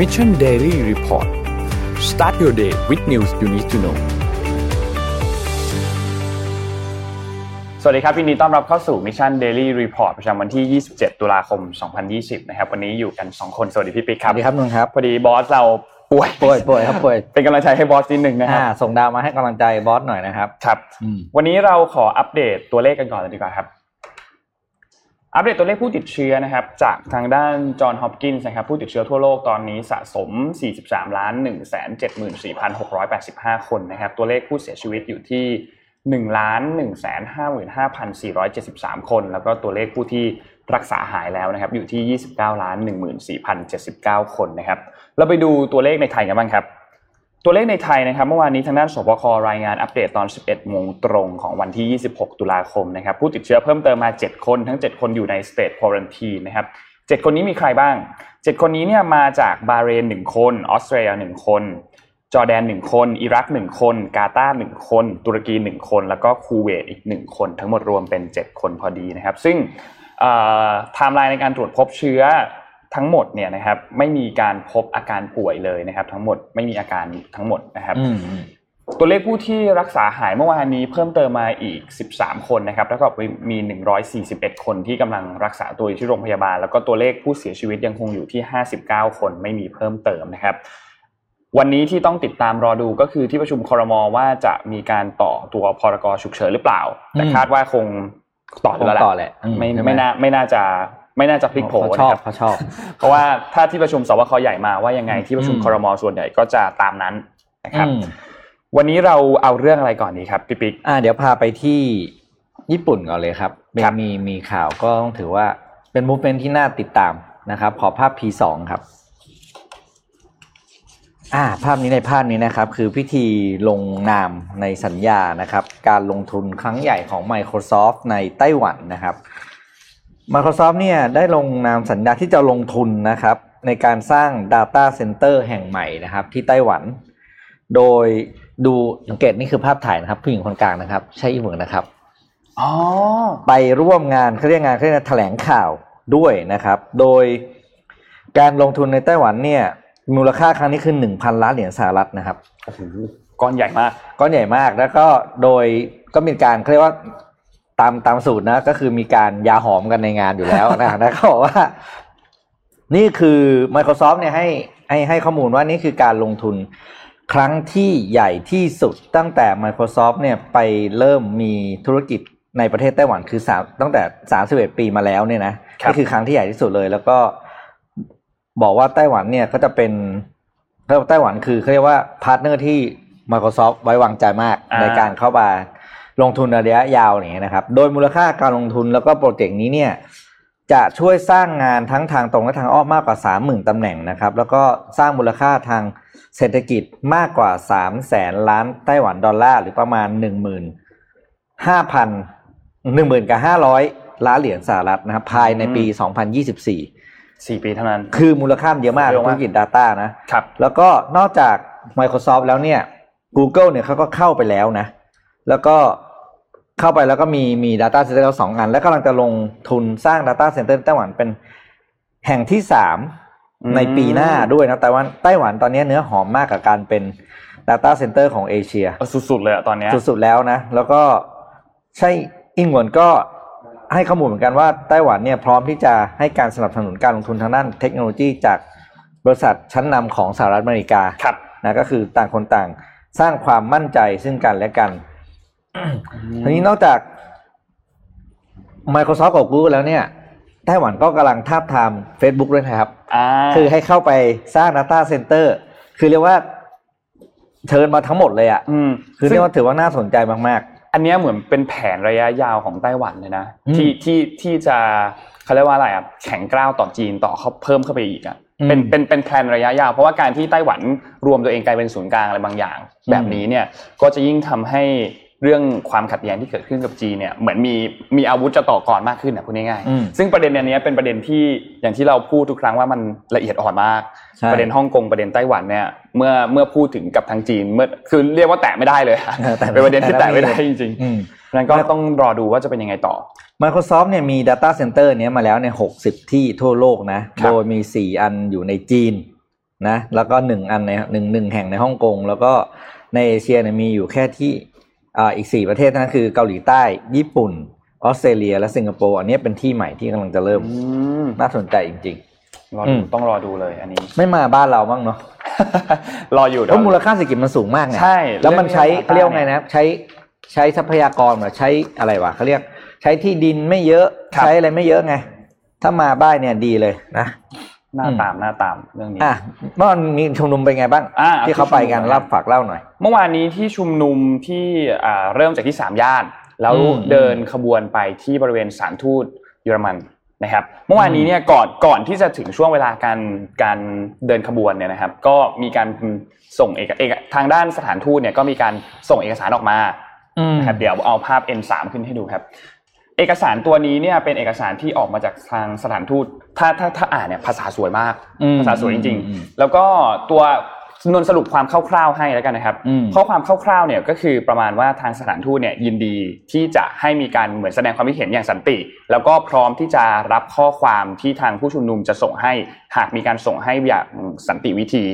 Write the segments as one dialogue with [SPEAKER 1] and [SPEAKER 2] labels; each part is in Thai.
[SPEAKER 1] Mission Daily Report start your day with news you need to know
[SPEAKER 2] สวัสดีครับยินดีต้อนรับเข้าสู่ Mission Daily Report ประจำวันที่ 27 ตุลาคม 2020 นะครับ วันนี้อยู่กัน 2 คน สวัสดีพี่ปิ๊กค
[SPEAKER 3] ส
[SPEAKER 2] รับ
[SPEAKER 3] วัสดีครับนุ่นครับ
[SPEAKER 2] พอดีบอสเราป่วย
[SPEAKER 3] ป่วยป่วยครับป่วย
[SPEAKER 2] เป็นกำลังใจให้บอสนิดนึงนะครับ
[SPEAKER 3] อ่าส่งดาวมาให้กำลังใจบอสหน่อยนะครับ
[SPEAKER 2] ครับ
[SPEAKER 3] อืม
[SPEAKER 2] วันนี้เราขออัปเดตตัวเลขกันก่อนเลยดีกว่าครับ อัปเดตตัวเลขผู้ติดเชื้อนะครับ จากทางด้าน Johns Hopkins นะครับผู้ติดเชื้อทั่วโลกตอนนี้สะสม 43ล้าน1 7 4 6 8 5 คนนะครับ ตัวเลขผู้เสียชีวิตอยู่ที่1ล้าน1 5 5 4 7 3 คน แล้วก็ตัวเลขผู้ที่รักษาหายแล้วนะครับอยู่ที่ 29ล้าน14,079 คนนะครับเราไปดูตัวเลขในไทยกันบ้างครับ ตัวเลขในไทยนะครับเมื่อวานนี้ทางด้านศบครายงานอัปเดตตอน 11 โมงตรงของวันที่ 26 ตุลาคมนะครับผู้ติดเชื้อเพิ่มเติมมา 7 คนทั้ง 7 คนอยู่ใน state quarantine นะครับ7คนนี้มีใครบ้าง 7 คนนี้เนี่ยมาจากบาเรน 1 คนออสเตรเลีย1 คน จอร์แดน 1 คน อิรัก 1 คน กาตาร์1คน ตุรกี 1 คน แล้วก็คูเวตอีก 1 คน ทั้งหมดรวมเป็น 7 คนพอดีนะครับซึ่งไทม์ไลน์ในการตรวจพบเชื้อ ทั้งหมดเนี่ยนะครับไม่มีการพบอาการป่วยเลยนะครับ ทั้งหมดไม่มีอาการทั้งหมดนะครับ
[SPEAKER 3] อืมอืม
[SPEAKER 2] ตัวเลขผู้ที่รักษาหายเมื่อวานนี้เพิ่มเติมมาอีก 13 คนนะครับแล้วก็มี 141 คนที่กำลังรักษาตัวอยู่ที่โรงพยาบาล แล้วก็ตัวเลขผู้เสียชีวิตยังคงอยู่ที่ 59 คนไม่มีเพิ่มเติมนะครับ วันนี้ที่ต้องติดตามรอดูก็คือที่ประชุมครมว่าจะมีการต่อตัวพรกฉุกเฉินหรือเปล่าแต่คาดว่าคงต่ออยู่แล้ว
[SPEAKER 3] คงต่อแหละอืม
[SPEAKER 2] ไม่
[SPEAKER 3] ใช่ไหม
[SPEAKER 2] ไม่น่าไม่น่าจะ ไม่น่าจะพลิกโผ
[SPEAKER 3] เขาชอบ
[SPEAKER 2] นะครับ
[SPEAKER 3] เขาชอบ
[SPEAKER 2] เพราะว่าถ้าที่ประชุมสวคใหญ่มาว่ายังไงที่ประชุม
[SPEAKER 3] อืม
[SPEAKER 2] ครมส่วนใหญ่ก็จะตามนั้นนะครับ
[SPEAKER 3] อืม
[SPEAKER 2] วันนี้เราเอาเรื่องอะไรก่อนดีครับพี่ปิ๊ก
[SPEAKER 3] อ่าเดี๋ยวพาไปที่ญี่ปุ่นก่อนเลยครับมี
[SPEAKER 2] ครับ
[SPEAKER 3] มีมีข่าวก็ต้องถือว่าเป็นมูฟเมนที่น่าติดตามนะครับ ขอภาพ P2 ครับอ่าภาพนี้ในภาพนี้นะครับ คือพิธีลงนามในสัญญานะครับ การลงทุนครั้งใหญ่ของ Microsoft ในไต้หวันนะครับ Microsoft เนี่ยได้ลงนามสัญญาที่จะลงทุนนะครับ ในการสร้าง Data Center แห่งใหม่นะครับ ที่ไต้หวัน โดยดูสังเกตนี่คือภาพถ่ายนะครับ ผู้หญิงคนกลางนะครับ ใช่อีเหมือนนะครับ
[SPEAKER 2] อ๋อ
[SPEAKER 3] ไปร่วมงานเขาเรียกงานเขาเรียกงานแถลงข่าวด้วยนะครับ โดยการลงทุนในไต้หวันเนี่ยมูลค่าครั้งนี้คือหนึ่งพันล้านเหรียญสหรัฐนะครับ
[SPEAKER 2] โอ้โหก้อนใหญ่มาก
[SPEAKER 3] ก้อนใหญ่มากแล้วก็โดยก็มีการเขาเรียกว่า ตามตามสูตรนะ ก็คือมีการยาหอมกันในงานอยู่แล้วนะนะเขาบอกว่า นี่คือ Microsoft เนี่ยให้ให้ให้ข้อมูลว่านี่คือการลงทุนครั้งที่ใหญ่ที่สุดตั้งแต่ Microsoft เนี่ยไปเริ่มมีธุรกิจในประเทศไต้หวันคือสามตั้งแต่สามสิบเอ็ดปีมาแล้วเนี่ยนะครับนี่คือครั้งที่ใหญ่ที่สุดเลย แล้วก็บอกว่าไต้หวันเนี่ยก็จะเป็นเขาเรียกว่าไต้หวันคือเขาเรียกว่า partner ที่ Microsoft ไว้วางใจมาก
[SPEAKER 2] อ่า
[SPEAKER 3] ในการเข้ามา ลงทุนระยะยาวอย่างเงี้ยนะครับ โดยมูลค่าการลงทุนแล้วก็โปรเจกต์นี้เนี่ยจะช่วยสร้างงานทั้งทางตรงและทางอ้อมมากกว่า 30,000ตำแหน่งนะครับ แล้วก็สร้างมูลค่าทางเศรษฐกิจมากกว่า3แสนล้านไต้หวันดอลลาร์หรือประมาณ 1 5 0 0 0 1 0,000กับ500 ล้านเหรียญสหรัฐนะครับภายในปี 2024
[SPEAKER 2] สี่ปีเท่านั้น
[SPEAKER 3] คือมูลค่ามันเยอะมาก
[SPEAKER 2] เยอะมาก
[SPEAKER 3] ธุรกิจ Data นะ
[SPEAKER 2] ครับ
[SPEAKER 3] แล้วก็นอกจาก Microsoft แล้วเนี่ย Google เนี่ยเขาก็เข้าไปแล้วนะ แล้วก็ เข้าไปแล้วก็มีมี Data Center แล้วสองอัน แล้วกำลังจะลงทุนสร้าง Data Center ในไต้หวันเป็นแห่งที่สาม
[SPEAKER 2] อืม
[SPEAKER 3] ในปีหน้าด้วยนะแต่ว่าไต้หวันตอนนี้เนื้อหอมมากกับการเป็น Data Center ของเอเชีย
[SPEAKER 2] เออสุดๆเลยอะตอนเนี้ย
[SPEAKER 3] สุดๆแล้วนะ แล้วก็ใช่อิงหวนก็ให้ข้อมูลเหมือนกันว่าไต้หวันเนี่ยพร้อมที่จะให้การสนับสนุนการลงทุนทางด้านเทคโนโลยีจากบริษัทชั้นนำของสหรัฐอเมริกา
[SPEAKER 2] ครับ
[SPEAKER 3] นะก็คือต่างคนต่างสร้างความมั่นใจซึ่งกันและกัน ทีนี้นอกจาก Microsoft กับ Google แล้วเนี่ยไต้หวันก็กำลังทาบทาม Facebook ด้วยนะครับ
[SPEAKER 2] อ่า
[SPEAKER 3] คือให้เข้าไปสร้าง Data Center คือเรียกว่าเชิญมาทั้งหมดเลยอะ่ะ
[SPEAKER 2] อืม
[SPEAKER 3] คือเรียกว่าถือว่าน่าสนใจมาก
[SPEAKER 2] อันเนี้ยเหมือนเป็นแผนระยะยาวของไต้หวันเลยนะ
[SPEAKER 3] อืม
[SPEAKER 2] ที่ที่ที่จะเขาเรียกว่าอะไรอะแข็งกร้าวต่อจีนต่อเขาเพิ่มเข้าไปอีกอะ
[SPEAKER 3] อืม
[SPEAKER 2] เป็นเป็นเป็นแผนระยะยาวเพราะว่าการที่ไต้หวันรวมตัวเองกลายเป็นศูนย์กลางอะไรบางอย่าง
[SPEAKER 3] อืม
[SPEAKER 2] แบบนี้เนี่ยก็จะยิ่งทำให้ เรื่องความขัดแย้งที่เกิดขึ้นกับจีนเนี่ยเหมือนมีมีอาวุธจะต่อกรมากขึ้นนะพูดง่าย
[SPEAKER 3] อืม
[SPEAKER 2] ๆซึ่งประเด็นอันเนี้ยเป็นประเด็นที่อย่างที่เราพูดทุกครั้งว่ามันละเอียดอ่อนมาก
[SPEAKER 3] ใช่
[SPEAKER 2] ประเด็นฮ่องกงประเด็นไต้หวันเนี่ยเมื่อเมื่อพูดถึงกับทางจีนเมื่อคือเรียกว่าแตะไม่ได้เลยอะ
[SPEAKER 3] เออแตะไม่
[SPEAKER 2] เป็นประเด็นที่
[SPEAKER 3] แตะ
[SPEAKER 2] แตะ
[SPEAKER 3] ไม่
[SPEAKER 2] ไม่
[SPEAKER 3] ได้
[SPEAKER 2] ได้จริง
[SPEAKER 3] ๆอืม
[SPEAKER 2] ๆนั้นก็ต้องรอดูว่าจะเป็นยังไงต่อ
[SPEAKER 3] Microsoft เนี่ยมี Data Center เนี้ยมาแล้วในย60 ที่ทั่วโลกนะ
[SPEAKER 2] ครับ
[SPEAKER 3] โดยมี 4 อันอยู่ในจีนนะแล้วก็หนึ่งอันในหนึ่งหนึ่งแห่งในฮ่องกงแล้วก็ในเอเชียเนี่ยมีอยู่แค่ที่ อ่าอีกสี่ประเทศนั่นคือเกาหลีใต้ ญี่ปุ่น ออสเตรเลีย และสิงคโปร์อันนี้เป็นที่ใหม่ที่กำลังจะเริ่ม
[SPEAKER 2] อืม
[SPEAKER 3] น่าสนใจจริง
[SPEAKER 2] รอ
[SPEAKER 3] อื
[SPEAKER 2] ดู
[SPEAKER 3] ม
[SPEAKER 2] ต้องรอดูเลยอันนี้
[SPEAKER 3] ๆไม่มาบ้านเราบ้างเนาะ
[SPEAKER 2] รออยู่
[SPEAKER 3] เพราะมูลค่าเศรษฐกิจมันสูงมากไง
[SPEAKER 2] ใช่
[SPEAKER 3] แล้วมันใช้
[SPEAKER 2] เรื่อง
[SPEAKER 3] เขาเรียกว่าไงนะใช้ใช้ทรัพยากรแบบใช้อะไรวะเขาเรียก ใช้ที่ดินไม่เยอะ
[SPEAKER 2] ครับ
[SPEAKER 3] ใช้อะไรไม่เยอะไง ถ้ามาบ้านเนี่ยดีเลยนะ
[SPEAKER 2] หน้า
[SPEAKER 3] อืม
[SPEAKER 2] ตามหน้าตามเรื่องนี้
[SPEAKER 3] อะเมื่อวานมีชุมนุมเป็นไงบ้าง
[SPEAKER 2] อ่า
[SPEAKER 3] ที่เขาไปกัน
[SPEAKER 2] ที่ชุมนุม
[SPEAKER 3] เล่าฝากเล่าหน่อย
[SPEAKER 2] เมื่อวานนี้ที่ชุมนุมที่อ่าเริ่มจากที่สามย่าน แล้ว
[SPEAKER 3] อืม
[SPEAKER 2] เดินขบวนไปที่บริเวณสถานทูตเยอรมันนะครับ เมื่อวานนี้เนี่ยก่อนก่อนที่จะถึงช่วงเวลาการการเดินขบวนเนี่ยนะครับ ก็มีการส่งเอกเอกทางด้านสถานทูตเนี่ยก็มีการส่งเอกสารออกมานะครับเดี๋ยวเอาภาพ N3 ขึ้นให้ดูครับ เอกสารตัวนี้เนี่ยเป็นเอกสารที่ออกมาจากทางสถานทูตถ้าถ้าถ้าอ่านเนี่ยภาษาสวยมาก
[SPEAKER 3] อืม
[SPEAKER 2] ภาษาสวยจริง
[SPEAKER 3] อืม
[SPEAKER 2] ๆแล้วก็ตัวนวนสรุปความคร่าวๆให้แล้วกันนะครับ
[SPEAKER 3] อืม
[SPEAKER 2] ข้อความคร่าวๆเนี่ยก็คือประมาณว่าทางสถานทูตเนี่ยยินดีที่จะให้มีการเหมือนแสดงความคิดเห็นอย่างสันติ แล้วก็พร้อมที่จะรับข้อความที่ทางผู้ชุมนุมจะส่งให้หากมีการส่งให้อย่างสันติวิธี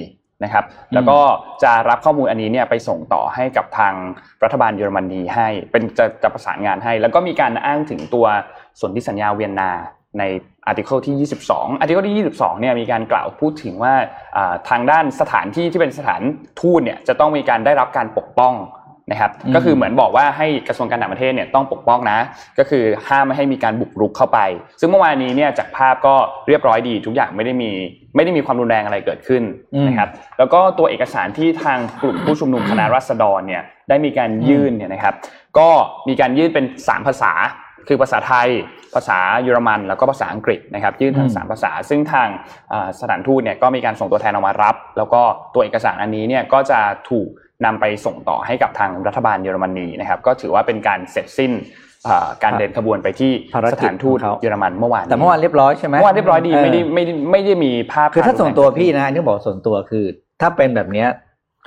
[SPEAKER 2] นะครับ แล้วก็จะรับข้อมูลอันนี้เนี่ยไปส่งต่อให้กับทางรัฐบาลเยอรมนีให้ เป็นจะจะประสานงานให้ แล้วก็มีการอ้างถึงตัวสนธิสัญญาเวียนนาใน article ที่ 22 article ที่ 22 เนี่ยมีการกล่าวพูดถึงว่าอ่าทางด้านสถานที่ที่เป็นสถานทูตเนี่ยจะต้องมีการได้รับการปกป้อง นะครับ
[SPEAKER 3] อืม
[SPEAKER 2] ก็คือเหมือนบอกว่าให้กระทรวงการต่างประเทศเนี่ยต้องปกป้องนะ ก็คือห้ามไม่ให้มีการบุกรุกเข้าไป ซึ่งเมื่อวานนี้เนี่ยจากภาพก็เรียบร้อยดี ทุกอย่างไม่ได้มีไม่ได้มีความรุนแรงอะไรเกิดขึ้น
[SPEAKER 3] อืม
[SPEAKER 2] นะครับแล้วก็ตัวเอกสารที่ทางกลุ่มผู้ชุมนุมคณะรัษฎรเนี่ยได้มีการยื่นเนี่ยนะครับ ก็มีการยื่นเป็น 3 ภาษา คือภาษาไทย ภาษาเยอรมันแล้วก็ภาษาอังกฤษนะครับ ยื่นทั้ง
[SPEAKER 3] อืม
[SPEAKER 2] สามภาษา ซึ่งทางอ่าสถานทูตเนี่ยก็มีการส่งตัวแทนออกมารับ แล้วก็ตัวเอกสารอันนี้เนี่ยก็จะถูก นำไปส่งต่อให้กับทางรัฐบาลเยอรมนีนะครับ ก็ถือว่าเป็นการเสร็จสิ้นอ่าการเดินขบวนไปที่
[SPEAKER 3] ภารกิจ
[SPEAKER 2] สถานทูต
[SPEAKER 3] ของเขา
[SPEAKER 2] เยอรมันเมื่อวาน
[SPEAKER 3] แต่เมื่อวานเรียบร้อยใช่ไหม
[SPEAKER 2] เมื่อวานเรียบร้อยดีไม่ได้ไม่ได้ไม่ได้มีภาพ
[SPEAKER 3] คือถ้า
[SPEAKER 2] ควม
[SPEAKER 3] ส่วนตัว
[SPEAKER 2] รุนแรง
[SPEAKER 3] พี่นะอันนี่บอกส่วนตัวคือ ถ้าเป็นแบบเนี้ย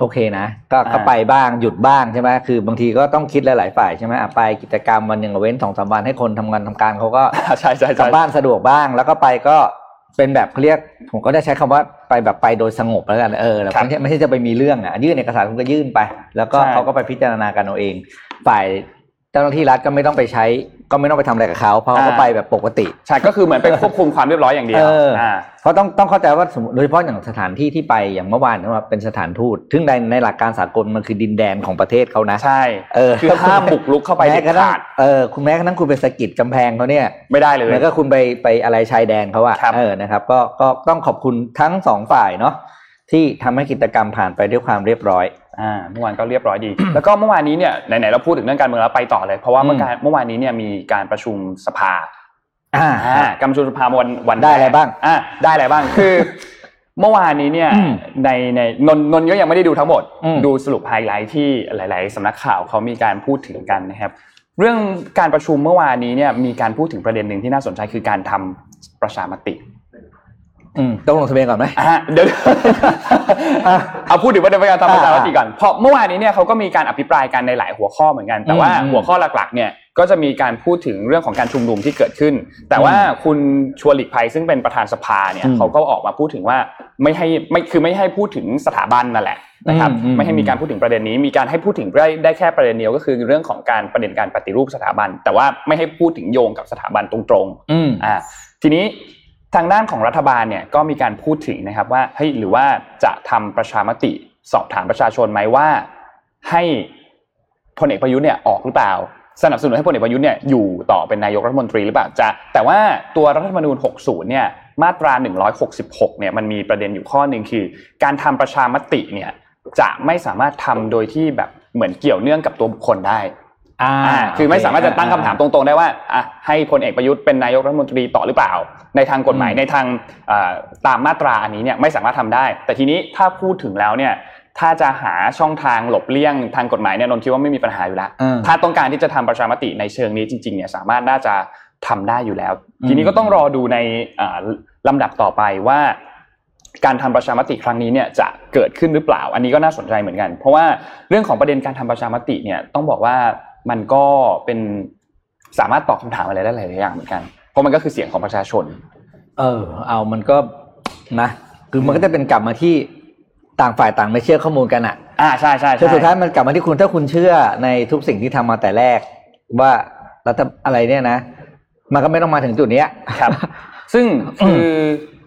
[SPEAKER 3] โอเคนะก็
[SPEAKER 2] อ่า
[SPEAKER 3] ก็ไปบ้างหยุดบ้างใช่ไหมคือบางทีก็ต้องคิดหลายๆฝ่ายใช่ไหมอะไปกิจกรรมวันหนึ่งเว้นสองสามวันให้คนทำงานทำการเขาก็
[SPEAKER 2] ใช่ใช่
[SPEAKER 3] กลั
[SPEAKER 2] ใช่
[SPEAKER 3] บบ้านสะดวกบ้าง แล้วก็ไปก็ เป็นแบบเขาเรียกผมก็จะใช้คำว่าไปแบบไปโดยสงบแล้วกันเออแล้วไม่ใช่ไม่ใช่จะไปมีเรื่องอะยื่นเอกสารคุณก็ยื่นไป แล้วก็เขาก็ไปพิจารณากันเอาเอง ฝ่ายเจ้าหน้าที่รัฐก็ไม่ต้องไปใช้ ก็ไม่ต้องไปทำอะไรกับเขาเพราะเขาก็ไปแบบปกติ
[SPEAKER 2] ใช่ก็คือเหมือนไปควบคุมความเรียบร้อยอย่างเดียว
[SPEAKER 3] เอออ่
[SPEAKER 2] อ่า
[SPEAKER 3] เพราะต้องต้องเข้าใจว่าสมมุติโดยเฉพาะอย่างสถานที่ที่ไปอย่างเมื่อวานเนี่ยว่าเป็นสถานทูตซึ่งในในหลักการสากลมันคือดินแดนของประเทศเขานะ
[SPEAKER 2] ใช่
[SPEAKER 3] เออ
[SPEAKER 2] คือห้ามบุกรุกเข้าไป
[SPEAKER 3] แม้
[SPEAKER 2] เด็ด
[SPEAKER 3] กระทั่ง
[SPEAKER 2] ขาด
[SPEAKER 3] เออคุณแม้กระทั่งคุณไปสะกิดกำแพงเขาเนี่ย
[SPEAKER 2] ไม่ได้เลย
[SPEAKER 3] แล้วก็คุณไปไปอะไรชายแดนเขาอะ
[SPEAKER 2] ครับ
[SPEAKER 3] เออนะครับ ก็ก็ต้องขอบคุณทั้งสองฝ่ายเนาะ ที่ทำให้กิจกรรมผ่านไปด้วยความเรียบร้อย
[SPEAKER 2] อ่าเมื่อวานก็เรียบร้อยดี แล้วก็เมื่อวานนี้เนี่ยไหนๆเราพูดถึงเรื่องการเมืองแล้วไปต่อเลย เพราะว่าเมื่อการเมื่อวานนี้เนี่ยมีการประชุมสภา
[SPEAKER 3] อ่า
[SPEAKER 2] อ่าการประชุมสภาวันวัน
[SPEAKER 3] ได้อะไรบ้าง
[SPEAKER 2] อ่าได้อะไรบ้างคือ เมื่อวานนี้เนี่ย
[SPEAKER 3] อืม
[SPEAKER 2] ในในนนนนก็ยังไม่ได้ดูทั้งหมด
[SPEAKER 3] อืม
[SPEAKER 2] ดูสรุปไฮไลท์ที่หลาย ๆสำนักข่าวเขามีการพูดถึงกันนะครับเรื่องการประชุมเมื่อวานนี้เนี่ยมีการพูดถึงประเด็นหนึ่งที่น่าสนใจคือการทำประชามติ
[SPEAKER 3] อืม ต้องลงทะเบียนก่อนไหม
[SPEAKER 2] อะเดี๋ยว
[SPEAKER 3] อะ
[SPEAKER 2] เอาพูดถึงประเด็นการทำประชามติ
[SPEAKER 3] อ่า
[SPEAKER 2] ก่อนเพราะเมื่อวานนี้เนี่ยเขาก็มีการอภิปรายกันในหลายหัวข้อเหมือนกัน แต่ว่า
[SPEAKER 3] อืม
[SPEAKER 2] หัวข้อหลักๆเนี่ยก็จะมีการพูดถึงเรื่องของการชุมนุมที่เกิดขึ้น แต่ว่าคุณชวนหลีกภัยซึ่งเป็นประธานสภาเนี่ย
[SPEAKER 3] อืม
[SPEAKER 2] เขาก็ออกมาพูดถึงว่าไม่ให้ไม่คือไม่ให้พูดถึงสถาบันนั่นแหละนะครับ
[SPEAKER 3] อืมอืม
[SPEAKER 2] ไม่ให้มีการพูดถึงประเด็นนี้ มีการให้พูดถึงได้ได้แค่ประเด็นเดียวก็คือเรื่องของการประเด็นการปฏิรูปสถาบัน แต่ว่าไม่ให้พูดถึงโยงกับสถาบันตรงๆ
[SPEAKER 3] อืม
[SPEAKER 2] อ่าทีนี้ ทางด้านของรัฐบาลเนี่ยก็มีการพูดถึงนะครับว่าเฮ้ยหรือว่าจะทำประชามติสอบถามประชาชนไหมว่า ให้พลเอกประยุทธ์เนี่ยออกหรือเปล่า สนับสนุนให้พลเอกประยุทธ์เนี่ยอยู่ต่อเป็นนายกรัฐมนตรีหรือเปล่าจะแต่ว่าตัวรัฐธรรมนูญ 60 เนี่ยมาตรา 166 เนี่ยมันมีประเด็นอยู่ข้อหนึ่งคือ การทำประชามติเนี่ยจะไม่สามารถทำโดยที่แบบเหมือนเกี่ยวเนื่องกับตัวบุคคลได้
[SPEAKER 3] อ่า
[SPEAKER 2] อ่าคือไม่สามารถจะตั้งคำถามตรงๆได้ว่าอะให้พลเอกประยุทธ์เป็นนายกรัฐมนตรีต่อหรือเปล่า ในทางกฎหมาย
[SPEAKER 3] อืม
[SPEAKER 2] ในทางอ่าตามมาตราอันนี้เนี่ยไม่สามารถทำได้ แต่ทีนี้ถ้าพูดถึงแล้วเนี่ยถ้าจะหาช่องทางหลบเลี่ยงทางกฎหมายเนี่ยนนท์คิดว่าไม่มีปัญหาอยู่แล้ว
[SPEAKER 3] อืม
[SPEAKER 2] ถ้าต้องการที่จะทำประชามติในเชิงนี้จริงๆเนี่ยสามารถน่าจะทำได้อยู่แล้ว
[SPEAKER 3] อืม
[SPEAKER 2] ทีนี้ก็ต้องรอดูในอ่าลำดับต่อไปว่าการทำประชามติครั้งนี้เนี่ยจะเกิดขึ้นหรือเปล่า อันนี้ก็น่าสนใจเหมือนกัน เพราะว่าเรื่องของประเด็นการทำประชามติเนี่ยต้องบอกว่า มันก็เป็นสามารถตอบคำถามอะไรได้หลายๆอย่างเหมือนกัน เพราะมันก็คือเสียงของประชาชน
[SPEAKER 3] เออ เอามันก็นะ คือมันก็จะเป็นกลับมาที่ต่างฝ่ายต่างไม่เชื่อข้อมูลกันอะ
[SPEAKER 2] อ่าใช่ใช่
[SPEAKER 3] คือ
[SPEAKER 2] ใช่
[SPEAKER 3] สุดท้ายมันกลับมาที่คุณถ้าคุณเชื่อในทุกสิ่งที่ทำมาแต่แรก ว่ารัฐอะไรเนี่ยนะ มันก็ไม่ต้องมาถึงจุดเนี้ย
[SPEAKER 2] ครับ ซึ่งคือ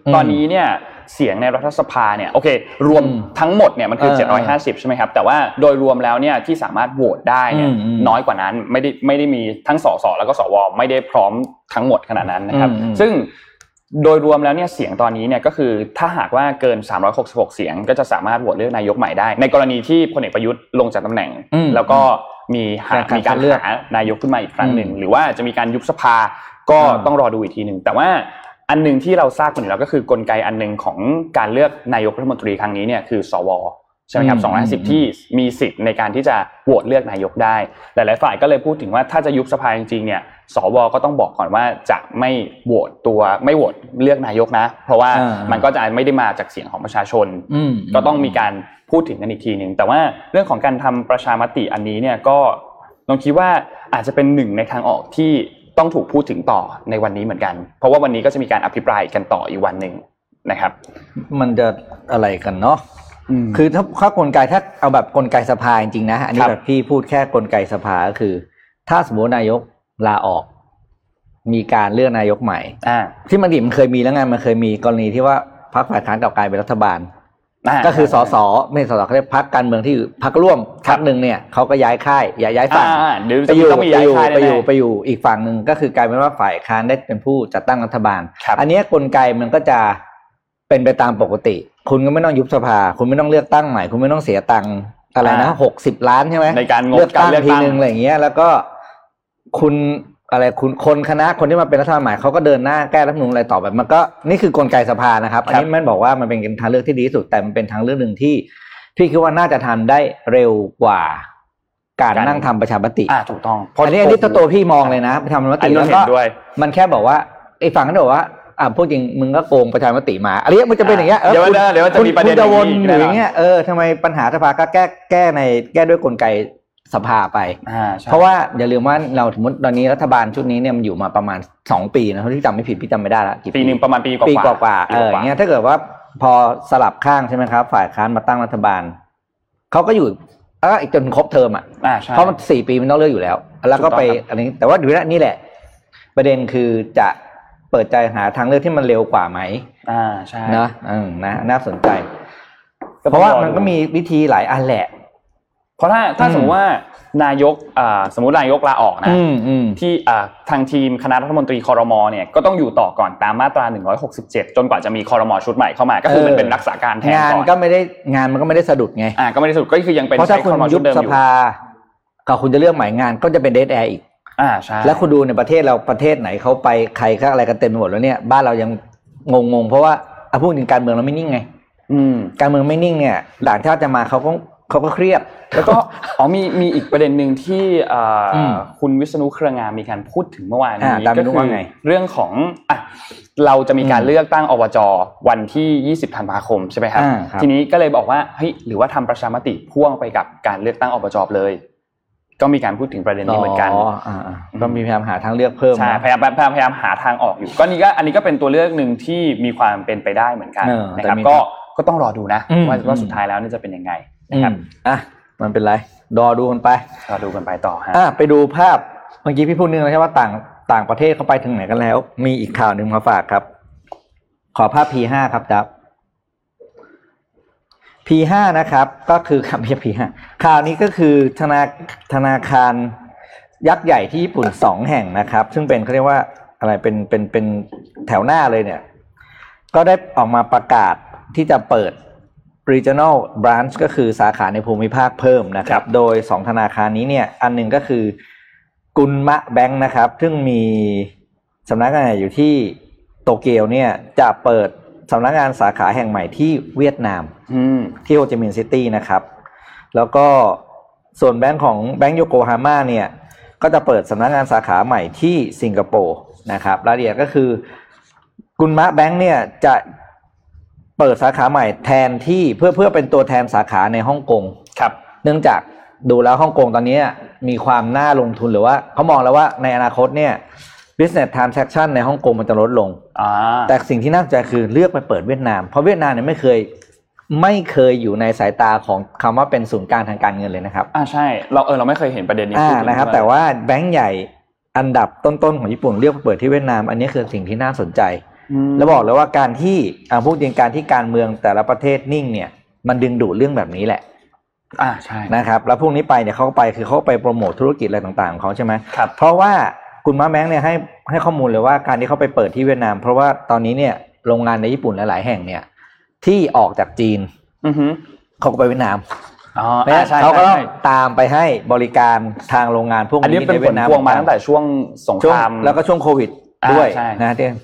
[SPEAKER 2] อ
[SPEAKER 3] ม
[SPEAKER 2] ตอนนี้เนี่ย เสียงในรัฐสภาเนี่ยโอเค รวม
[SPEAKER 3] อืม
[SPEAKER 2] ทั้งหมดเนี่ยมันคือ
[SPEAKER 3] เออ
[SPEAKER 2] 750 ใช่ไหมครับ แต่ว่าโดยรวมแล้วเนี่ยที่สามารถโหวตได้เนี่ย
[SPEAKER 3] อืมอืม
[SPEAKER 2] น้อยกว่านั้นไม่ได้ไม่ได้มีทั้งสสแล้วก็สวไม่ได้พร้อมทั้งหมดขนาดนั้นนะครับ
[SPEAKER 3] อืมอืม
[SPEAKER 2] ซึ่งโดยรวมแล้วเนี่ยเสียงตอนนี้เนี่ยก็คือถ้าหากว่าเกิน 366 เสียง ก็จะสามารถโหวตเลือกนายกใหม่ได้ ในกรณีที่พลเอกประยุทธ์ลงจากตำแหน่ง
[SPEAKER 3] อืม
[SPEAKER 2] แล้วก็มีหา
[SPEAKER 3] การ
[SPEAKER 2] มีการ
[SPEAKER 3] เลือก
[SPEAKER 2] หานายกขึ้นมาอีกครั้งหนึ่ง
[SPEAKER 3] อืม
[SPEAKER 2] หรือว่าจะมีการยุบสภาก็
[SPEAKER 3] อ่า
[SPEAKER 2] ต้องรอดูอีกทีหนึ่งแต่ว่า อันหนึ่งที่เราทราบกันอยู่แล้วก็คือกลไกอันหนึ่งของการเลือกนายกรัฐมนตรีครั้งนี้เนี่ยคือสวใช่ไหมครับ
[SPEAKER 3] อืม
[SPEAKER 2] 250 ที่มีสิทธิ์ในการที่จะโหวตเลือกนายกได้ หลาย ๆ ฝ่ายก็เลยพูดถึงว่าถ้าจะยุบสภาจริง ๆ เนี่ย สว ก็ต้องบอกก่อนว่าจะไม่โหวตตัวไม่โหวตเลือกนายกนะ เพราะว่า
[SPEAKER 3] อ่ามั
[SPEAKER 2] มันก็จะไม่ได้มาจากเสียงของประชาชน
[SPEAKER 3] อืม
[SPEAKER 2] ก็ต้องมีการพูดถึงกันอีกทีหนึ่ง แต่ว่าเรื่องของการทำประชามติอันนี้เนี่ยก็ลองคิดว่าอาจจะเป็นหนึ่งในทางออกที่ ต้องถูกพูดถึงต่อในวันนี้เหมือนกัน เพราะว่าวันนี้ก็จะมีการอภิปรายกันต่ออีกวันหนึ่งนะครับ
[SPEAKER 3] มันจะอะไรกันเนาะคือถ้าข้อกลไกถ้าเอาแบบกลไกสภาจริงๆนะอันนี้
[SPEAKER 2] ครับ
[SPEAKER 3] แบบพี่พูดแค่กลไกสภาก็คือ ถ้าสมมตินายกลาออก มีการเลือกนายกใหม่
[SPEAKER 2] อ่า
[SPEAKER 3] ที่มันดิมันเคยมีแล้วไงมันเคยมีกรณีที่ว่าพรรคฝ่ายค้านกลับกลายเป็นรัฐบาลา ก็คือสสไม่ใช่สสเขาเรียกพรรคการเมืองที่อยู่พรรคร่วมพรรคหนึ่งเนี่ยเขาก็ย้ายค่ายย้ายย้ายฝั่ง
[SPEAKER 2] อ่าเดี๋ยว
[SPEAKER 3] ไปอยู่
[SPEAKER 2] ต้องมี
[SPEAKER 3] ไป
[SPEAKER 2] ย้าย
[SPEAKER 3] อยู่
[SPEAKER 2] ค่าย
[SPEAKER 3] ไปอยู่
[SPEAKER 2] แน่ๆ
[SPEAKER 3] ไปอยู่อีกฝั่งหนึ่งก็คือกลายเป็นว่าฝ่ายค้านได้เป็นผู้จัดตั้งรัฐบาล
[SPEAKER 2] ครับ
[SPEAKER 3] อันเนี้ยกลไกมันก็จะเป็นไปตามปกติ คุณก็ไม่ต้องยุบสภา คุณไม่ต้องเลือกตั้งใหม่ คุณไม่ต้องเสียตังค์อะไรนะหกสิบล้านใช่ไหม
[SPEAKER 2] ในการงบ
[SPEAKER 3] เลือกตั้ง
[SPEAKER 2] การเลือก
[SPEAKER 3] ที
[SPEAKER 2] ตั้ง
[SPEAKER 3] นึงอะไรอย่างเงี้ยแล้วก็คุณ อะไรคุณคนคณะคนที่มาเป็นรัฐบาลใหม่เขาก็เดินหน้าแก้รัฐธรรมนูลอะไรต่อไปมันก็นี่คือกลไกสภานะครับอันนี้แม่นบอกว่ามันเป็นทางเลือกที่ดีที่สุดแต่มันเป็นทางเลือกหนึ่งที่พี่คิดว่าน่าจะทำได้เร็วกว่าการ
[SPEAKER 2] การ
[SPEAKER 3] นั่งทำประชามติ
[SPEAKER 2] อ่าถูกต้อง
[SPEAKER 3] อันนี้อันนี้ตัวตัวพี่มองเลยนะทำประชาม
[SPEAKER 2] อัน
[SPEAKER 3] ติ
[SPEAKER 2] นี้
[SPEAKER 3] แล้ว
[SPEAKER 2] เห็
[SPEAKER 3] ก็
[SPEAKER 2] นด้วย
[SPEAKER 3] มันแค่บอกว่าไอ้ฝั่งนั้นบอกว่าอ่าพูดจริงมึงก็โกงประชามติมาอะไรเงี้ยมันจะเป็นอย่างเงี้ยออ
[SPEAKER 2] เดี๋ยว
[SPEAKER 3] คุณ
[SPEAKER 2] เดี๋ยวจะมีประเด็น
[SPEAKER 3] คุณจะวน
[SPEAKER 2] อย่างนี้
[SPEAKER 3] หรือ
[SPEAKER 2] แน่นอน
[SPEAKER 3] อย่างเงี้ยเออทำไมปัญหาสภาก็แก้แก้ในแก้ด้วยกลไก สภาไป
[SPEAKER 2] อ่าใช่
[SPEAKER 3] เพราะว่าอย่าลืมว่าเราสมมติตอนนี้รัฐบาลชุดนี้เนี่ยมันอยู่มาประมาณสองปีนะที่จำไม่ผิดพี่จำไม่ได้ละกี่
[SPEAKER 2] ปีหนึ่งประมาณปีกว่า
[SPEAKER 3] ปีกว่าๆเอออย่างเงี้ยถ้าเกิดว่าพอสลับข้างใช่ไหมครับ ฝ่ายค้านมาตั้งรัฐบาลเขาก็อยู่แล้วก็อีกจนครบเทอมอะ
[SPEAKER 2] อ่าใช่
[SPEAKER 3] เพราะมันสี่ปีมันต้องเลือกอยู่แล้ว แล้วก็ไป
[SPEAKER 2] ถูกต้องครับ
[SPEAKER 3] อันนี้ แต่ว่าอยู่นี่แหละ ประเด็นคือจะเปิดใจหาทางเลือกที่มันเร็วกว่าไหม
[SPEAKER 2] อ่าใช่
[SPEAKER 3] นะอืมนะน่าสนใจ
[SPEAKER 2] ก็
[SPEAKER 3] เพ
[SPEAKER 2] ต้อง
[SPEAKER 3] ราะว่า
[SPEAKER 2] อดู
[SPEAKER 3] มันก็มีวิธีหลายอันแหละ
[SPEAKER 2] เพราะถ้าถ้า
[SPEAKER 3] อืม
[SPEAKER 2] สมมติว่านายกอ่าสมมตินายกลาออกนะ
[SPEAKER 3] อืมอืม
[SPEAKER 2] ที่อ่าทางทีมคณะรัฐมนตรีคอรมอเนี่ยก็ต้องอยู่ต่อก่อนตามมาตรา 167 จนกว่าจะมีคอรมอชุดใหม่เข้ามา ก็คือมัน
[SPEAKER 3] เออ
[SPEAKER 2] เป็นรักษาการแทน
[SPEAKER 3] งาน
[SPEAKER 2] ก่อน
[SPEAKER 3] ก็ไม่ได้งานมันก็ไม่ได้สะดุดไง
[SPEAKER 2] อ่าก็ไม่ได้สรุปก็คือยังเป็น
[SPEAKER 3] เพราะถ้า
[SPEAKER 2] ใช้
[SPEAKER 3] คุณ
[SPEAKER 2] คอรมอ
[SPEAKER 3] ยุ
[SPEAKER 2] ชุ
[SPEAKER 3] บ
[SPEAKER 2] ดเดิม
[SPEAKER 3] ส
[SPEAKER 2] อยู่
[SPEAKER 3] ภากับคุณจะเลือกใหม่งานก็จะเป็นเดทแอร์อีก
[SPEAKER 2] อ่าใช่
[SPEAKER 3] แล้วคุณดูในประเทศเราประเทศไหนเขาไปใครก็อะไรกันเต็มไปหมดแล้วเนี่ยบ้านเรายังงงงๆเพราะว่าเอาพูดถึงการเมืองเราไม่นิ่งไง
[SPEAKER 2] อืม
[SPEAKER 3] การเมืองไม่นิ่งเนี่ยต่างชาติจะมาเขาก็ เขาก็เครียด
[SPEAKER 2] แล้วก็อ๋อมีมีอีกประเด็นหนึ่งที่อ่า
[SPEAKER 3] อืม
[SPEAKER 2] คุณวิษณุเครืองามมีการพูดถึงเมื่อวาน
[SPEAKER 3] อ่า
[SPEAKER 2] นี้
[SPEAKER 3] ตาม
[SPEAKER 2] ก็
[SPEAKER 3] ไม่รู้
[SPEAKER 2] คื
[SPEAKER 3] ว่าไง
[SPEAKER 2] เรื่องของอะเราจะมีการ
[SPEAKER 3] อืม
[SPEAKER 2] เลือกตั้งอบจวันที่ 20ธันวาคมใช่ไหมครับ
[SPEAKER 3] อ่าครับ
[SPEAKER 2] ทีนี้ก็เลยบอกว่าเฮ้ยหรือว่าทำประชามติพ่วงไปกับการเลือกตั้งอบจเลย ก็มีการพูดถึงประเด็นนี้เหมือนกัน
[SPEAKER 3] อ๋ออ่าๆก็มีพยายามหาทางเลือกเพิ่ม
[SPEAKER 2] ใช่
[SPEAKER 3] นะ
[SPEAKER 2] พยายามพยายามพยายามหาทางออกอยู่ ก็นี่ก็อันนี้ก็เป็นตัวเลือกหนึ่งที่มีความเป็นไปได้เหมือนกัน
[SPEAKER 3] เออ
[SPEAKER 2] นะครับ
[SPEAKER 3] แต่มี
[SPEAKER 2] ก็ก็ต้องรอดูนะ
[SPEAKER 3] อืม
[SPEAKER 2] ว่าว่า
[SPEAKER 3] อืม
[SPEAKER 2] สุดท้ายแล้วเนี่ยจะเป็นยังไง
[SPEAKER 3] อื
[SPEAKER 2] นะครับ
[SPEAKER 3] มอะมันเป็นไรรอดูกันไป
[SPEAKER 2] รอดูกันไปต่อฮะ
[SPEAKER 3] อะไปดูภาพเมื่อกี้พี่พูดนึงแล้วใช่ว่าต่างต่างประเทศเขาไปถึงไหนกันแล้ว มีอีกข่าวหนึ่งมาฝากครับ ขอภาพ P5 ครับดับ P5 นะครับ ก็คือครับไม่ใช่ P5 ข่าวนี้ก็คือธนาธนาคารยักษ์ใหญ่ที่ญี่ปุ่นสองแห่งนะครับ ซึ่งเป็นเขาเรียกว่าอะไรเป็นเป็นเป็นแถวหน้าเลยเนี่ย ก็ได้ออกมาประกาศที่จะเปิด regional branch ก็คือสาขาในภูมิภาคเพิ่มนะครับ โดยสองธนาคารนี้เนี่ย อันหนึ่งก็คือกุนมะแบงค์นะครับ ซึ่งมีสำนักงานอยู่ที่โตเกียวเนี่ยจะเปิดสำนักงานสาขาแห่งใหม่ที่เวียดนาม
[SPEAKER 2] อืม
[SPEAKER 3] ที่โฮจิมินห์ซิตี้นะครับ แล้วก็ส่วนแบงค์ของแบงค์โยโกฮาม่าเนี่ย ก็จะเปิดสำนักงานสาขาใหม่ที่สิงคโปร์นะครับรายละเอียดก็คือกุนมะแบงค์เนี่ยจะ เปิดสาขาใหม่แทนที่เพื่อเพื่อเป็นตัวแทนสาขาในฮ่องกง
[SPEAKER 2] ครับ
[SPEAKER 3] เนื่องจากดูแล้วฮ่องกงตอนนี้มีความน่าลงทุนหรือว่าเขามองแล้วว่าในอนาคตเนี่ย business transaction ในฮ่องกงมันจะลดลง
[SPEAKER 2] อ่า
[SPEAKER 3] แต่สิ่งที่น่าสนใจคือเลือกไปเปิดเวียดนาม เพราะเวียดนามเนี่ยไม่เคยไม่เคยอยู่ในสายตาของคำว่าเป็นศูนย์กลางทางการเงินเลยนะครับ
[SPEAKER 2] อ่าใช่ เราเออเราไม่เคยเห็นประเด็นนี้
[SPEAKER 3] อ่า
[SPEAKER 2] พูดถึง
[SPEAKER 3] นะครับ
[SPEAKER 2] ด้วย
[SPEAKER 3] แต่ว่าแบงก์ใหญ่อันดับต้นๆของญี่ปุ่นเลือกไปเปิดที่เวียดนาม อันนี้คือสิ่งที่น่าสนใจ
[SPEAKER 2] ม
[SPEAKER 3] แล้วบอกเลยว่าการที่อ่าพูดจริงการที่การเมืองแต่ละประเทศนิ่งเนี่ย มันดึงดูดเรื่องแบบนี้แหละ
[SPEAKER 2] อ่าใช่
[SPEAKER 3] นะครับ แล้วพวกนี้ไปเนี่ยเขาก็ไปคือเขาไปโปรโมทธุรกิจอะไรต่างๆของเขาใช่ไหม
[SPEAKER 2] ครับ
[SPEAKER 3] เพราะว่าคุณมาแบงค์เนี่ยให้ให้ข้อมูลเลยว่าการที่เขาไปเปิดที่เวียดนาม เพราะว่าตอนนี้เนี่ยโรงงานในญี่ปุ่นหลายๆแห่งเนี่ย ที่ออกจากจีน
[SPEAKER 2] อือฮึ
[SPEAKER 3] เขาก็ไปเวียดนาม
[SPEAKER 2] อ๋อ
[SPEAKER 3] เพราะฉะ
[SPEAKER 2] อ่า
[SPEAKER 3] นั้น
[SPEAKER 2] ใช่
[SPEAKER 3] เขาก็ต้อง
[SPEAKER 2] ใช่
[SPEAKER 3] ตามไปให้บริการทางโรงงานพวก
[SPEAKER 2] อันนี้
[SPEAKER 3] นี้
[SPEAKER 2] เป็น
[SPEAKER 3] ใน
[SPEAKER 2] ผ
[SPEAKER 3] เวีย
[SPEAKER 2] ล
[SPEAKER 3] ดนาม
[SPEAKER 2] พวงมาตั้งแต่ช่วงสงค
[SPEAKER 3] ช่วง
[SPEAKER 2] ราม
[SPEAKER 3] แล้วก็ช่วงโควิด
[SPEAKER 2] อ่า
[SPEAKER 3] ด้วย
[SPEAKER 2] ใช่
[SPEAKER 3] นะเด่น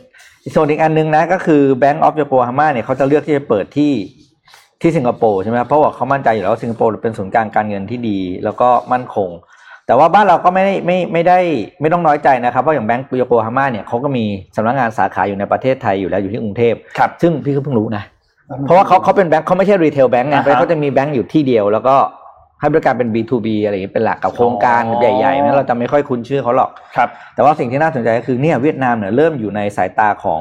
[SPEAKER 3] ส่วนอีกอันหนึงนะก็คือ Bank of Yokohama เนี่ยเขาจะเลือกที่จะเปิดที่ที่สิงคโปร์ใช่ไหมครับเพราะว่าเขามั่นใจอยู่แล้วว่าสิงคโปร์เป็นศูนย์กลางการเงินที่ดี แล้วก็มั่นคง แต่ว่าบ้านเราก็ไม่ได้ไม่ไม่ได้ไม่ต้องน้อยใจนะครับเพราะอย่างแบงก์โยโกฮาม่าเนี่ยเขาก็มีสำนักงานสาขาอยู่ในประเทศไทยอยู่แล้วอยู่ที่กรุงเทพ
[SPEAKER 2] ครับ
[SPEAKER 3] ซึ่งพี่ก็เพิ่งรู้นะเพราะว่าเขาเขาเป็นแบงก์เขาไม่ใช่รีเทลแบงก์ไง
[SPEAKER 2] อ่าฮะ
[SPEAKER 3] เพราะเขาจะมีแบงก์อยู่ที่เดียวแล้วก็ ให้บริการเป็น B2B อะไรอย่างนี้เป็นหลักกับโครงการ
[SPEAKER 2] อ๋อ
[SPEAKER 3] ใหญ่ๆนั้นเราจะไม่ค่อยคุ้นชื่อเขาหรอก
[SPEAKER 2] ครับ
[SPEAKER 3] แต่ว่าสิ่งที่น่าสนใจก็คือเนี่ยเวียดนามเนี่ยเริ่มอยู่ในสายตาของ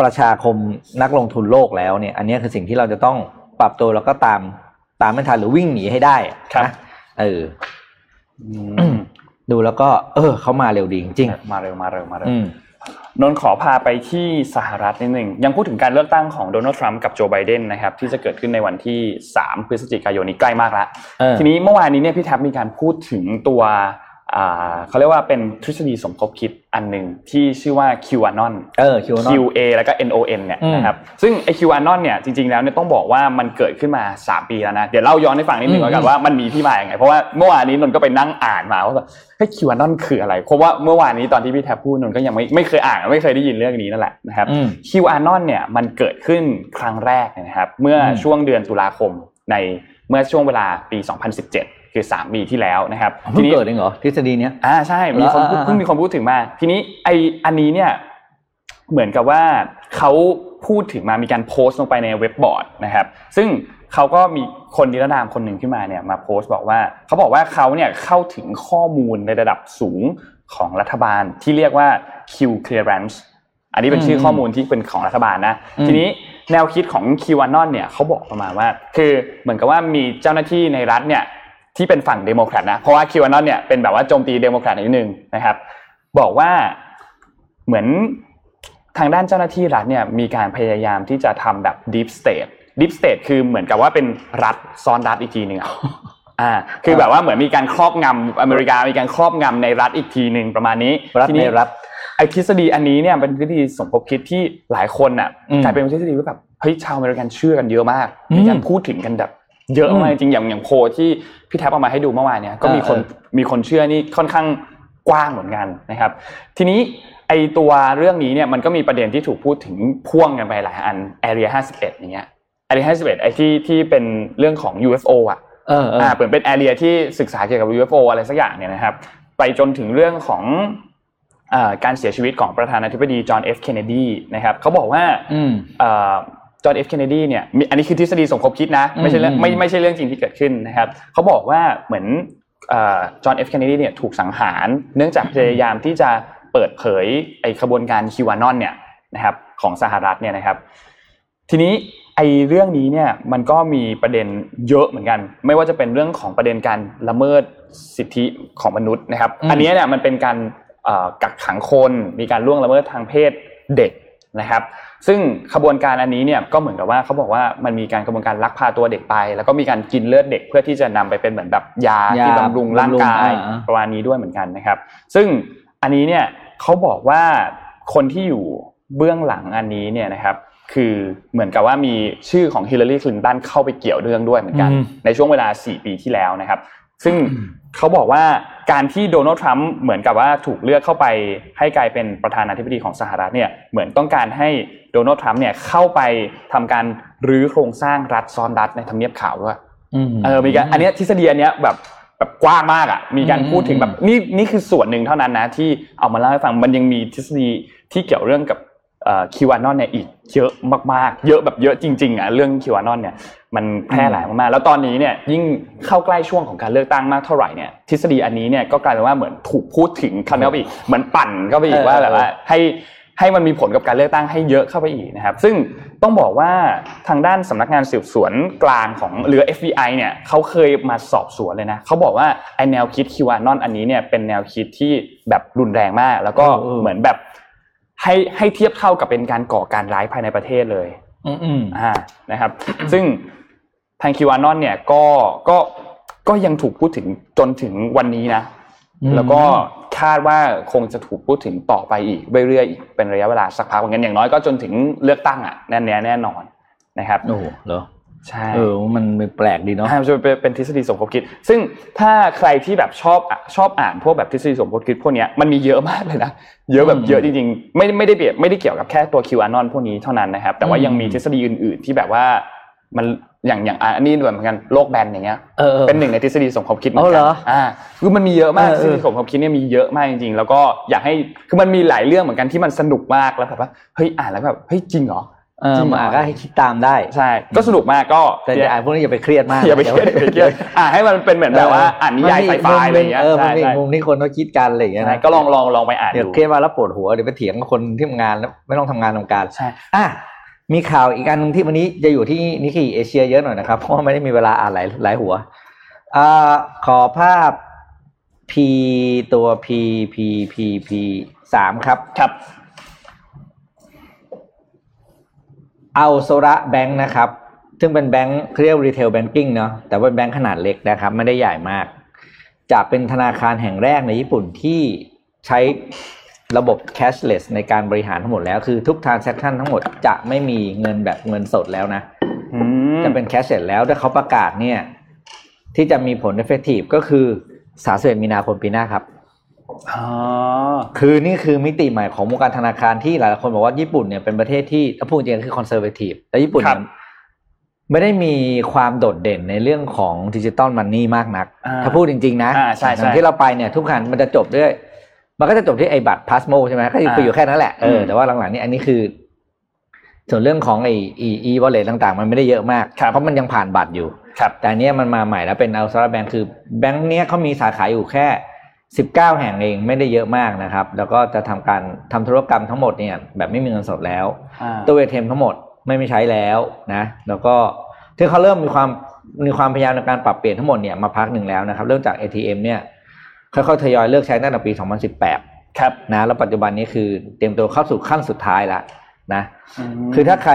[SPEAKER 3] ประชาคมนักลงทุนโลกแล้วเนี่ยอันนี้คือสิ่งที่เราจะต้องปรับตัวแล้วก็ตามตามไม่ทันหรือวิ่งหนีให้ได้
[SPEAKER 2] ครับ
[SPEAKER 3] นะเออ
[SPEAKER 2] อืม
[SPEAKER 3] ดูแล้วก็ เออเขามาเร็วดีจริง
[SPEAKER 2] มาเร็วมาเร็วมาเร็ว
[SPEAKER 3] ๆอืม
[SPEAKER 2] นนท์ขอพาไปที่สหรัฐนิดหนึ่งยังพูดถึงการเลือกตั้งของโดนัลด์ทรัมป์กับโจไบเดนนะครับที่จะเกิดขึ้นในวันที่ 3 พฤศจิกายนนี้ใกล้มากแล้ว
[SPEAKER 3] เออ
[SPEAKER 2] ทีนี้เมื่อวานนี้เนี่ยพี่แท็บมีการพูดถึงตัวอ่า เขาเรียกว่าเป็นทฤษฎีสมคบคิดอันหนึ่งที่ชื่อว่า QAnon
[SPEAKER 3] เออคิวน
[SPEAKER 2] Q A แล้วก็ N O N เนี่ย
[SPEAKER 3] อืม
[SPEAKER 2] นะครับซึ่งไอ QAnon เนี่ยจริงๆแล้วเนี่ยต้องบอกว่ามันเกิดขึ้นมา 3 ปีแล้วนะ เดี๋ยวเล่าย้อนให้ฟังนิดนึง
[SPEAKER 3] อืม
[SPEAKER 2] แล้วกันว่ามันมีที่มาอย่างไง เพราะว่าเมื่อวานนี้นนท์ก็ไปนั่งอ่านมาว่าแบบเฮ้ย QAnon คืออะไร เพราะว่าเมื่อวานนี้ตอนที่พี่แท็บพูดนนท์ก็ยังไม่ไม่เคยอ่านไม่เคยได้ยินเรื่องนี้นั่นแหละนะครับ
[SPEAKER 3] อืม
[SPEAKER 2] QAnon เนี่ยมันเกิดขึ้นครั้งแรกเนี่ยนะครับเมื่ออ
[SPEAKER 3] ม
[SPEAKER 2] ช่วงเดือนตุลาคมในเมื่อช่วงเวลาปี 2017 คือ 3 ปีที่แล้วนะครับ
[SPEAKER 3] เพิ่งเกิดเองเหรอทฤษฎีเนี้ย
[SPEAKER 2] อ่าใช่มีคนพูด
[SPEAKER 3] อ่าอ่า
[SPEAKER 2] เพิ่งมีคนพูดถึงมา ทีนี้ไออันนี้เนี่ยเหมือนกับว่าเขาพูดถึงมามีการโพสต์ลงไปในเว็บบอร์ดนะครับ ซึ่งเขาก็มีคนนิรนามคนหนึ่งขึ้นมาเนี่ยมาโพสต์บอกว่าเขาบอกว่าเขาเนี่ยเข้าถึงข้อมูลในระดับสูงของรัฐบาลที่เรียกว่า Q clearance อันนี้เป็นชื่อข้อมูลที่เป็นของรัฐบาลนะ
[SPEAKER 3] อืม
[SPEAKER 2] ทีนี้แนวคิดของ QAnon เนี่ยเขาบอกประมาณว่า คือเหมือนกับว่ามีเจ้าหน้าที่ในรัฐเนี่ย ที่เป็นฝั่งเดโมแครตนะเพราะว่า QAnon เนี่ยเป็นแบบว่าโจมตีเดโมแครตนิดนึงนะครับบอกว่าเหมือนทางด้านเจ้าหน้าที่รัฐเนี่ยมีการพยายามที่จะทำแบบ deep state deep state คือเหมือนกับว่าเป็นรัฐซ้อนรัฐอีกทีหนึ่งอะอ่าคือแบบว่าเหมือนมีการครอบงำอเมริกามีการครอบงำในรัฐอีกทีหนึ่งประมาณนี้
[SPEAKER 3] รัฐ
[SPEAKER 2] ที
[SPEAKER 3] ใน
[SPEAKER 2] นี้
[SPEAKER 3] รัฐ
[SPEAKER 2] ไอ้ทฤษฎีอันนี้เนี่ยเป็นทฤษฎีสมคบคิดที่หลายคนอะ
[SPEAKER 3] อืม
[SPEAKER 2] กลายเป็นทฤษฎีที่แบบเฮ้ยชาวอเมริกันเชื่อกันเยอะมาก
[SPEAKER 3] อืม
[SPEAKER 2] มีการพูดถึงกันแบบเยอะมาก
[SPEAKER 3] อืม
[SPEAKER 2] จริงๆอย่างอย่างโพลที่ พี่แท็บเอามาให้ดูเมื่อวานเนี่ยก็มีคน
[SPEAKER 3] เออ
[SPEAKER 2] มีคนเชื่อนี่ค่อนข้างกว้างเหมือนกันนะครับ ทีนี้ไอตัวเรื่องนี้เนี่ยมันก็มีประเด็นที่ถูกพูดถึงพ่วงกันไปหลายอัน Area 51อย่างเงี้ย Area 51ไอที่ที่เป็นเรื่องของ UFO อะ
[SPEAKER 3] เออเออ
[SPEAKER 2] อ่าเปิดเป็นแอเรียที่ศึกษาเกี่ยวกับ UFO อะไรสักอย่างเนี่ยนะครับ ไปจนถึงเรื่องของอ่าการเสียชีวิตของประธานาธิบดีจอห์นเอฟเคนเนดีนะครับเขาบอกว่า
[SPEAKER 3] อืม
[SPEAKER 2] จอห์นเอฟเคนเนดีเนี่ยมีอันนี้คือทฤษฎีสมคบคิดนะ ไม่ใช่เรื่อง
[SPEAKER 3] อืม
[SPEAKER 2] ไม่ไม่ใช่เรื่องจริงที่เกิดขึ้นนะครับเขาบอกว่าเหมือนจอห์นเอฟเคนเนดีเนี่ยถูกสังหาร เนื่องจากพยายามที่จะเปิดเผยไอขบวนการ QAnon เนี่ยนะครับของสหรัฐเนี่ยนะครับ ทีนี้ไอ้เรื่องนี้เนี่ยมันก็มีประเด็นเยอะเหมือนกัน ไม่ว่าจะเป็นเรื่องของประเด็นการละเมิดสิทธิของมนุษย์นะครับ
[SPEAKER 3] อืม
[SPEAKER 2] อันนี้เนี่ยมันเป็นการเอ่อกักขังคนมีการล่วงละเมิดทางเพศเด็ก นะครับ ซึ่งขบวนการอันนี้เนี่ยก็เหมือนกับว่าเขาบอกว่ามันมีการกระบวนการลักพาตัวเด็กไป แล้วก็มีการกินเลือดเด็กเพื่อที่จะนำไปเป็นเหมือนแบบยาที่
[SPEAKER 3] ยา
[SPEAKER 2] บำรุงร่างกาย
[SPEAKER 3] บำรุงอ่า
[SPEAKER 2] ประมาณนี้ด้วยเหมือนกันนะครับ ซึ่งอันนี้เนี่ยเขาบอกว่าคนที่อยู่เบื้องหลังอันนี้เนี่ยนะครับคือเหมือนกับว่ามีชื่อของฮิลลารีคลินตันเข้าไปเกี่ยวเรื่องด้วยเหมือนกัน
[SPEAKER 3] อืม
[SPEAKER 2] ในช่วงเวลา 4 ปีที่แล้วนะครับ ซึ่ง เขาบอกว่าการที่โดนัลด์ทรัมป์เหมือนกับว่าถูกเลือกเข้าไปให้กลายเป็นประธานาธิบดีของสหรัฐเนี่ยเหมือนต้องการให้โดนัลด์ทรัมป์เนี่ยเข้าไปทำการรื้อโครงสร้างรัฐซ้อนรัฐในทำเนียบขาวด้วยเออมีการอันเนี้ยทฤษฎีอันเนี้ยแบบแบบกว้างมากอะมีการ
[SPEAKER 3] อืม
[SPEAKER 2] พูดถึงแบบนี่นี่คือส่วนหนึ่งเท่านั้นนะที่เอามาเล่าให้ฟังมันยังมีทฤษฎีที่เกี่ยวเรื่องกับคิวานอนเนี่ยอีกเยอะมากๆ เยอะแบบเยอะจริงๆอะเรื่องคิวานอนเนี่ย มันแพร่หลายมากๆแล้วตอนนี้เนี่ยยิ่งเข้าใกล้ช่วงของการเลือกตั้งมากเท่าไหร่เนี่ยทฤษฎีอันนี้เนี่ยก็กลายเป็นว่าเหมือนถูกพูดถึงคำนี้ไปอีกเหมือนปั่นก็ไปอีกว่าแบบว่าให้ให้มันมีผลกับการเลือกตั้งให้เยอะเข้าไปอีกนะครับ ซึ่งต้องบอกว่าทางด้านสำนักงานสืบสวนกลางของหรือ FBI เนี่ยเขาเคยมาสอบสวนเลยนะเขาบอกว่าไอแนวคิดคิวานอนอันนี้เนี่ยเป็นแนวคิดที่แบบรุนแรงมาก แล้วก็เหมือนแบบให้ให้เทียบเท่ากับเป็นการก่อการร้ายภายในประเทศเลย
[SPEAKER 3] อืม
[SPEAKER 2] อ่านะครับ ซึ่ง ทางคิวานอนเนี่ยก็ก็ก็ยังถูกพูดถึงจนถึงวันนี้นะ แล้วก็คาดว่าคงจะถูกพูดถึงต่อไปอีกเรื่อยๆอีกเป็นระยะเวลาสักพักเหมือนกันอย่างน้อยก็จนถึงเลือกตั้งอะแน่แน่แน่นอนนะครับ
[SPEAKER 3] โอ้เหรอ
[SPEAKER 2] ใช่
[SPEAKER 3] เออมันแปลกดีเนาะ
[SPEAKER 2] อ่าจะเป็นเป็นทฤษฎีสมคบคิด ซึ่งถ้าใครที่แบบชอบอะชอบอ่านพวกแบบทฤษฎีสมคบคิดพวกเนี้ยมันมีเยอะมากเลยนะเยอะแบบเยอะจริงๆ ไม่ไม่ได้เบียดไม่ได้เกี่ยวกับแค่ตัวคิวอานอนพวกนี้เท่านั้นนะครับ แต่ว่ายังมีทฤษฎีอื่น ๆ ที่แบบว่ามัน อย่างอย่างอันนี้ด้วยเหมือนกันโลกแบนอย่างเงี้ย
[SPEAKER 3] เออ
[SPEAKER 2] เป็นหนึ่งในทฤษฎีสมคบคิดเหมือน
[SPEAKER 3] เอาเห
[SPEAKER 2] กั
[SPEAKER 3] ร
[SPEAKER 2] น
[SPEAKER 3] อ
[SPEAKER 2] อ่าคือมันมีเยอะมาก
[SPEAKER 3] เออ
[SPEAKER 2] ทฤษฎีสมคบคิดเนี่ยมีเยอะมากจริงๆ แล้วก็อยากให้คือมันมีหลายเรื่องเหมือนกันที่มันสนุกมากแล้วแบบว่าเฮ้ยอ่านแล้วแบบเฮ้ยจริงเหรอ
[SPEAKER 3] เออ
[SPEAKER 2] จริงเหร
[SPEAKER 3] มาก็ให้คิดตามได้
[SPEAKER 2] ใช่ ก็สนุกมากก็
[SPEAKER 3] แต่อย่าอ่านพวกนี้อย่าไปเครียดมาก
[SPEAKER 2] อย่าไปเครียดอย่าไปเครียดอ่าให้มันเป็นเหมือนแบบว่าอ่านนิยายไซไฟอะไรอย่างเงี้ย
[SPEAKER 3] เออมัน
[SPEAKER 2] ใช่
[SPEAKER 3] มี
[SPEAKER 2] ใช่
[SPEAKER 3] มุมที่คนเขาคิดกันอะไรอย่างเงี้ย
[SPEAKER 2] ใช่
[SPEAKER 3] นะ
[SPEAKER 2] ก็ลองลองลองไปอ่าน
[SPEAKER 3] เดี๋ยว
[SPEAKER 2] ดู
[SPEAKER 3] เครียดมาแล้วปวดหัวเดี๋ยวไปเถียงกับคนที่ทำงานแล้วไม่ต้องทำงานทำการ
[SPEAKER 2] ใช่
[SPEAKER 3] อะ มีข่าวอีกอันนึงที่วันนี้จะอยู่ที่ Nikkei Asia เยอะหน่อยนะครับ เพราะว่าไม่ได้มีเวลาอ่านหลายหลายหัวอขอภาพ P ตัว P P P P สามครับ
[SPEAKER 2] ครับ
[SPEAKER 3] Aozora Bank นะครับ ซึ่งเป็นแบงค์เรียก retail banking เนาะ แต่ว่าเป็นแบงค์ขนาดเล็กนะครับ ไม่ได้ใหญ่มากจะเป็นธนาคารแห่งแรกในญี่ปุ่นที่ใช้ ระบบ cashless ในการบริหารทั้งหมดแล้ว คือทุก transaction ทั้งหมดจะไม่มีเงินแบบเงินสดแล้วนะ
[SPEAKER 2] อืม
[SPEAKER 3] จะเป็น cashless แล้วแต่เขาประกาศเนี่ย ที่จะมีผล effective ก็คือ31มีนาคมปีหน้าครับ
[SPEAKER 2] อ๋อ
[SPEAKER 3] คือนี่คือมิติใหม่ของวงการธนาคารที่หลายๆคนบอกว่าญี่ปุ่นเนี่ยเป็นประเทศที่ถ้าพูดจริงๆคือคอนเซอร์เวทีฟและญี่ปุ่นเนี่ยไม่ได้มีความโดดเด่นในเรื่องของดิจิตอลมันนี่มากนัก
[SPEAKER 2] อ่า
[SPEAKER 3] ถ้าพูดจริง ๆ นะ
[SPEAKER 2] อ่าใช่ใช่
[SPEAKER 3] อย่างที่เราไปเนี่ยทุกครั้งมันจะจบด้วย มันก็จะจบที่ไอ้บัตรพาสโมใช่ไหมก็คือไป
[SPEAKER 2] อ่า
[SPEAKER 3] อยู่แค่นั้นแหละเออ
[SPEAKER 2] ม
[SPEAKER 3] แต่ว่าหลังๆนี่อันนี้คือ ส่วนเรื่องของไอ้อีอีวอลเล็ตต่างๆ มันไม่ได้เยอะมาก
[SPEAKER 2] ครับ
[SPEAKER 3] เพราะมันยังผ่านบัตรอยู่
[SPEAKER 2] ครับ
[SPEAKER 3] แต่อันเนี้ยมันมาใหม่แล้วเป็นอัลซาแบงค์คือแบงค์เนี้ยเขามีสาขาอยู่แค่สิบเก้าแห่งเองไม่ได้เยอะมากนะครับ แล้วก็จะทำการทำธุรกรรมทั้งหมดเนี่ย แบบไม่มีเงินสดแล้ว
[SPEAKER 2] อ่า
[SPEAKER 3] ตัวเอทมทั้งหมดไม่มีใช้แล้วนะ แล้วก็ที่เขาเริ่มมีความมีความพยายามในการปรับเปลี่ยนทั้งหมดเนี่ยมาพักหนึ่งแล้วนะครับ เริ่มจาก ATM เนี่ย ค่อยๆทยอยเลิกใช้ตั้งแต่ปี 2018
[SPEAKER 2] ครับ
[SPEAKER 3] นะแล้วปัจจุบันนี้คือเตรียมตัวเข้าสู่ขั้นสุดท้ายแล้วนะ
[SPEAKER 2] ม
[SPEAKER 3] คือถ้าใคร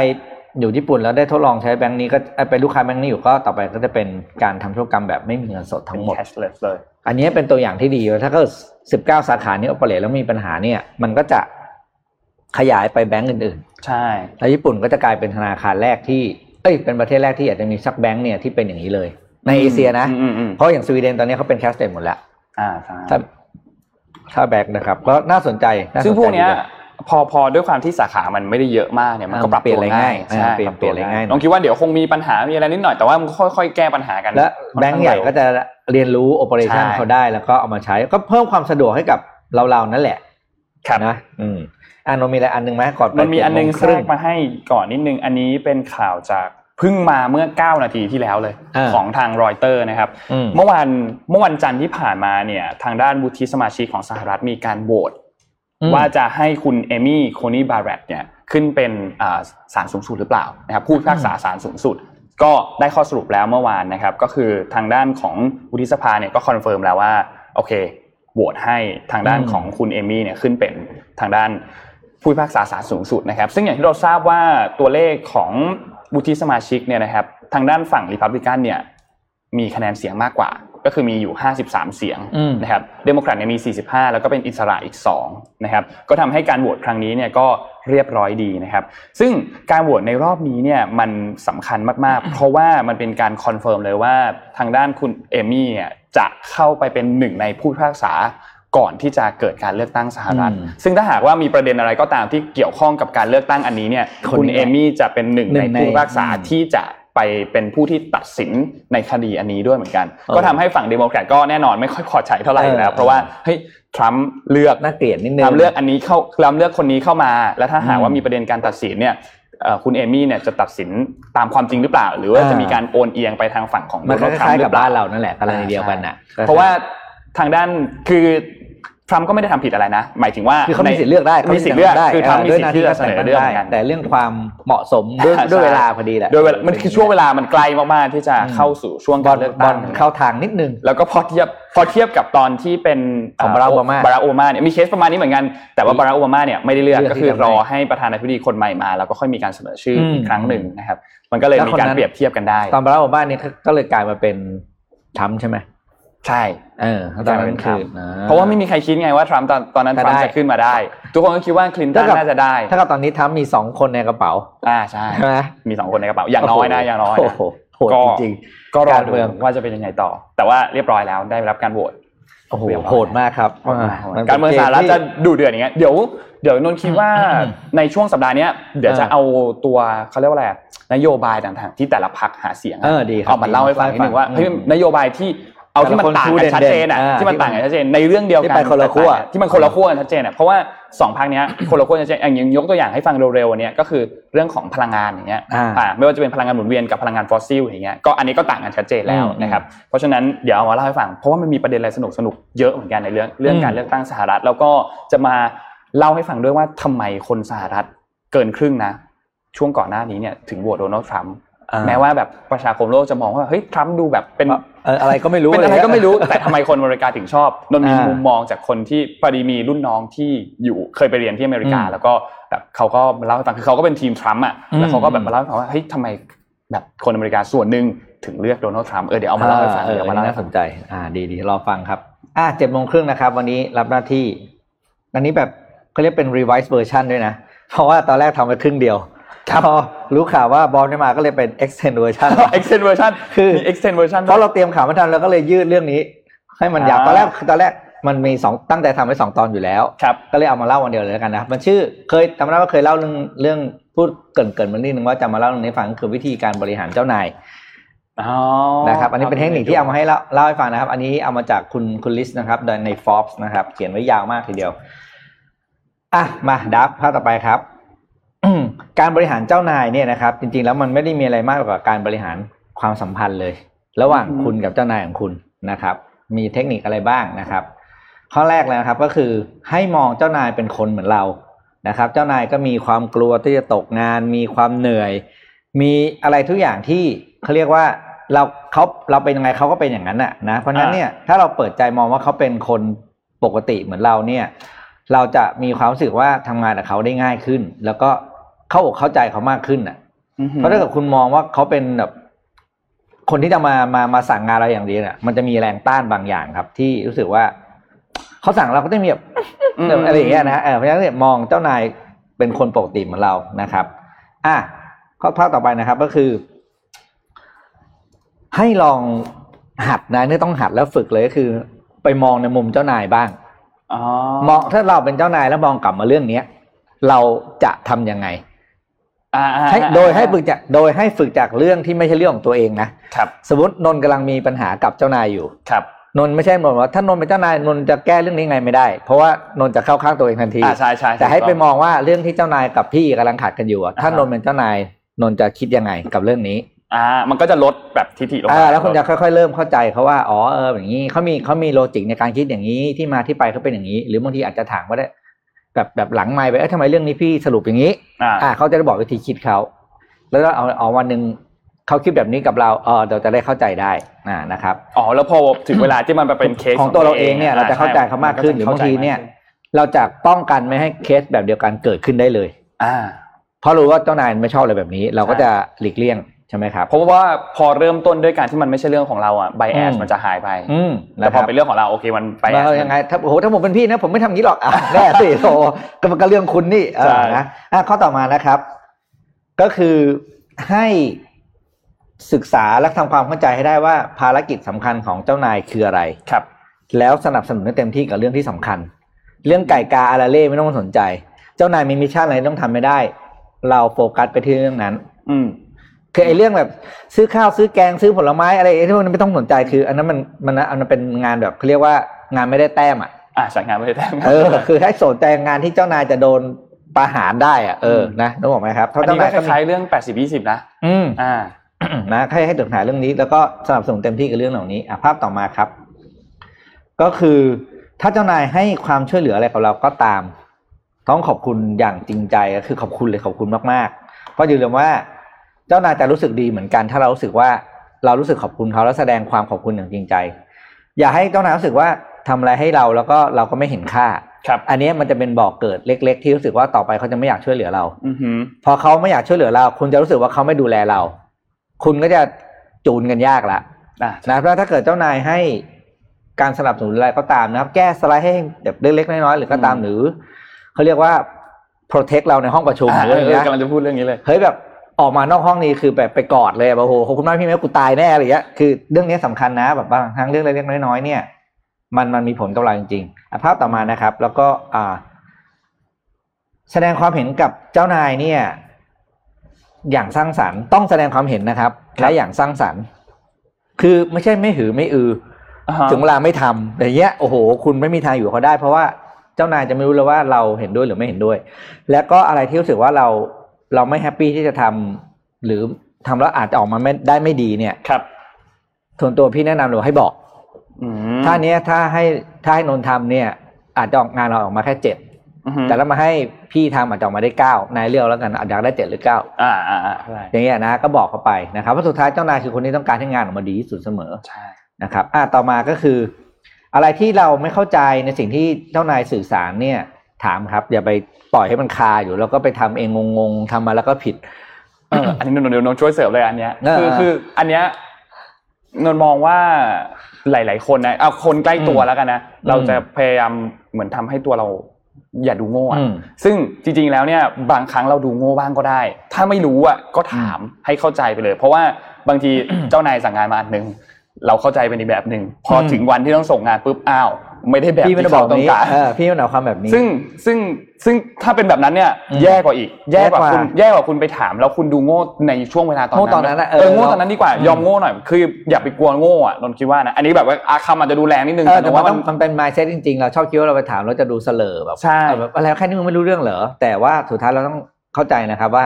[SPEAKER 3] อยู่ญี่ปุ่นแล้วได้ทดลองใช้แบงค์นี้ก็เอ่อเป็นลูกค้าแบงค์นี้อยู่ก็ต่อไปก็จะเป็นการทำธุรกรรมแบบไม่มีเงินสดทั้งหมด
[SPEAKER 2] เป็น cashless เลย
[SPEAKER 3] อันนี้เป็นตัวอย่างที่ดีถ้าเกิดสิบเก้าสาขานี้โอเปเรตแล้วมีปัญหาเนี่ย มันก็จะขยายไปแบงก์อื่น
[SPEAKER 2] ใช่
[SPEAKER 3] ๆแล้วญี่ปุ่นก็จะกลายเป็นธนาคารแรกที่ เอ้ย เป็นประเทศแรกที่อาจจะมีสักแบงก์เนี่ยที่เป็นอย่างนี้เลย ในเอเชียนะ
[SPEAKER 2] อืมอืมอืม
[SPEAKER 3] เพราะอย่างสวีเดนตอนนี้เขาเป็นแคสเต d หมดแล้ว
[SPEAKER 2] อ่าใช่
[SPEAKER 3] ถ้าถ้าแบงก์นะครับ ก็น่าสนใจาสใจ
[SPEAKER 2] ซึ่งพวกเนี้ย
[SPEAKER 3] ดีล
[SPEAKER 2] พอพอด้วยความที่สาขามันไม่ได้เยอะมากเนี่ยมันก็
[SPEAKER 3] อ่า
[SPEAKER 2] ปรับ
[SPEAKER 3] เปลี่ยน
[SPEAKER 2] ตัว
[SPEAKER 3] อะไร
[SPEAKER 2] ง่าย
[SPEAKER 3] ง่าย
[SPEAKER 2] ใช่
[SPEAKER 3] อ่าเปลี่ยน
[SPEAKER 2] ปรับตัว
[SPEAKER 3] เปลี่ยนอะไรง่าย
[SPEAKER 2] น้องคิดว่าเดี๋ยวคงมีปัญหามีอะไรนิดหน่อยแต่ว่ามันค่อยๆแก้ปัญหากัน
[SPEAKER 3] และแบงก์ใหญ่ก็จะเรียนรู้ operation
[SPEAKER 2] ใช่
[SPEAKER 3] เขาได้แล้วก็เอามาใช้ก็เพิ่มความสะดวกให้กับเราๆนั่นแหละ
[SPEAKER 2] ครับ
[SPEAKER 3] นะอืมอ่านนท์มีอะไรอันหนึ่งไหมก่อนไป
[SPEAKER 2] มันมีอันนึง
[SPEAKER 3] เจ็ดโม
[SPEAKER 2] แทรกมาให้ก่อนนิดนึงอันนี้เป็นข่าวจากเพิ่งมาเมื่อ 9 นาทีที่แล้วเลย
[SPEAKER 3] อ่า
[SPEAKER 2] ของทางรอยเตอร์นะครับ
[SPEAKER 3] อืม
[SPEAKER 2] เมื่อวันเมื่อวันจันทร์ที่ผ่านมาเนี่ยทางด้านวุฒิสมาชิกของสหรัฐมีการโหวต
[SPEAKER 3] อืม
[SPEAKER 2] ว่าจะให้คุณเอมี่โคนีบาร์เรตเนี่ยขึ้นเป็นอ่าศาลสูงสุดหรือเปล่านะครับผู้พิพากษาศาลสูงสุด ก็ได้ข้อสรุปแล้วเมื่อวานนะครับ ก็คือทางด้านของวุฒิสภาเนี่ยก็ confirm แล้วว่าโอเคโหวตให้ทางด้าน
[SPEAKER 3] อืม
[SPEAKER 2] ของคุณเอมี่เนี่ยขึ้นเป็นทางด้านผู้พิพากษาศาลสูงสุดนะครับ ซึ่งอย่างที่เราทราบว่าตัวเลขของ วุฒิสมาชิกเนี่ยนะครับทางด้านฝั่งริพับลิกันเนี่ยมีคะแนนเสียงมากกว่า ก็คือมีอยู่ 53 เสียง
[SPEAKER 3] อืม
[SPEAKER 2] นะครับเดโมแครตเนี่ยมี 45 แล้วก็เป็นอิสระอีก2นะครับก็ทำให้การโหวตครั้งนี้เนี่ยก็เรียบร้อยดีนะครับ ซึ่งการโหวตในรอบนี้เนี่ยมันสำคัญมากๆ เพราะว่ามันเป็นการ confirm เลยว่าทางด้านคุณเอมี่เนี่ยจะเข้าไปเป็นหนึ่งในผู้พิพากษา ก่อนที่จะเกิดการเลือกตั้งสหรัฐ
[SPEAKER 3] อืม
[SPEAKER 2] ซึ่งถ้าหากว่ามีประเด็นอะไรก็ตามที่เกี่ยวข้องกับการเลือกตั้งอันนี้เนี่ย
[SPEAKER 3] คนนี้
[SPEAKER 2] คุณเอมี่จะเป็นหนึ่ง
[SPEAKER 3] ใน
[SPEAKER 2] หนึ่
[SPEAKER 3] งใน
[SPEAKER 2] ผู้พิพากษา
[SPEAKER 3] อืม
[SPEAKER 2] ที่จะไปเป็นผู้ที่ตัดสินในคดีอันนี้ด้วยเหมือนกัน
[SPEAKER 3] เออ
[SPEAKER 2] ก็ทำให้ฝั่งเดโมแครตก็แน่นอนไม่ค่อยพอใจเท่าไหร่อยู่แล้ว
[SPEAKER 3] เออ
[SPEAKER 2] เพราะว่าเฮ้ยทรัมป์เลือก
[SPEAKER 3] น่าเกลียดนิดนึง
[SPEAKER 2] ทรัมป์เลือกอันนี้เข้าทรัมป์เลือกคนนี้เข้ามา แล้วถ้าหาก
[SPEAKER 3] อืม
[SPEAKER 2] ว่ามีประเด็นการตัดสินเนี่ยเอ่อคุณเอมี่เนี่ยจะตัดสินตามความจริงหรือเปล่า หรือว่า
[SPEAKER 3] อ่า
[SPEAKER 2] จะมีการโอนเอียงไปทางฝั่งของ
[SPEAKER 3] มัน
[SPEAKER 2] โด
[SPEAKER 3] ค
[SPEAKER 2] นัลด์ทรัม
[SPEAKER 3] ล้าย
[SPEAKER 2] ป์ห
[SPEAKER 3] ๆ
[SPEAKER 2] รื
[SPEAKER 3] กับ
[SPEAKER 2] อเปล่า
[SPEAKER 3] บ้านเรานั่นแหละกรณีเดียวกันน่ะ
[SPEAKER 2] เพราะว่าทางด้านคือ ทรัมป์ก็ไม่ได้ทำผิดอะไรนะ หมายถึงว่า
[SPEAKER 3] คือเขามีสิทธิ์เลือกได้
[SPEAKER 2] มีสิทธิ์เลือก
[SPEAKER 3] ได้
[SPEAKER 2] คือทรัมป์มี
[SPEAKER 3] ด้วย
[SPEAKER 2] สิท
[SPEAKER 3] หน้า
[SPEAKER 2] ธิ์
[SPEAKER 3] ที่
[SPEAKER 2] ที่
[SPEAKER 3] ก็
[SPEAKER 2] จะเส
[SPEAKER 3] แต่ง
[SPEAKER 2] นอ
[SPEAKER 3] กัน
[SPEAKER 2] เรื่อง
[SPEAKER 3] ได้
[SPEAKER 2] เหมือนกัน
[SPEAKER 3] แต่เรื่องความเหมาะสมด้วย
[SPEAKER 2] ใช่
[SPEAKER 3] ด้วยเวลาพอดีแหละ
[SPEAKER 2] โดยเวลามันคือช่วงเวลามันใกล้มากๆที่จะเข้าสู่ช่วง
[SPEAKER 3] บอ
[SPEAKER 2] การ
[SPEAKER 3] ล
[SPEAKER 2] เลือก
[SPEAKER 3] บอ
[SPEAKER 2] ตั้
[SPEAKER 3] ล
[SPEAKER 2] ง
[SPEAKER 3] เข้าทางนิดนึง
[SPEAKER 2] แล้วก็พอเทียบพอเทียบกับตอนที่เป็น
[SPEAKER 3] ของ Barack Obama
[SPEAKER 2] บารักโอบามาเนี่ยมีเคสประมาณนี้เหมือนกันแต่ว่าบารักโอบามาเนี่ยไม่ได้เลือก
[SPEAKER 3] เลือก
[SPEAKER 2] ก็คือ
[SPEAKER 3] ที่จะไม่
[SPEAKER 2] รอให้ประธานาธิบดีคนใหม่มา แล้วก็ค่อยมีการเสนอชื่ออ
[SPEAKER 3] ม
[SPEAKER 2] อีกครั้งหนึ่งนะครับ มันก็เลย
[SPEAKER 3] แล้ว
[SPEAKER 2] มี
[SPEAKER 3] คน
[SPEAKER 2] การ
[SPEAKER 3] นั้น
[SPEAKER 2] เปรียบเทียบกันได้
[SPEAKER 3] ตอนบารักโอบามาเนี่ยก็เลยกลายมาเป็นทรัมป์ใช่ไหม
[SPEAKER 2] ใช่
[SPEAKER 3] เออตอนนั้นคือ
[SPEAKER 2] เพราะว่าไม่มีใครคิดไงว่าทรัมป์ตอนตอนนั้น
[SPEAKER 3] จะ
[SPEAKER 2] ทรัมป์
[SPEAKER 3] ได้
[SPEAKER 2] จะขึ้นมาได้ ทุกคนก็คิดว่าคลินตัน
[SPEAKER 3] เท่ากับ
[SPEAKER 2] น่าจะได้
[SPEAKER 3] ถ้ากับตอนนี้ทรัมป์มีสองคนในกระเป๋า
[SPEAKER 2] อ่าใช่
[SPEAKER 3] ใช่ไหม
[SPEAKER 2] มีสองคนในกระเป๋าอย่างน้อยนะอย่างน้อย
[SPEAKER 3] โอ้
[SPEAKER 2] นะ
[SPEAKER 3] โหโหด
[SPEAKER 2] ก็
[SPEAKER 3] จริง
[SPEAKER 2] ก็รอ
[SPEAKER 3] การ
[SPEAKER 2] ดู
[SPEAKER 3] เมือง
[SPEAKER 2] ว่าจะเป็นยังไงต่อ แต่ว่าเรียบร้อยแล้วได้รับการโหวต
[SPEAKER 3] ๆโอ้โห
[SPEAKER 2] เรียบร้อย
[SPEAKER 3] โหดมากครับน
[SPEAKER 2] การเมืองสหรัฐจะดูเดือดอย่างเงี้ยเดี๋ยวเดี๋ยวนนท์คิดว่า
[SPEAKER 3] อืม
[SPEAKER 2] ในช่วงสัปดาห์เนี้ยเดี๋ยวจะ
[SPEAKER 3] อ่า
[SPEAKER 2] เอาตัวเขาเรียกว่าอะไรอะนโยบายต่างๆที่แต่ละพรรคหาเสียงะ
[SPEAKER 3] เออดีครับ
[SPEAKER 2] เอามาเล่าให้ฟังนิดนึงว่า
[SPEAKER 3] อืม
[SPEAKER 2] เฮ้ยนโยบายที่ เอาที่มันต่างกันชัดเจนอะ
[SPEAKER 3] แต่ละคน
[SPEAKER 2] ที่มันต่างกันชัดเจนในเรื่องเดียว
[SPEAKER 3] ที่
[SPEAKER 2] กัน
[SPEAKER 3] ไปคนละขั้ว
[SPEAKER 2] ที่มันคนละขั้วกันชัดเจนอะเพราะว่าสองพรรคเนี้ยคนละขั้วชัดเจนอย่างยกตัวอย่างให้ฟังเร็วๆอันเนี้ยก็คือเรื่องของพลังงานอย่างเงี้ย
[SPEAKER 3] อ่า
[SPEAKER 2] อ่าไม่ว่าจะเป็นพลังงานหมุนเวียนกับพลังงานฟอสซิลอย่างเงี้ยก็อันนี้ก็ต่างกันชัดเจนแล้ว
[SPEAKER 3] อืม
[SPEAKER 2] นะครับเพราะฉะนั้นเดี๋ยวเอามาเล่าให้ฟังเพราะว่ามันมีประเด็นอะไรสนุกสนุกๆเยอะเหมือนกันในเรื่องเรื่องการ
[SPEAKER 3] อืม
[SPEAKER 2] เลือกตั้งสหรัฐ แล้วก็จะมาเล่าให้ฟังด้วยว่าทำไมคนสหรัฐเกินครึ่งนะ ช่วงก่อนหน้านี้เนี่ยถึงโหวตโดนัลด์ทรัมป์
[SPEAKER 3] อ่า
[SPEAKER 2] แม้ว่าแบบประชาคมโลกจะมองว่าเฮ้ยทรัมป์ดูแบบเป็น
[SPEAKER 3] เอออะไรก็ไม่รู้
[SPEAKER 2] เป็นอะไร
[SPEAKER 3] ลย
[SPEAKER 2] ก็ไม่รู้แต่ทำไมคนอเมริกาถึงชอบนนมี
[SPEAKER 3] อ่ามุ
[SPEAKER 2] มุมมองจากคนที่พอดีมีรุ่นน้องที่อยู่เคยไปเรียนที่อเมริกา
[SPEAKER 3] อืม
[SPEAKER 2] แล้วก็แบบเขาก็มาเล่าให้ฟังคือเขาก็เป็นทีมทรัมป์อะ
[SPEAKER 3] อืม
[SPEAKER 2] แล้วเขาก็แบบมาเล่าให้ฟังว่าเฮ้ยทำไมแบบคนอเมริกาส่วนหนึ่งถึงเลือกโดนัลด์ทรัมป์เออเดี๋ยวเอามาเล่าให้ฟัง
[SPEAKER 3] เออ
[SPEAKER 2] เดี๋ยว
[SPEAKER 3] อั
[SPEAKER 2] มานเล่า
[SPEAKER 3] นี้
[SPEAKER 2] ให้
[SPEAKER 3] น่า
[SPEAKER 2] ฟั
[SPEAKER 3] ส
[SPEAKER 2] ง
[SPEAKER 3] นใจอ่าดีดีรอฟังครับอ่าเจ็ดโมงครึ่งนะครับวันนี้รับหน้าที่อันนี้แบบเขาเรียกเป็น revise version ด้วยนะ เพราะว่าตอนแรกทำไปครึ่งเดียว พอรู้ข่าวว่าบอลไม่มาก็เลยเป็น extend version
[SPEAKER 2] extend version
[SPEAKER 3] คือ
[SPEAKER 2] มี extend version
[SPEAKER 3] เพราะเราเตรียมข่าวไม่ทันเราก็เลยยืดเรื่องนี้ ให้มันยาว
[SPEAKER 2] อ่า
[SPEAKER 3] ตอนแรกคือตอนแรกมันมีสองตั้งใจทำไว้สองตอนอยู่แล้ว
[SPEAKER 2] ครับ
[SPEAKER 3] ก็เลยเอามาเล่าวันเดียวเลยแล้วกันนะครับมันชื่อเคยจำได้ว่าเคยเล่าเรื่องเรื่องพูดเกรินเกินๆมานิดนึงว่าจะมาเล่าเรื่องนี้ให้ฟังคือวิธีการบริหารเจ้านาย
[SPEAKER 2] อ๋อ
[SPEAKER 3] นะครับอันนี้เป็นเทคนิคที่เอามาให้เล่าเล่าให้ฟังนะครับ อันนี้เอามาจากคุณคุณลิสนะครับโดยใน Forbes นะครับ เขียนไว้ยาวมากทีเดียวอะมาดับภาพต่อไปครับ การบริหารเจ้านายเนี่ยนะครับ จริง ๆ แล้วมันไม่ได้มีอะไรมากกว่าการบริหารความสัมพันธ์เลย ระหว่างคุณกับเจ้านายของคุณนะครับ มีเทคนิคอะไรบ้างนะครับ ข้อแรกเลยนะครับก็คือให้มองเจ้านายเป็นคนเหมือนเรานะครับ เจ้านายก็มีความกลัวที่จะตกงาน มีความเหนื่อย มีอะไรทุกอย่างที่เขาเรียกว่าเราเขาเราเป็นยังไงเขาก็เป็นอย่างนั้นน่ะนะเพราะฉะนั้นเนี่ยถ้าเราเปิดใจมองว่าเขาเป็นคนปกติเหมือนเราเนี่ย เราจะมีความรู้สึกว่าทำงานกับเขาได้ง่ายขึ้น แล้วก็ เข้าอกเข้าใจเขามากขึ้นน่ะ
[SPEAKER 2] อือหือ
[SPEAKER 3] เพราะถ้าเกิดคุณมองว่าเขาเป็นแบบคนที่จะมามามาสั่งงานเราอย่างเดียวเนี่ยมันจะมีแรงต้านบางอย่างครับ ที่รู้สึกว่าเขาสั่งเราก็ต้องมีแบบ
[SPEAKER 2] ม
[SPEAKER 3] อะไรอย่างเงี้ยนะฮะเออเพราะฉะนั้นเนี่ยมองเจ้านายเป็นคนปกติเหมือนเรานะครับ อะข้อภาคต่อไปนะครับ ก็คือ ให้ลองหัดนะนี่ต้องหัดแล้วฝึกเลยก็คือ ไปมองในมุมเจ้านายบ้าง
[SPEAKER 2] อ๋อ
[SPEAKER 3] มองถ้าเราเป็นเจ้านายแล้วมองกลับมาเรื่องเนี้ย เราจะทำยังไง
[SPEAKER 2] อ่าอ่า
[SPEAKER 3] ให้
[SPEAKER 2] อ่า
[SPEAKER 3] โดยให้ฝึกจากโดยให้ฝึกจากเรื่องที่ไม่ใช่เรื่องของตัวเองนะครับ สมมตินนท์กำลังมีปัญหากับเจ้านายอยู่
[SPEAKER 2] ครับ
[SPEAKER 3] นนท์ไม่ใช่นนท์ว่าถ้านนท์เป็นเจ้านายนนท์จะแก้เรื่องนี้ไงไม่ได้ เพราะว่านนท์จะเข้าข้างตัวเองทันที
[SPEAKER 2] อ่าใช่ใช่
[SPEAKER 3] แต่ให้ไป
[SPEAKER 2] ถูก
[SPEAKER 3] ม
[SPEAKER 2] ต้อง
[SPEAKER 3] องว่าเรื่องที่เจ้านายกับพี่กำลังขัดกันอยู่อะถ้า
[SPEAKER 2] อ่าฮะ
[SPEAKER 3] นนท์เป็นเจ้านายนนท์จะคิดยังไงกับเรื่องนี้
[SPEAKER 2] อ่ามันก็จะลดแบบทิฐิลง
[SPEAKER 3] อ่า
[SPEAKER 2] มา
[SPEAKER 3] แล้วคุณจะค่อยๆ เริ่มเข้าใจเขาว่าอ๋อเอออย่างนี้เขามีเขามีโลจิกในการคิดอย่างนี้ที่มาที่ไปเขาเป็นอย่างนี้ หรือบางทีอาจจะถามก็ได้ แบบแบบหลังไม่ไปเอ้ยทำไมเรื่องนี้พี่สรุปอย่างนี้
[SPEAKER 2] อ่า
[SPEAKER 3] อ่าเขาจะได้บอกวิธีคิดเขาแล้วเอาเอาวันหนึ่งเขาคิดแบบนี้กับเราเออเราจะได้เข้าใจได้อ่านะครับ
[SPEAKER 2] อ๋อแล้วพอถึงเวลาที่มันไปเป็นเคส
[SPEAKER 3] ของตัวเราเองเนี่ยเราจะเข้าใจเขามากขึ้นหรือบางทีเนี่ย เราจะป้องกันไม่ให้เคสแบบเดียวกันเกิดขึ้นได้เลย
[SPEAKER 2] อ่า
[SPEAKER 3] เพราะรู้ว่าเจ้านายไม่ชอบอะไรแบบนี้ เราก็จะหลีกเลี่ยง ใช่ไหมครับ
[SPEAKER 2] เพราะว่าพอเริ่มต้นด้วยการที่มันไม่ใช่เรื่องของเราอะไบแอส
[SPEAKER 3] อืม
[SPEAKER 2] มันจะหายไป
[SPEAKER 3] อืม
[SPEAKER 2] แต่
[SPEAKER 3] นะ
[SPEAKER 2] พ
[SPEAKER 3] ค
[SPEAKER 2] อ
[SPEAKER 3] รับ
[SPEAKER 2] เป็นเรื่องของเราโอเคมันไบแอ
[SPEAKER 3] เรา
[SPEAKER 2] ส
[SPEAKER 3] ยังไงถ้าโอ้โหถ้าผมเป็นพี่นะผมไม่ทำอย่างนี้หรอกอะแน่สิโอ้ก็มันก็เรื่องคุณนี่เอ
[SPEAKER 2] ใช่
[SPEAKER 3] อนะอะข้อต่อมานะครับ ก็คือให้ศึกษาและทำความเข้าใจให้ได้ว่าภารกิจสำคัญของเจ้านายคืออะไร
[SPEAKER 2] ครับ
[SPEAKER 3] แล้วสนับสนุนให้เต็มที่กับเรื่องที่สำคัญ เรื่องไก่กาอาราเล่ไม่ต้องสนใจ เจ้านายมี mission อะไรต้องทำไม่ได้ เราโฟกัสไปที่เรื่องนั้น
[SPEAKER 2] อืม
[SPEAKER 3] คือไอ้เรื่องแบบซื้อข้าวซื้อแกงซื้อผลไม้อะไรไอ้ที่พวกนั้นไม่ต้องสนใจคือ อันนั้นมันมันอันนั้นเป็นงานแบบเขาเรียกว่างานไม่ได้แต้มอะ
[SPEAKER 2] อ่าสายงานไม่ได้แต้ม
[SPEAKER 3] เออคือให้สนใจงานที่เจ้านายจะโดนประหารได้อะเออนะนึกออกไหมครับเพราะ
[SPEAKER 2] อัน
[SPEAKER 3] เจ้า
[SPEAKER 2] นี้
[SPEAKER 3] นาย
[SPEAKER 2] ก็
[SPEAKER 3] ก็
[SPEAKER 2] ค
[SPEAKER 3] มี
[SPEAKER 2] ล้ายๆเรื่อง80 20นะ
[SPEAKER 3] อืม
[SPEAKER 2] อ่า
[SPEAKER 3] นะให้ให้ถึงหาเรื่องนี้ แล้วก็สนับสนุนเต็มที่กับเรื่องเหล่านี้อะภาพต่อมาครับ ก็คือถ้าเจ้านายให้ความช่วยเหลืออะไรกับเราก็ตาม ต้องขอบคุณอย่างจริงใจก็คือขอบคุณเลยขอบคุณมากๆเพราะอย่าลืมว่า เจ้านายจะรู้สึกดีเหมือนกัน ถ้าเรารู้สึกว่าเรารู้สึกขอบคุณเขาแล้วแสดงความขอบคุณอย่างจริงใจ อย่าให้เจ้านายรู้สึกว่าทำอะไรให้เราแล้วก็เราก็ไม่เห็นค่า
[SPEAKER 2] ครับ
[SPEAKER 3] อันนี้มันจะเป็นบอกเกิดเล็ก ๆ ที่รู้สึกว่าต่อไปเขาจะไม่อยากช่วยเหลือเรา
[SPEAKER 2] อือหือ
[SPEAKER 3] พอเขาไม่อยากช่วยเหลือเรา คุณจะรู้สึกว่าเขาไม่ดูแลเรา คุณก็จะจูนกันยากละ
[SPEAKER 2] อ่า
[SPEAKER 3] นะเพราะถ้าเกิดเจ้านายให้การสนับสนุนอะไรก็ตามนะครับ แก้สไลด์ให้แบบเล็กๆน้อยๆหรือก็ตามหรือเขาเรียกว่า protect เราในห้องประชุม
[SPEAKER 2] อ่า
[SPEAKER 3] หรืออะไร
[SPEAKER 2] เออ
[SPEAKER 3] เงี้ย
[SPEAKER 2] กำลังจะพูดเรื่องนี้เลย
[SPEAKER 3] เฮ้ยแบบ ออกมานอกห้องนี้คือแบบไปกอดเลยแบบโอ้โหขอบคุณมากพี่แม่กูตายแน่อะไรเงี้ยคือเรื่องนี้สำคัญนะ แบบบางครั้งเรื่องเล็กๆน้อยๆเนี่ย มันมันมีผลกับเราจริงๆอะภาพต่อมานะครับ แล้วก็อ่า แสดงความเห็นกับเจ้านายเนี่ย อย่างสร้างสรรค์ต้องแสดงความเห็นนะครับ
[SPEAKER 2] ครับ
[SPEAKER 3] และอย่างสร้างสรรค์ คือไม่ใช่ไม่หือไม่อือ
[SPEAKER 2] อ่าฮะ
[SPEAKER 3] ถึงเวลาไม่ทำแต่เงี้ยโอ้โห คุณไม่มีทางอยู่กับเขาได้ เพราะว่าเจ้านายจะไม่รู้เลยว่าเราเห็นด้วยหรือไม่เห็นด้วย แล้วก็อะไรที่รู้สึกว่าเรา เราไม่แฮปปี้ที่จะทำหรือทำแล้วอาจจะออกมาไม่ได้ไม่ดีเนี่ย
[SPEAKER 2] ครับ
[SPEAKER 3] ส่วนตัวพี่แนะนำเราให้บอก
[SPEAKER 2] อืม
[SPEAKER 3] ถ้าเนี้ยถ้าให้ถ้าให้นนท์ทำเนี่ย อาจจะออกงานเราออกมาแค่เจ็ด
[SPEAKER 2] อือหือ
[SPEAKER 3] แต่แล้วมาให้พี่ทำอาจจะออกมาได้เก้านายเลือกแล้วกันอาจจะได้เจ็ดหรือเก้า
[SPEAKER 2] อ่าอ่าอ่าใช่
[SPEAKER 3] อย่างเงี้ยนะก็บอกเขาไปนะครับว่าสุดท้ายเจ้านายคือคนที่ต้องการให้งานออกมาดีที่สุดเสมอ
[SPEAKER 2] ใช่
[SPEAKER 3] นะครับ อะต่อมาก็คือ อะไรที่เราไม่เข้าใจในสิ่งที่เจ้านายสื่อสารเนี่ย ถามครับ อย่าไปปล่อยให้มันคาอยู่แล้วก็ไปทำเองงงๆทำมาแล้วก็ผิด
[SPEAKER 2] เอออันนี้นนท์เดี๋ยวนนท์ช่วยเสริมเลยอันเนี้ย
[SPEAKER 3] เออ
[SPEAKER 2] คือคืออันเนี้ยนนท์มองว่าหลาย ๆ คนนะเอาคนใกล้ตัว
[SPEAKER 3] อืม
[SPEAKER 2] แล้วกันนะ
[SPEAKER 3] อืม
[SPEAKER 2] เราจะพยายามเหมือนทำให้ตัวเราอย่าดูโง่อะ
[SPEAKER 3] อืม
[SPEAKER 2] ซึ่งจริง ๆ แล้วเนี่ยบางครั้งเราดูโง่บ้างก็ได้ ถ้าไม่รู้อะก็ถามให้เข้าใจไปเลย เพราะว่าบางทีเจ้านายสั่งงานมาอันหนึ่งเราเข้าใจเป็นอีกแบบหนึ่งพออ
[SPEAKER 3] ม
[SPEAKER 2] ถึงวันที่ต้องส่งงานปุ๊บอ้าว ไม่ได้แบบ
[SPEAKER 3] พี่ไม่ได้
[SPEAKER 2] ที่
[SPEAKER 3] บอก
[SPEAKER 2] เขาต้อง
[SPEAKER 3] นี้
[SPEAKER 2] การ
[SPEAKER 3] เออพี่ไม่ได้เอาความแบบนี้
[SPEAKER 2] ซึ่งซึ่งซึ่งถ้าเป็นแบบนั้นเนี่ย
[SPEAKER 3] อืม
[SPEAKER 2] แย่กว่าอีกแย่กว่า
[SPEAKER 3] แย่กว่า
[SPEAKER 2] คุณแย่กว่าคุณไปถามแล้วคุณดูโง่ในช่วงเวลาตอนนั้น
[SPEAKER 3] โง่ตอนนั้นน่ะเอ
[SPEAKER 2] เอ
[SPEAKER 3] อ
[SPEAKER 2] อโง่ตอนนั้นดีกว่า
[SPEAKER 3] อืม
[SPEAKER 2] ยอมโง่หน่อยคืออย่าไปกลัวโง่อะนนท์คิดว่านะอันนี้แบบว่าอาคำอาจจะดูแรงนิดนึง
[SPEAKER 3] เออแต่
[SPEAKER 2] แต่
[SPEAKER 3] ว่า
[SPEAKER 2] ว่า
[SPEAKER 3] มั
[SPEAKER 2] มันน
[SPEAKER 3] มันเป็น mindset จริงๆเราชอบคิดว่าเราไปถามแล้วจะดูเสลอแบบ
[SPEAKER 2] ใช่
[SPEAKER 3] เออแบบอะไรแค่นี้มึงไม่รู้เรื่องเหรอแต่ว่าสุดท้ายเราต้องเข้าใจนะครับว่า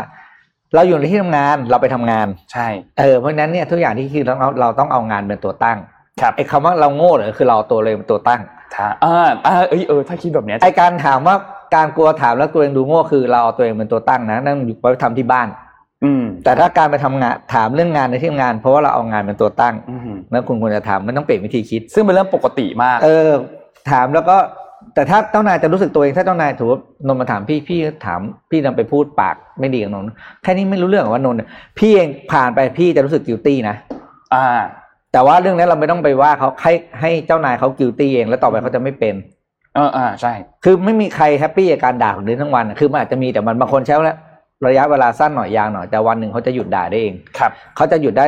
[SPEAKER 3] เราอยู่ในที่ทำงานเราไปทำงาน
[SPEAKER 2] ใช่
[SPEAKER 3] เออเพราะฉะนั้นเนี่ยทุกอย่างที่คือเราเอาเราต้องเอางานเป็นตัวตั้ง
[SPEAKER 2] ครับ
[SPEAKER 3] ไอ้คำว่าเราโง่เหรอคือเราเอาตัวเลยเป็นตัวตั้ง
[SPEAKER 2] ถ้าอ่าอ่าเอ้ยเออถ้าคิดแบบเนี้ย
[SPEAKER 3] ไอ้การถามว่าการกลัวถามแล้วตัวเองดูโง่คือเราเอาตัวเองเป็นตัวตั้งนะนั่นอยู่ไปทำที่บ้าน
[SPEAKER 2] อืม
[SPEAKER 3] แต่ถ้าการไปทำงานถามเรื่องงานในที่ทำงาน เพราะว่าเราเอางานเป็นตัวตั้ง
[SPEAKER 2] อืม
[SPEAKER 3] นั่นคุณควรจะทำไม่ต้องเปลี่ยนวิธีคิด
[SPEAKER 2] ซึ่งเป็นเรื่องปกติมาก
[SPEAKER 3] เออ ถามแล้วก็ แต่ถ้าเจ้านายจะรู้สึกตัวเองถ้าเจ้านายถือว่านนท์มาถามพี่พี่ถามพี่นำไปพูดปากไม่ดีกับนนท์แค่นี้ไม่รู้เรื่องว่านนท์พี่เองผ่านไปพี่จะรู้สึก guilty นะ
[SPEAKER 2] อ่า
[SPEAKER 3] แต่ว่าเรื่องนี้เราไม่ต้องไปว่าเขาให้ให้เจ้านายเขา guilty เอง แล้วต่อไปเขาจะไม่เป็น
[SPEAKER 2] เอออ่าใช่
[SPEAKER 3] คือไม่มีใคร happy กับการด่าคนอื่นทั้งวันอะคือมันอาจจะมีแต่มันบางคนใช้ระยะเวลาสั้นหน่อยยาวหน่อยแต่วันหนึ่งเขาจะหยุดด่าได้เอง
[SPEAKER 2] ครับ
[SPEAKER 3] เขาจะหยุดได้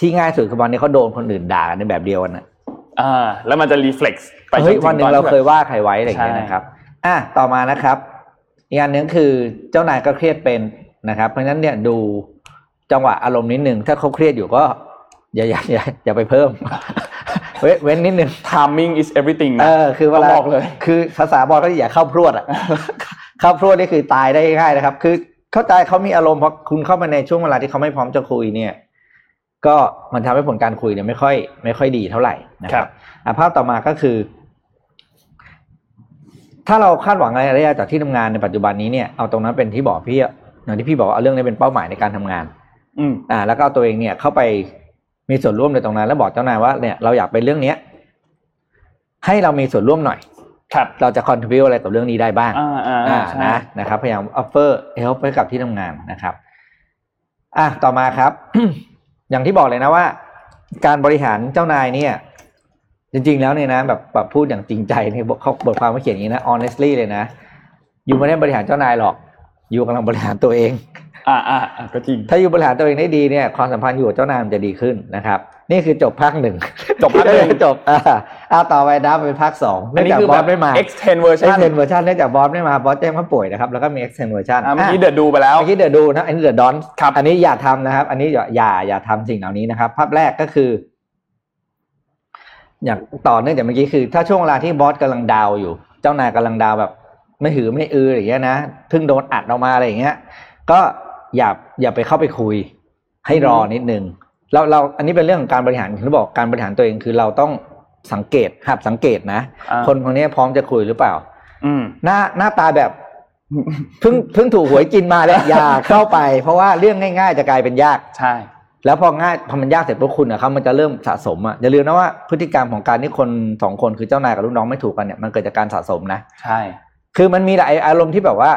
[SPEAKER 3] ที่ง่ายสุดคือวันนี้เขาโดนคนอื่นด่ากันในแบบเดียวกันนะ
[SPEAKER 2] อ่าแล้วมันจะรีเฟล็กซ์ไปจ
[SPEAKER 3] เฮ้ย
[SPEAKER 2] ถึ
[SPEAKER 3] วันหนึ่ง
[SPEAKER 2] ต
[SPEAKER 3] เรา
[SPEAKER 2] ที่แบบ
[SPEAKER 3] เคยว่าใครไว้อะไรอย่างเงี้ย
[SPEAKER 2] ใช่
[SPEAKER 3] นะครับ อะต่อมานะครับ อีกอันหนึงคือเจ้านายก็เครียดเป็นนะครับ เพราะฉะนั้นเนี่ยดูจังหวะอารมณ์นิดนึงถ้าเขาเครียดอยู่ก็ อย่าอย่าอย่าอย่าไปเพิ่มเว้นเว้นนิดนึง
[SPEAKER 2] timing is everything
[SPEAKER 3] เอ
[SPEAKER 2] นะ
[SPEAKER 3] อคือเวลา
[SPEAKER 2] ต้องบอกเลย
[SPEAKER 3] คือภาษาบอลก็อย่าเข้าพรวดอะเข้าพรวดนี่คือตายได้ง่ายนะครับ คือเข้าใจเขามีอารมณ์เพราะคุณเข้ามาในช่วงเวลาที่เขาไม่พร้อมจะคุยเนี่ย ก็มันทำให้ผลการคุยเนี่ยไม่ค่อย ไม่ค่อยดีเท่าไหร่นะค
[SPEAKER 2] ครั
[SPEAKER 3] รับบอะภาพต่อมาก็คือ ถ้าเราคาดหวังอะไรได้จากที่ทำงานในปัจจุบันนี้เนี่ยเอาตรงนั้นเป็นที่บอกพี่อะอย่างที่พี่บอกว่าเอาเรื่องนี้เป็นเป้าหมายในการทำงาน
[SPEAKER 2] อืม
[SPEAKER 3] อ่า แล้วก็เอาตัวเองเนี่ยเข้าไป มีส่วนร่วมในตรงนั้น แล้วบอกเจ้านายว่าเนี่ยเราอยากเป็นเรื่องเนี้ย ให้เรามีส่วนร่วมหน่อย
[SPEAKER 2] ครับ
[SPEAKER 3] เราจะ contribute อะไรกับเรื่องนี้ได้บ้าง
[SPEAKER 2] อ่าอ่า
[SPEAKER 3] อ่า
[SPEAKER 2] ใช่
[SPEAKER 3] นะนะครับ พยายาม offer help ให้กับที่ทำงานนะครับ อะต่อมาครับ อย่างที่บอกเลยนะว่า การบริหารเจ้านายเนี่ย จริง ๆ แล้วเนี่ยนะแบบแบบพูดอย่างจริงใจเนี่ยเขาบทความเขาเขียนอย่างนี้นะ honestly เลยนะ อยู่ไม่ได้บริหารเจ้านายหรอก อยู่กำลังบริหารตัวเอง
[SPEAKER 2] อ่าอ่าอ่าก็จริง
[SPEAKER 3] ถ้าอยู่บริหารตัวเองได้ดีเนี่ยความสัมพันธ์อยู่กับเจ้านายมันจะดีขึ้นนะครับ นี่คือจบภาคหนึ่ง
[SPEAKER 2] จบภาคหนึ่ง
[SPEAKER 3] จบอ่าอ่าต่อไปนะเป็นภาคสอง
[SPEAKER 2] อั
[SPEAKER 3] เนื่
[SPEAKER 2] น
[SPEAKER 3] อง
[SPEAKER 2] นี้
[SPEAKER 3] จาก
[SPEAKER 2] คือบ
[SPEAKER 3] อ
[SPEAKER 2] แบ
[SPEAKER 3] ส
[SPEAKER 2] บ
[SPEAKER 3] ไม่มา
[SPEAKER 2] extend version
[SPEAKER 3] extend version เนื่องจากบอสไม่มาบอสแจ้งว่าป่วยนะครับแล้วก็มี extend version
[SPEAKER 2] อ่าเมื่อกี้ะเดือดดูไปแล้ว
[SPEAKER 3] เมื่อกี้เดือดดูนะอันนี้เดือดดอน
[SPEAKER 2] ครับ
[SPEAKER 3] อันนี้อย่าทำนะครับ อันนี้อย่าอย่าอย่าทำสิ่งเหล่านี้นะครับภาพแรกก็คือ อย่างต่อเนื่องจากเมื่อกี้คือ ถ้าช่วงเวลาที่บอสกำลังดาวอยู่ เจ้านายกำลังดาวแบบ ไม่หือไม่อืออย่างเงี้ยนะเพิ่งโดนอัดออกมาอะไรอย่างเงี้ย ก็ อย่าอย่าไปเข้าไปคุย ให้รอนิดนึงเราเราอันนี้เป็นเรื่องของการบริหารที่บอกการบริหารตัวเองคือเราต้องสังเกตหัดสังเกตนะ
[SPEAKER 2] อ่า
[SPEAKER 3] คนคนนี้พร้อมจะคุยหรือเปล่า
[SPEAKER 2] อืม
[SPEAKER 3] หน้าหน้าตาแบบเพิ่งเพิ่งถูกหวยกินมาแล้วอย่าเข้าไป เพราะว่าเรื่องง่ายๆจะกลายเป็นยาก
[SPEAKER 2] ใช่
[SPEAKER 3] แล้วพอง่ายพอมันยากเสร็จปุ๊บคุณอะครับมันจะเริ่มสะสมอะอย่าลืมนะว่าพฤติกรรมของการที่คนสองคนคือเจ้านายกับลูกน้องไม่ถูกกันเนี่ยมันเกิดจากการสะสมนะ
[SPEAKER 2] ใช่
[SPEAKER 3] คือมันมีหลายอารมณ์ที่แบบว่า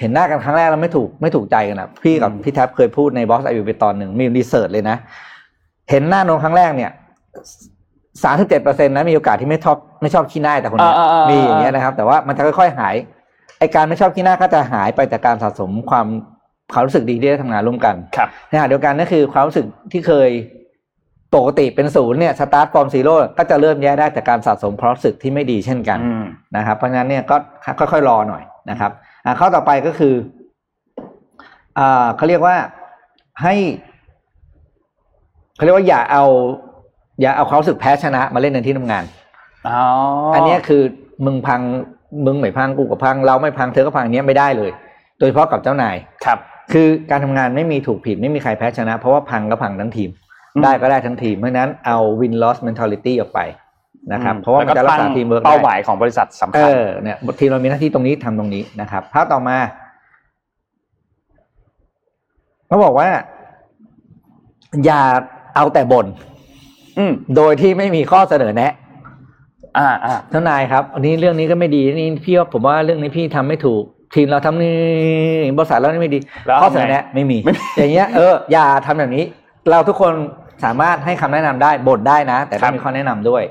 [SPEAKER 3] เห็นหน้ากันครั้งแรกแล้วไม่ถูกไม่ถูกใจกันอะพี่กับพี่แท็บเคยพูดใน Boss Eye View ไปตอนหนึ่งมี research เลยนะ เห็นหน้ากันครั้งแรกเนี่ยสามสิบเจ็ดเปอร์เซ็นต์นะมีโอกาสที่ไม่ชอบไม่ชอบขี้หน้าแต่คนเนี้ย
[SPEAKER 2] อ่าอ่าอ่ามี
[SPEAKER 3] มีอย่างเงี้ยนะครับ แต่ว่ามันจะค่อยๆหายไอการไม่ชอบขี้หน้าก็จะหายไปจากการสะสมความความรู้สึกดีที่ได้ทำงานร่วมกัน
[SPEAKER 2] ครับ
[SPEAKER 3] ในขณะเดียวกันนั่นคือความรู้สึกที่เคยปกติเป็นศูนย์เนี่ย start from zero ก็จะเริ่มแย่ได้จากการสะสมความรู้สึกที่ไม่ดีเช่นกัน
[SPEAKER 2] อืม
[SPEAKER 3] นะครับ เพราะฉะนั้นเนี่ยก็ค่อยๆรอหน่อยนะครับอ่า ข้อต่อไปก็คืออ่าเขาเรียกว่าให้เขาเรียกว่าอย่าเอา อย่าเอาความรู้สึกแพ้ชนะมาเล่นในที่ทำงาน
[SPEAKER 2] อ๋อ
[SPEAKER 3] อันเนี้ยคือมึงพังมึงไม่พังกูก็พัง เราไม่พังเธอก็พังอันเนี้ยไม่ได้เลย โดยเฉพาะกับเจ้านาย
[SPEAKER 2] ครับ
[SPEAKER 3] คือการทำงานไม่มีถูกผิดไม่มีใครแพ้ชนะ เพราะว่าพังก็พังทั้งทีม
[SPEAKER 2] อืม
[SPEAKER 3] ได้ก็ได้ทั้งทีมเพราะฉะนั้นเอา win loss mentality ออกไป นะครับเพราะว่า
[SPEAKER 2] แล้
[SPEAKER 3] มันจะรักษาทีมเวิร์ก
[SPEAKER 2] เป้าหมายของบริษัทสำคัญเอ
[SPEAKER 3] อเนี่ยทีมเรามีหน้าที่ตรงนี้ทำตรงนี้นะครับภาพต่อมาเขาบอกว่า อย่าเอาแต่บ่น
[SPEAKER 2] อืม
[SPEAKER 3] โดยที่ไม่มีข้อเสนอแนะ
[SPEAKER 2] อ่าอ่า
[SPEAKER 3] เจ้านายครับ อันนี้เรื่องนี้ก็ไม่ดีนี่พี่ว่าผมว่าเรื่องนี้พี่ทำไม่ถูก ทีมเราทำนี่บริษัทเรานี่ไม่ดี
[SPEAKER 2] แล้ว
[SPEAKER 3] ข้อเสนอแนะไม่มี
[SPEAKER 2] ไม่มี
[SPEAKER 3] อย่างเงี้ยเอออย่าทำแบบนี้ เราทุกคนสามารถให้คำแนะนำได้บ่นได้นะ แต่ต้อ
[SPEAKER 2] ครั
[SPEAKER 3] ง
[SPEAKER 2] บ
[SPEAKER 3] มีข้อแนะนำด้วย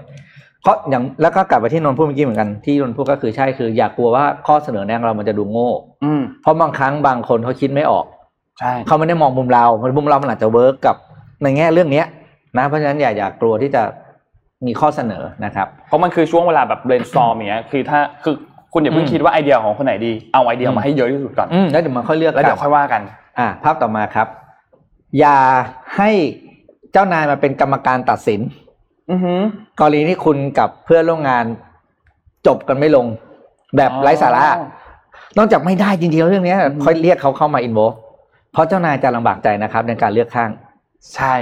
[SPEAKER 3] เพราะอย่างแล้วก็กลับไปที่นนท์พูดเมื่อกี้เหมือนกันที่นนท์พูดก็คือใช่คือ อย่ากลัวว่าข้อเสนอแนะของเรามันจะดูโง่
[SPEAKER 2] อืม
[SPEAKER 3] เพราะบางครั้งบางคนเขาคิดไม่ออก
[SPEAKER 2] ใช่
[SPEAKER 3] เขาไม่ได้มองมุมเรามุมเรามันอาจจะเวิร์กกับในแง่เรื่องเนี้ย นะ เพราะฉะนั้นอย่าอย่ากลัวที่จะมีข้อเสนอนะครับ
[SPEAKER 2] เพราะมันคือช่วงเวลาแบบ brainstorm อย่างเงี้ยคือถ้าคือคุณอย่าเพิ่ง
[SPEAKER 3] อืม
[SPEAKER 2] คิดว่าไอเดียของคนไหนดีเอาไอเดีย
[SPEAKER 3] อืม
[SPEAKER 2] มาให้เยอะที่สุดก่อน
[SPEAKER 3] อืมแล้วเดี๋ยวมันค่อยเลือก
[SPEAKER 2] แล้วเดี๋ยว
[SPEAKER 3] กัน
[SPEAKER 2] ค่อยว่ากัน
[SPEAKER 3] อ่า ภาพต่อมาครับ อย่าให้เจ้านายมาเป็นกรรมการตัดสิน
[SPEAKER 2] อือหือ ก
[SPEAKER 3] รณีที่คุณกับเพื่อนร่วมงานจบกันไม่ลง แบบไร้สาระนอกจากไม่ได้จริงๆแล้วเรื่องเนี้ยค่อยเรียกเขาเข้ามาอินโวเพราะเจ้านายจะลำบากใจนะครับ ในการเลือกข้าง
[SPEAKER 2] ใช่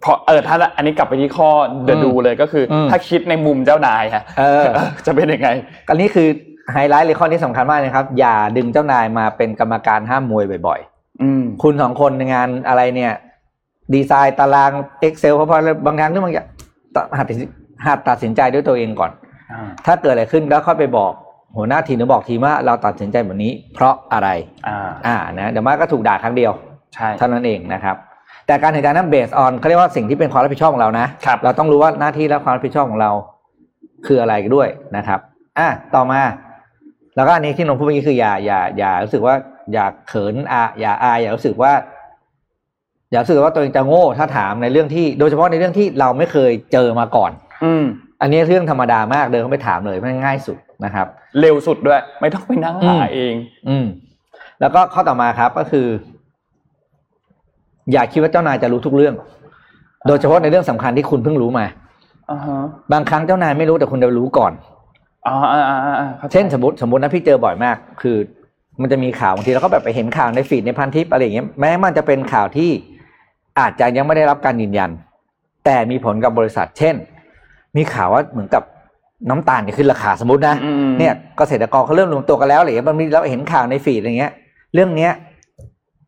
[SPEAKER 2] เพราะเออถ้าอันนี้กลับไปที่ข้อเด
[SPEAKER 3] อืม
[SPEAKER 2] ดูเลยก็คืออ
[SPEAKER 3] ม
[SPEAKER 2] ถ้าคิดในมุมเจ้านายฮะ
[SPEAKER 3] เออ
[SPEAKER 2] จะเป็นยังไง
[SPEAKER 3] อันนี้คือไฮไลท์เลยข้อนี้สำคัญมากนะครับ อย่าดึงเจ้านายมาเป็นกรรมการห้ามมวยบ่อย
[SPEAKER 2] อืม
[SPEAKER 3] ๆคุณสองคนในงานอะไรเนี่ย ดีไซน์ตาราง Excel เพราะบางครั้งเรื่องบางอย่าง หัดตัดสินหัดตัดสินใจด้วยตัวเองก่อน
[SPEAKER 2] อ่า
[SPEAKER 3] ถ้าเกิดอะไรขึ้นแล้วค่อยไปบอกหัวหน้าทีมหรือบอกทีมว่าเราตัดสินใจแบบนี้ เพราะอะไร
[SPEAKER 2] อ่า
[SPEAKER 3] อ่านะเดี๋ยวมากก็ถูกด่าครั้งเดียว
[SPEAKER 2] ใช่
[SPEAKER 3] เท่านั้นเองนะครับแต่การตัดสินใจนั้นเบสออนเขาเรียกว่าสิ่งที่เป็นความรับผิดชอบของเรานะครับเราต้องรู้ว่าหน้าที่และความรับผิดชอบของเรา คืออะไรด้วยนะครับอะต่อมา แล้วก็อันนี้ที่นนท์พูดเมื่อกี้คืออย่าอย่าอย่ารู้สึกว่าอย่าเขินอาอย่าอายอย่ารู้สึกว่า อย่ารู้สึกว่าตัวเองจะโง่ถ้าถามในเรื่องที่โดยเฉพาะในเรื่องที่เราไม่เคยเจอมาก่อน
[SPEAKER 2] อืม
[SPEAKER 3] อันนี้เรื่องธรรมดามากเดินเข้าไปถามเลยมันง่ายสุดนะครับ
[SPEAKER 2] เร็วสุดด้วย ไม่ต้องไปนั่ง
[SPEAKER 3] อื
[SPEAKER 2] หามเอง
[SPEAKER 3] อืม แล้วก็ข้อต่อมาครับก็คือ อย่าคิดว่าเจ้านายจะรู้ทุกเรื่อง โดยเฉพาะในเรื่องสำคัญที่คุณเพิ่งรู้มา
[SPEAKER 2] อ่าฮะ
[SPEAKER 3] บางครั้งเจ้านายไม่รู้แต่คุณจะรู้ก่อน
[SPEAKER 2] อ่าอ่าอ่าอ่าข้าใจ
[SPEAKER 3] เช่นสมมติสมมตินะพี่เจอบ่อยมาก คือ มันจะมีข่าวบางทีเราก็แบบไปเห็นข่าวในฟีดในพันทิปอะไรอย่างเงี้ยแม้มันจะเป็นข่าวที่ อาจจะยังไม่ได้รับการยืนยัน แต่มีผลกับบริษัท เช่น มีข่าวว่าเหมือนกับน้ำตาลเนี่ยขึ้นราคาสมมตินะ
[SPEAKER 2] อืม
[SPEAKER 3] เนี่ยเกษตรกรเขาเริ่มรวมตัวกันแล้วอะไรอย่างเงี้ยมันมีเราเห็นข่าวในฟีดอะไรเงี้ย เรื่องเนี้ย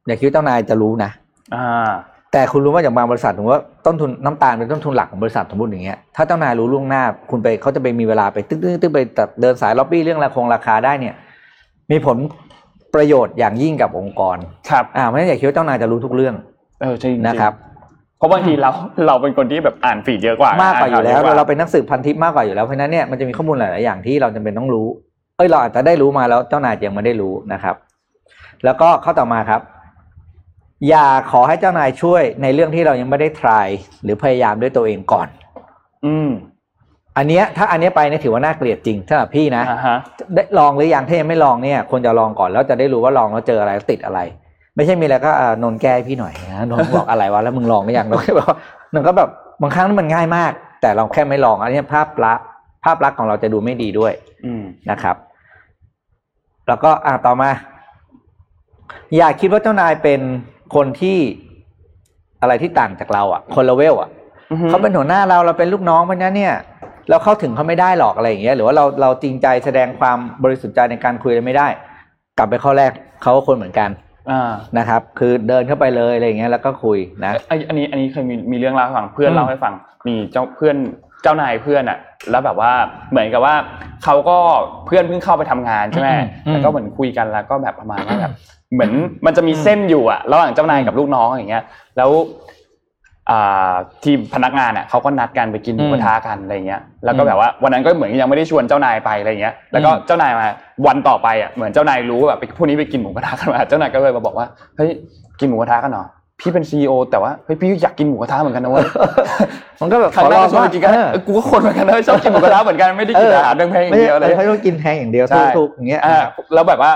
[SPEAKER 3] อย่าคิดว่าเจ้านายจะรู้นะ
[SPEAKER 2] อ่า
[SPEAKER 3] แต่คุณรู้ว่าอย่างบางบริษัทถึงว่าต้นทุนน้ำตาลเป็นต้นทุนหลักของบริษัทสมมติอย่างเงี้ยถ้าเจ้านายรู้ล่วงหน้า คุณไปเขาจะไปมีเวลาไปตึ้งตึ้งตึ้งไปเดินสายล็อบบี้เรื่องราคงราคาได้เนี่ย มีผลประโยชน์อย่างยิ่งกับองค์กร
[SPEAKER 2] ครับ
[SPEAKER 3] อ่าไม่ได้อย่าคิดว่าเจ้านายจะรู้ทุกเรื่อง
[SPEAKER 2] เออจริงๆ
[SPEAKER 3] นะครับ
[SPEAKER 2] เพราะบางทีเราเราเป็นคนที่แบบอ่านฟีดเยอะกว่ามา
[SPEAKER 3] กกว่าอยู่แล้ว
[SPEAKER 2] นข่
[SPEAKER 3] เราเป็นนักสืบพันทิปมากกว่าอยู่แล้วเพราะฉะนั้นเนี่ยมันจะมีข้อมูลหลาย ๆ อย่างที่เราจำเป็นต้องรู้เอ้ยเราอาจจะได้รู้มาแล้วเจ้านายยังไม่ได้รู้นะครับ แล้วก็ข้อต่อมาครับ อย่าขอให้เจ้านายช่วยในเรื่องที่เรายังไม่ได้ try หรือพยายามด้วยตัวเองก่อน
[SPEAKER 2] อืม
[SPEAKER 3] อันเนี้ยถ้าอันเนี้ยไปเนี่ยถือว่าน่าเกลียดจริงสำหรับพี่นะ
[SPEAKER 2] อ่าฮะ
[SPEAKER 3] ได้ลองหรือยังถ้ายังไม่ลองเนี่ยควรจะลองก่อนแล้วจะได้รู้ว่าลองแล้วเจออะไรแล้วติดอะไร ไม่ใช่มีอะไรก็อ่านนท์แก้ให้พี่หน่อยนะนนท์บอกอะไรวะแล้วมึงลองหรือยังนนท์ก็บอกว่านนท์ก็แบบบางครั้งมันง่ายมาก แต่เราแค่ไม่ลองอันนี้ภาพลักษณ์ภาพลักษณ์ของเราจะดูไม่ดีด้วย
[SPEAKER 2] อืม
[SPEAKER 3] นะครับ แล้วก็อ่าต่อมา อย่าคิดว่าเจ้านายเป็นคนที่อะไรที่ต่างจากเราอะ คนละเวลอะเขาเป็นหัวหน้าเราเราเป็นลูกน้องเพราะฉะนั้นเนี่ย เราเข้าถึงเขาไม่ได้หรอกอะไรอย่างเงี้ยหรือว่าเราเราจริงใจแสดงความบริสุทธิ์ใจในการคุยอะไรไม่ได้ กลับไปข้อแรกเขาก็คนเหมือนกัน
[SPEAKER 2] อ่า
[SPEAKER 3] นะครับ คือเดินเข้าไปเลยอะไรอย่างเงี้ยแล้วก็คุยนะ
[SPEAKER 2] ไออันนี้อันนี้เคยมีมีเรื่องเล่าให้ฟังเพื่อน
[SPEAKER 3] อืม
[SPEAKER 2] เล่าให้ฟังมีเจ้าเพื่อนเจ้านายเพื่อนอะแล้วแบบว่าเหมือนกับว่าเขาก็เพื่อนเพิ่งเข้าไปทำงานใช่ไหม
[SPEAKER 3] อืมอืม
[SPEAKER 2] แล้วก็เหมือนคุยกันแล้วก็แบบประมาณว่าแบบเหมือนมันจะมีเส้นอยู่อะระหว่างเจ้านายกับลูกน้องอย่างเงี้ย แล้วอ่า ทีมพนักงานอะเขาก็นัดกันไปกินหมูกระทะกันอะไรเงี้ยแล้วก็แบบว่าวันนั้นก็เหมือนยังไม่ได้ชวนเจ้านายไปอะไรเงี้ยแล้วก็เจ้านายมาวันต่อไปอะเหมือนเจ้านายรู้ว่าแบบพรุ่งนี้ไปกินหมูกระทะกันมาเจ้านายก็เลยมาบอกว่าเฮ้ยกินหมูกระทะกันเหรอพี่เป็นซีอแต่ว่าเฮ้ยพี่อยากกินหมูกระทะเหมือนกันนะเว้ย
[SPEAKER 3] มันก็แบบ
[SPEAKER 2] ครั้งแรก
[SPEAKER 3] ขอ
[SPEAKER 2] ก็ชวนไปกินกัน
[SPEAKER 3] เออ
[SPEAKER 2] เออกูก็คนเหมือนกันนะชอบกินหมูกระทะเหมือนกันไม่ได้กินอาหารแพงๆอย่างเดียวเลย
[SPEAKER 3] ไม่ใช่เขาต้องกินแพงอย่างเดียว
[SPEAKER 2] ใช่
[SPEAKER 3] ถูกๆอย่างเงี้ย
[SPEAKER 2] อ่าแล้วแบบว่า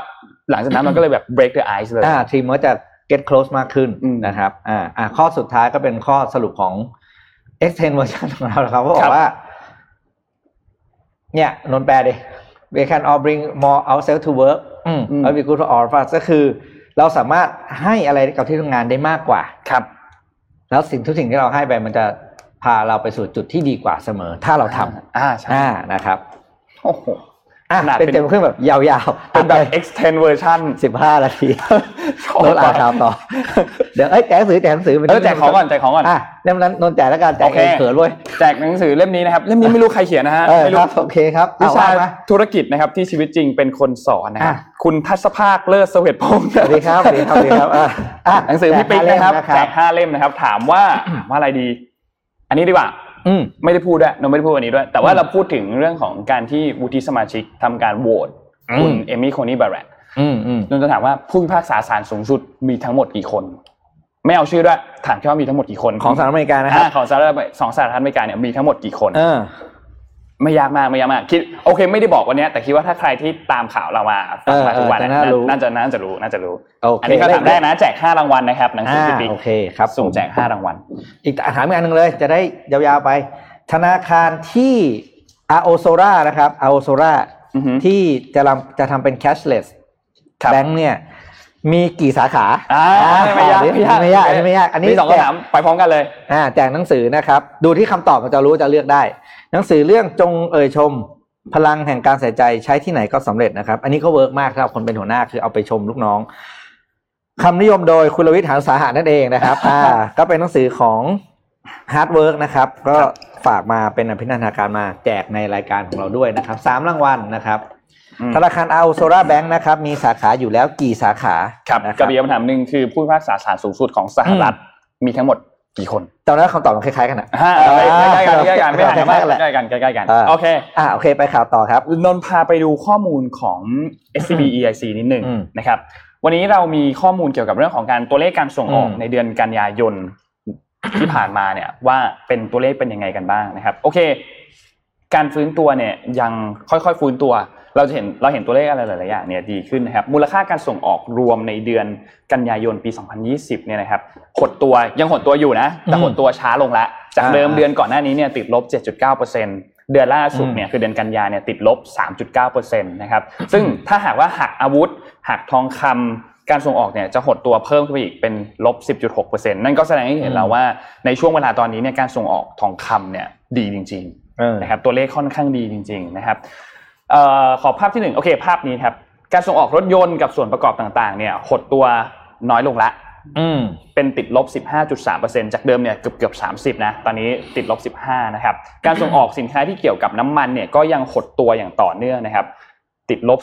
[SPEAKER 2] หลังจากนั้นมันก็เลยแบบ break the ice เลย
[SPEAKER 3] อ่าทีมก็จะ get close มากขึ้น
[SPEAKER 2] อืม
[SPEAKER 3] นะครับอ่าอ่าข้อสุดท้ายก็เป็นข้อสรุปของ extend version ของเรานะครับเขาบอ
[SPEAKER 2] ครั
[SPEAKER 3] ก
[SPEAKER 2] บ
[SPEAKER 3] ว่า เนี่ยนนท์แปลดิ we can all bring more ourselves to work อืม
[SPEAKER 2] อืม
[SPEAKER 3] แล้ว we good for all of us ก็คือ เราสามารถให้อะไรกับที่ทำงานได้มากกว่า
[SPEAKER 2] ครับ
[SPEAKER 3] แล้วสิ่งทุกสิ่งที่เราให้ไปมันจะพาเราไปสู่จุดที่ดีกว่าเสมอ ถ้าเราท
[SPEAKER 2] อ่าใช่ำ
[SPEAKER 3] อ่านะครับ
[SPEAKER 2] โอ้โห
[SPEAKER 3] อะ
[SPEAKER 2] ขนาด
[SPEAKER 3] เป็น
[SPEAKER 2] เป็น
[SPEAKER 3] เต็มเครื่องแบบยาวๆ
[SPEAKER 2] เป็นแบบ extend version
[SPEAKER 3] สิบห้านาที
[SPEAKER 2] ชอบ
[SPEAKER 3] โน้ตอ่านข่าวต่อ เดี๋ยวเอ้ยแจกหนังสือแจกหนังสือ
[SPEAKER 2] เออแจกของก่อนแจกของก่อน
[SPEAKER 3] อะเล่มนั้นนนท์แจกแล้วกันแจก
[SPEAKER 2] โอเค
[SPEAKER 3] เองเขินเว้ย
[SPEAKER 2] แจกหนังสือเล่มนี้นะครับ เล่มนี้ไม่รู้ใครเขียนนะฮะ
[SPEAKER 3] เออ
[SPEAKER 2] ไม่
[SPEAKER 3] ค
[SPEAKER 2] รู้
[SPEAKER 3] รับโอเคครับ
[SPEAKER 2] วิชา
[SPEAKER 3] เอมา
[SPEAKER 2] ธุรกิจนะครับที่ชีวิตจริงเป็นคนสอนนะครับ
[SPEAKER 3] อะ
[SPEAKER 2] คุณทัศภาคเลิศเสวตพงศ์
[SPEAKER 3] สวัสดีครับสวัสดีครับสวัสดีครับอะอะ
[SPEAKER 2] หนังสือพี่ปิ๊ก
[SPEAKER 3] แจ
[SPEAKER 2] นะครับ
[SPEAKER 3] ห้า
[SPEAKER 2] แจ
[SPEAKER 3] เล่ม
[SPEAKER 2] กห้าเล่มนะครับ ถามว่าถามว่าอะไรดี อันนี้ดีกว่า
[SPEAKER 3] อืม
[SPEAKER 2] ไม่ได้พูดด้วยเราไม่ได้พูดวันนี้ด้วย แต่ว่า
[SPEAKER 3] อืม
[SPEAKER 2] เราพูดถึงเรื่องของการที่วุฒิสมาชิกทำการโหวต
[SPEAKER 3] อืม
[SPEAKER 2] คุณเอมี่โคนี่บาร์เรต
[SPEAKER 3] อืมอืม
[SPEAKER 2] นนท์จะถามว่าผู้พิพากษาศาลสูงสุดมีทั้งหมดกี่คน ไม่เอาชื่อด้วยถามแค่ว่ามีทั้งหมดกี่คน
[SPEAKER 3] ของสหรัฐอเมริกานะครับ
[SPEAKER 2] อ่าของสหรัฐสองสหรัฐอเมริกาเนี่ยมีทั้งหมดกี่คน
[SPEAKER 3] เออ
[SPEAKER 2] ไม่ยากมากไม่ยากมากคิดโอเคไม่ได้บอกวันเนี้ยแต่คิดว่าถ้าใครที่ตามข่าวเรามาฟังมา
[SPEAKER 3] เออ
[SPEAKER 2] ทุกวัน
[SPEAKER 3] เออ
[SPEAKER 2] เนี่ย
[SPEAKER 3] จะน่ารู้
[SPEAKER 2] น่าจะน่าจะรู้น่าจะรู้
[SPEAKER 3] โอเค
[SPEAKER 2] อันนี้ก็ถามได้นะแจกห้ารางวัลนะครับหนังสือ
[SPEAKER 3] อ่า
[SPEAKER 2] พี่ปิ๊ก
[SPEAKER 3] โอเคครับ
[SPEAKER 2] สุ่ม
[SPEAKER 3] ผม
[SPEAKER 2] แจกห้ารางวัล
[SPEAKER 3] อีกถามอีกอันหนึ่งเลย จะได้ยาวๆไป ธนาคารที่ Aozora นะครับ Aozora อื
[SPEAKER 2] อฮึ
[SPEAKER 3] ที่จะทำจะทำเป็น cashless
[SPEAKER 2] ครับ
[SPEAKER 3] แบงค์เนี่ย มีกี่สาขา
[SPEAKER 2] อ่าไม่ยาก
[SPEAKER 3] อันนี้ไม่ยากอันนี้ไม่ยากอันนี้
[SPEAKER 2] มีสอง
[SPEAKER 3] แจก
[SPEAKER 2] คำถามไปพร้อมกันเลย
[SPEAKER 3] อ่าแจกหนังสือนะครับ ดูที่คำตอบมันจะรู้จะเลือกได้ หนังสือเรื่องจงเอ่ยชม พลังแห่งการใส่ใจใช้ที่ไหนก็สำเร็จนะครับ อันนี้ก็ work มากสำหรับคนเป็นหัวหน้าคือเอาไปชมลูกน้องคำนิยมโดยคุณรวิศ หาญอุตสาหะนั่นเองนะครับอ่าก็เป็นหนังสือของฮาร์ดเวิร์กนะครับ ก็ฝากมาเป็นอภินันทนาการมาแจกในรายการของเราด้วยนะครับสามรางวัลนะครับ
[SPEAKER 2] อืม
[SPEAKER 3] ธนาคาร Aozora Bank นะครับมีสาขาอยู่แล้วกี่สาขา
[SPEAKER 2] ครับ
[SPEAKER 3] นะค
[SPEAKER 2] กั
[SPEAKER 3] รั
[SPEAKER 2] บกับอีกคำถามหนึ่งคือผู้พิพากษาศาลสูงสุดของสหรัฐมีทั้งหมดกี่คน
[SPEAKER 3] ตอนนั้นคำตอบมันคล้ายๆกันอะ
[SPEAKER 2] ห้าใกล้ๆกันใกล้ๆกันไม่ห่างกันมาก
[SPEAKER 3] ใกล้ๆกันแหละ
[SPEAKER 2] ใกล้ๆกันใกล้ๆกัน
[SPEAKER 3] อ่า
[SPEAKER 2] โอเค
[SPEAKER 3] อ่าโอเคไปข่าวต่อครับ
[SPEAKER 2] นนท์พาไปดูข้อมูลของ SCB EIC นิดหนึ่ง
[SPEAKER 3] อืม
[SPEAKER 2] นะครับวันนี้เรามีข้อมูลเกี่ยวกับเรื่องของการตัวเลขการส่งออก
[SPEAKER 3] อืม
[SPEAKER 2] ในเดือนกันยายนที่ผ่านมาเนี่ยว่าเป็นตัวเลขเป็นยังไงกันบ้างนะครับ โอเค การฟื้นตัวเนี่ยยังค่อยๆฟื้นตัว เราจะเห็นเราเห็นตัวเลขอะไรหลายๆอย่างเนี่ยดีขึ้นนะครับมูลค่าการส่งออกรวมในเดือนกันยายนปี 2020 เนี่ยนะครับหดตัวยังหดตัวอยู่นะแต่หดตัวช้าลงแล้วจากเดิม
[SPEAKER 3] อ่า
[SPEAKER 2] เดือนก่อนหน้านี้เนี่ยติดลบ 7.9%เดือนล่าสุดเนี่ยคือเดือนกันยาเนี่ยติดลบ 3.9%นะครับซึ่งถ้าหากว่าหักอาวุธหักทองคำการส่งออกเนี่ยจะหดตัวเพิ่มขึ้นไปอีกเป็นลบ 10.6%นั่นก็แสดงให้เห็นแล้วว่าในช่วงเวลาตอนนี้เนี่ยการส่งออกทองคำเนี่ยดีจริงๆ
[SPEAKER 3] เออ
[SPEAKER 2] นะครับตัวเลขค่อนข้างดีจริง ๆนะครับเอ่อ ขอภาพที่หนึ่งโอเค ภาพนี้ครับ การส่งออกรถยนต์กับส่วนประกอบต่างๆ เนี่ยหดตัวน้อยลงละ
[SPEAKER 3] อืม
[SPEAKER 2] เป็นติดลบ 15.3%จากเดิมเนี่ยเกือบเกือบ30 นะ ตอนนี้ติดลบ 15 นะครับ การส่งออกสินค้าที่เกี่ยวกับน้ำมันเนี่ยก็ยังหดตัวอย่างต่อเนื่องนะครับ ติดลบ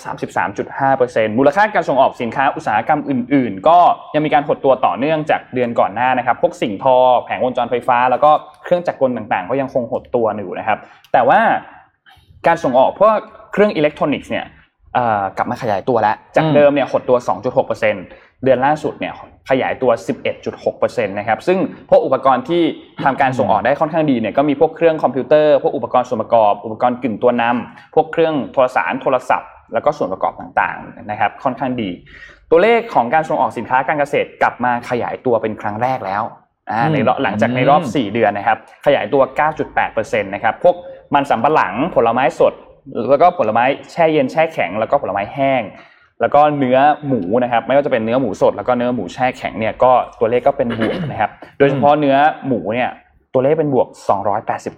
[SPEAKER 2] 33.5%มูลค่าการส่งออกสินค้าอุตสาหกรรมอื่น ๆ ก็ยังมีการหดตัวต่อเนื่องจากเดือนก่อนหน้านะครับ พวกสิ่งทอ แผงวงจรไฟฟ้า แล้วก็เครื่องจักรกลต่างๆ ก็ยังคงหดตัวอยู่นะครับ แต่ว่าการส่งออกพวก เครื่องอิเล็กทรอนิกส์เนี่ยเอ่อกลับมาขยายตัวแล้ว จาก
[SPEAKER 3] อืม
[SPEAKER 2] เดิมเนี่ยหดตัว 2.6%เดือนล่าสุดเนี่ยขยายตัว 11.6%นะครับซึ่งพวกอุปกรณ์ที่ทำการส่งออกได้ค่อนข้างดีเนี่ยก็มีพวกเครื่องคอมพิวเตอร์พวกอุปกรณ์ส่วนประกอบ อุปกรณ์กึ่งตัวนำพวกเครื่องโทรสารโทรศัพท์ แล้วก็ส่วนประกอบต่างๆนะครับค่อนข้างดี ตัวเลขของการส่งออกสินค้าการเกษตรกลับมาขยายตัวเป็นครั้งแรกแล้วอ่า
[SPEAKER 3] อืม
[SPEAKER 2] ในรอบหลังจากในรอบ
[SPEAKER 3] อืม
[SPEAKER 2] 4เดือนนะครับขยายตัว 9.8%นะครับพวกมันสำปะหลังผลไม้สด แล้วก็ผลไม้แช่เย็นแช่แข็ง แล้วก็ผลไม้แห้ง แล้วก็เนื้อหมูนะครับ ไม่ว่าจะเป็นเนื้อหมูสด แล้วก็เนื้อหมูแช่แข็งเนี่ยก็ตัวเลขก็เป็นบวกนะครับ โดยเฉพาะเนื้อหมูเนี่ยตัวเลขเป็นบวก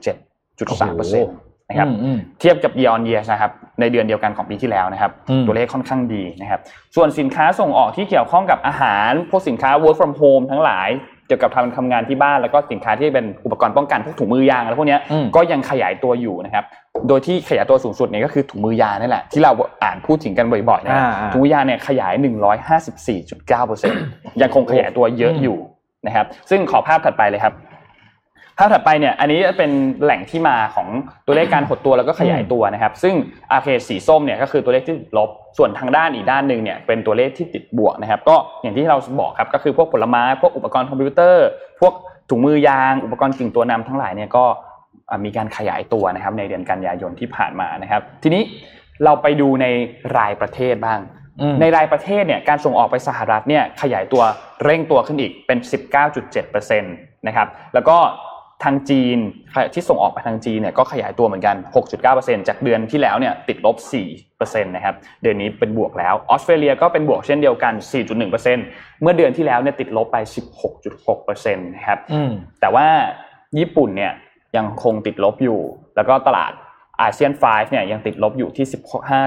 [SPEAKER 2] 287.3%นะครับ
[SPEAKER 3] อืมอืม
[SPEAKER 2] เทียบกับ year on year นะครับในเดือนเดียวกันของปีที่แล้วนะครับ
[SPEAKER 3] อืม
[SPEAKER 2] ตัวเลขค่อนข้างดีนะครับ ส่วนสินค้าส่งออกที่เกี่ยวข้องกับอาหาร พวกสินค้า work from home ทั้งหลาย เกี่ยวกับทำทำงานที่บ้านแล้วก็สินค้าที่เป็นอุปกรณ์ป้องกันพวกถุงมือยางอะไรพวกเนี้ย
[SPEAKER 3] อืม
[SPEAKER 2] ก็ยังขยายตัวอยู่นะครับโดยที่ขยายตัวสูงสุดเนี่ยก็คือถุงมือยางนั่นแหละที่เราอ่านพูดถึงกันบ่อยๆนะ
[SPEAKER 3] อ่าอ่า
[SPEAKER 2] ถุงมือยางเนี่ยขยาย 154.9%ยังคงขยายตัวเยอะอยู่นะครับซึ่งขอภาพถัดไปเลยครับ ภาพถัดไปเนี่ยอันนี้เป็นแหล่งที่มาของตัวเลขการหดตัวแล้วก็ขยายตัวนะครับ ซึ่งอาเคสีส้มเนี่ยก็คือตัวเลขที่ติดลบ ส่วนทางด้านอีกด้านหนึ่งเนี่ยเป็นตัวเลขที่ติดบวกนะครับ ก็อย่างที่เราบอกครับก็คือพวกผลไม้พวกอุปกรณ์คอมพิวเตอร์ พวกถุงมือยาง อุปกรณ์กึ่งตัวนำทั้งหลายเนี่ยก็อ่ามีการขยายตัวนะครับในเดือนกันยายนที่ผ่านมานะครับ ทีนี้เราไปดูในรายประเทศบ้าง
[SPEAKER 3] อืม
[SPEAKER 2] ในรายประเทศเนี่ยการส่งออกไปสหรัฐเนี่ยขยายตัวเร่งตัวขึ้นอีกเป็น 19.7%นะครับแล้วก็ ทางจีนที่ส่งออกไปทางจีนเนี่ยก็ขยายตัวเหมือนกัน 6.9%จากเดือนที่แล้วเนี่ยติดลบ 4%นะครับ เดือนนี้เป็นบวกแล้ว ออสเตรเลียก็เป็นบวกเช่นเดียวกัน 4.1%เมื่อเดือนที่แล้วเนี่ยติดลบไป 16.6%นะครับ
[SPEAKER 3] อืม
[SPEAKER 2] แต่ว่าญี่ปุ่นเนี่ยยังคงติดลบอยู่ แล้วก็ตลาดอาเซียน5เนี่ยยังติดลบอยู่ที่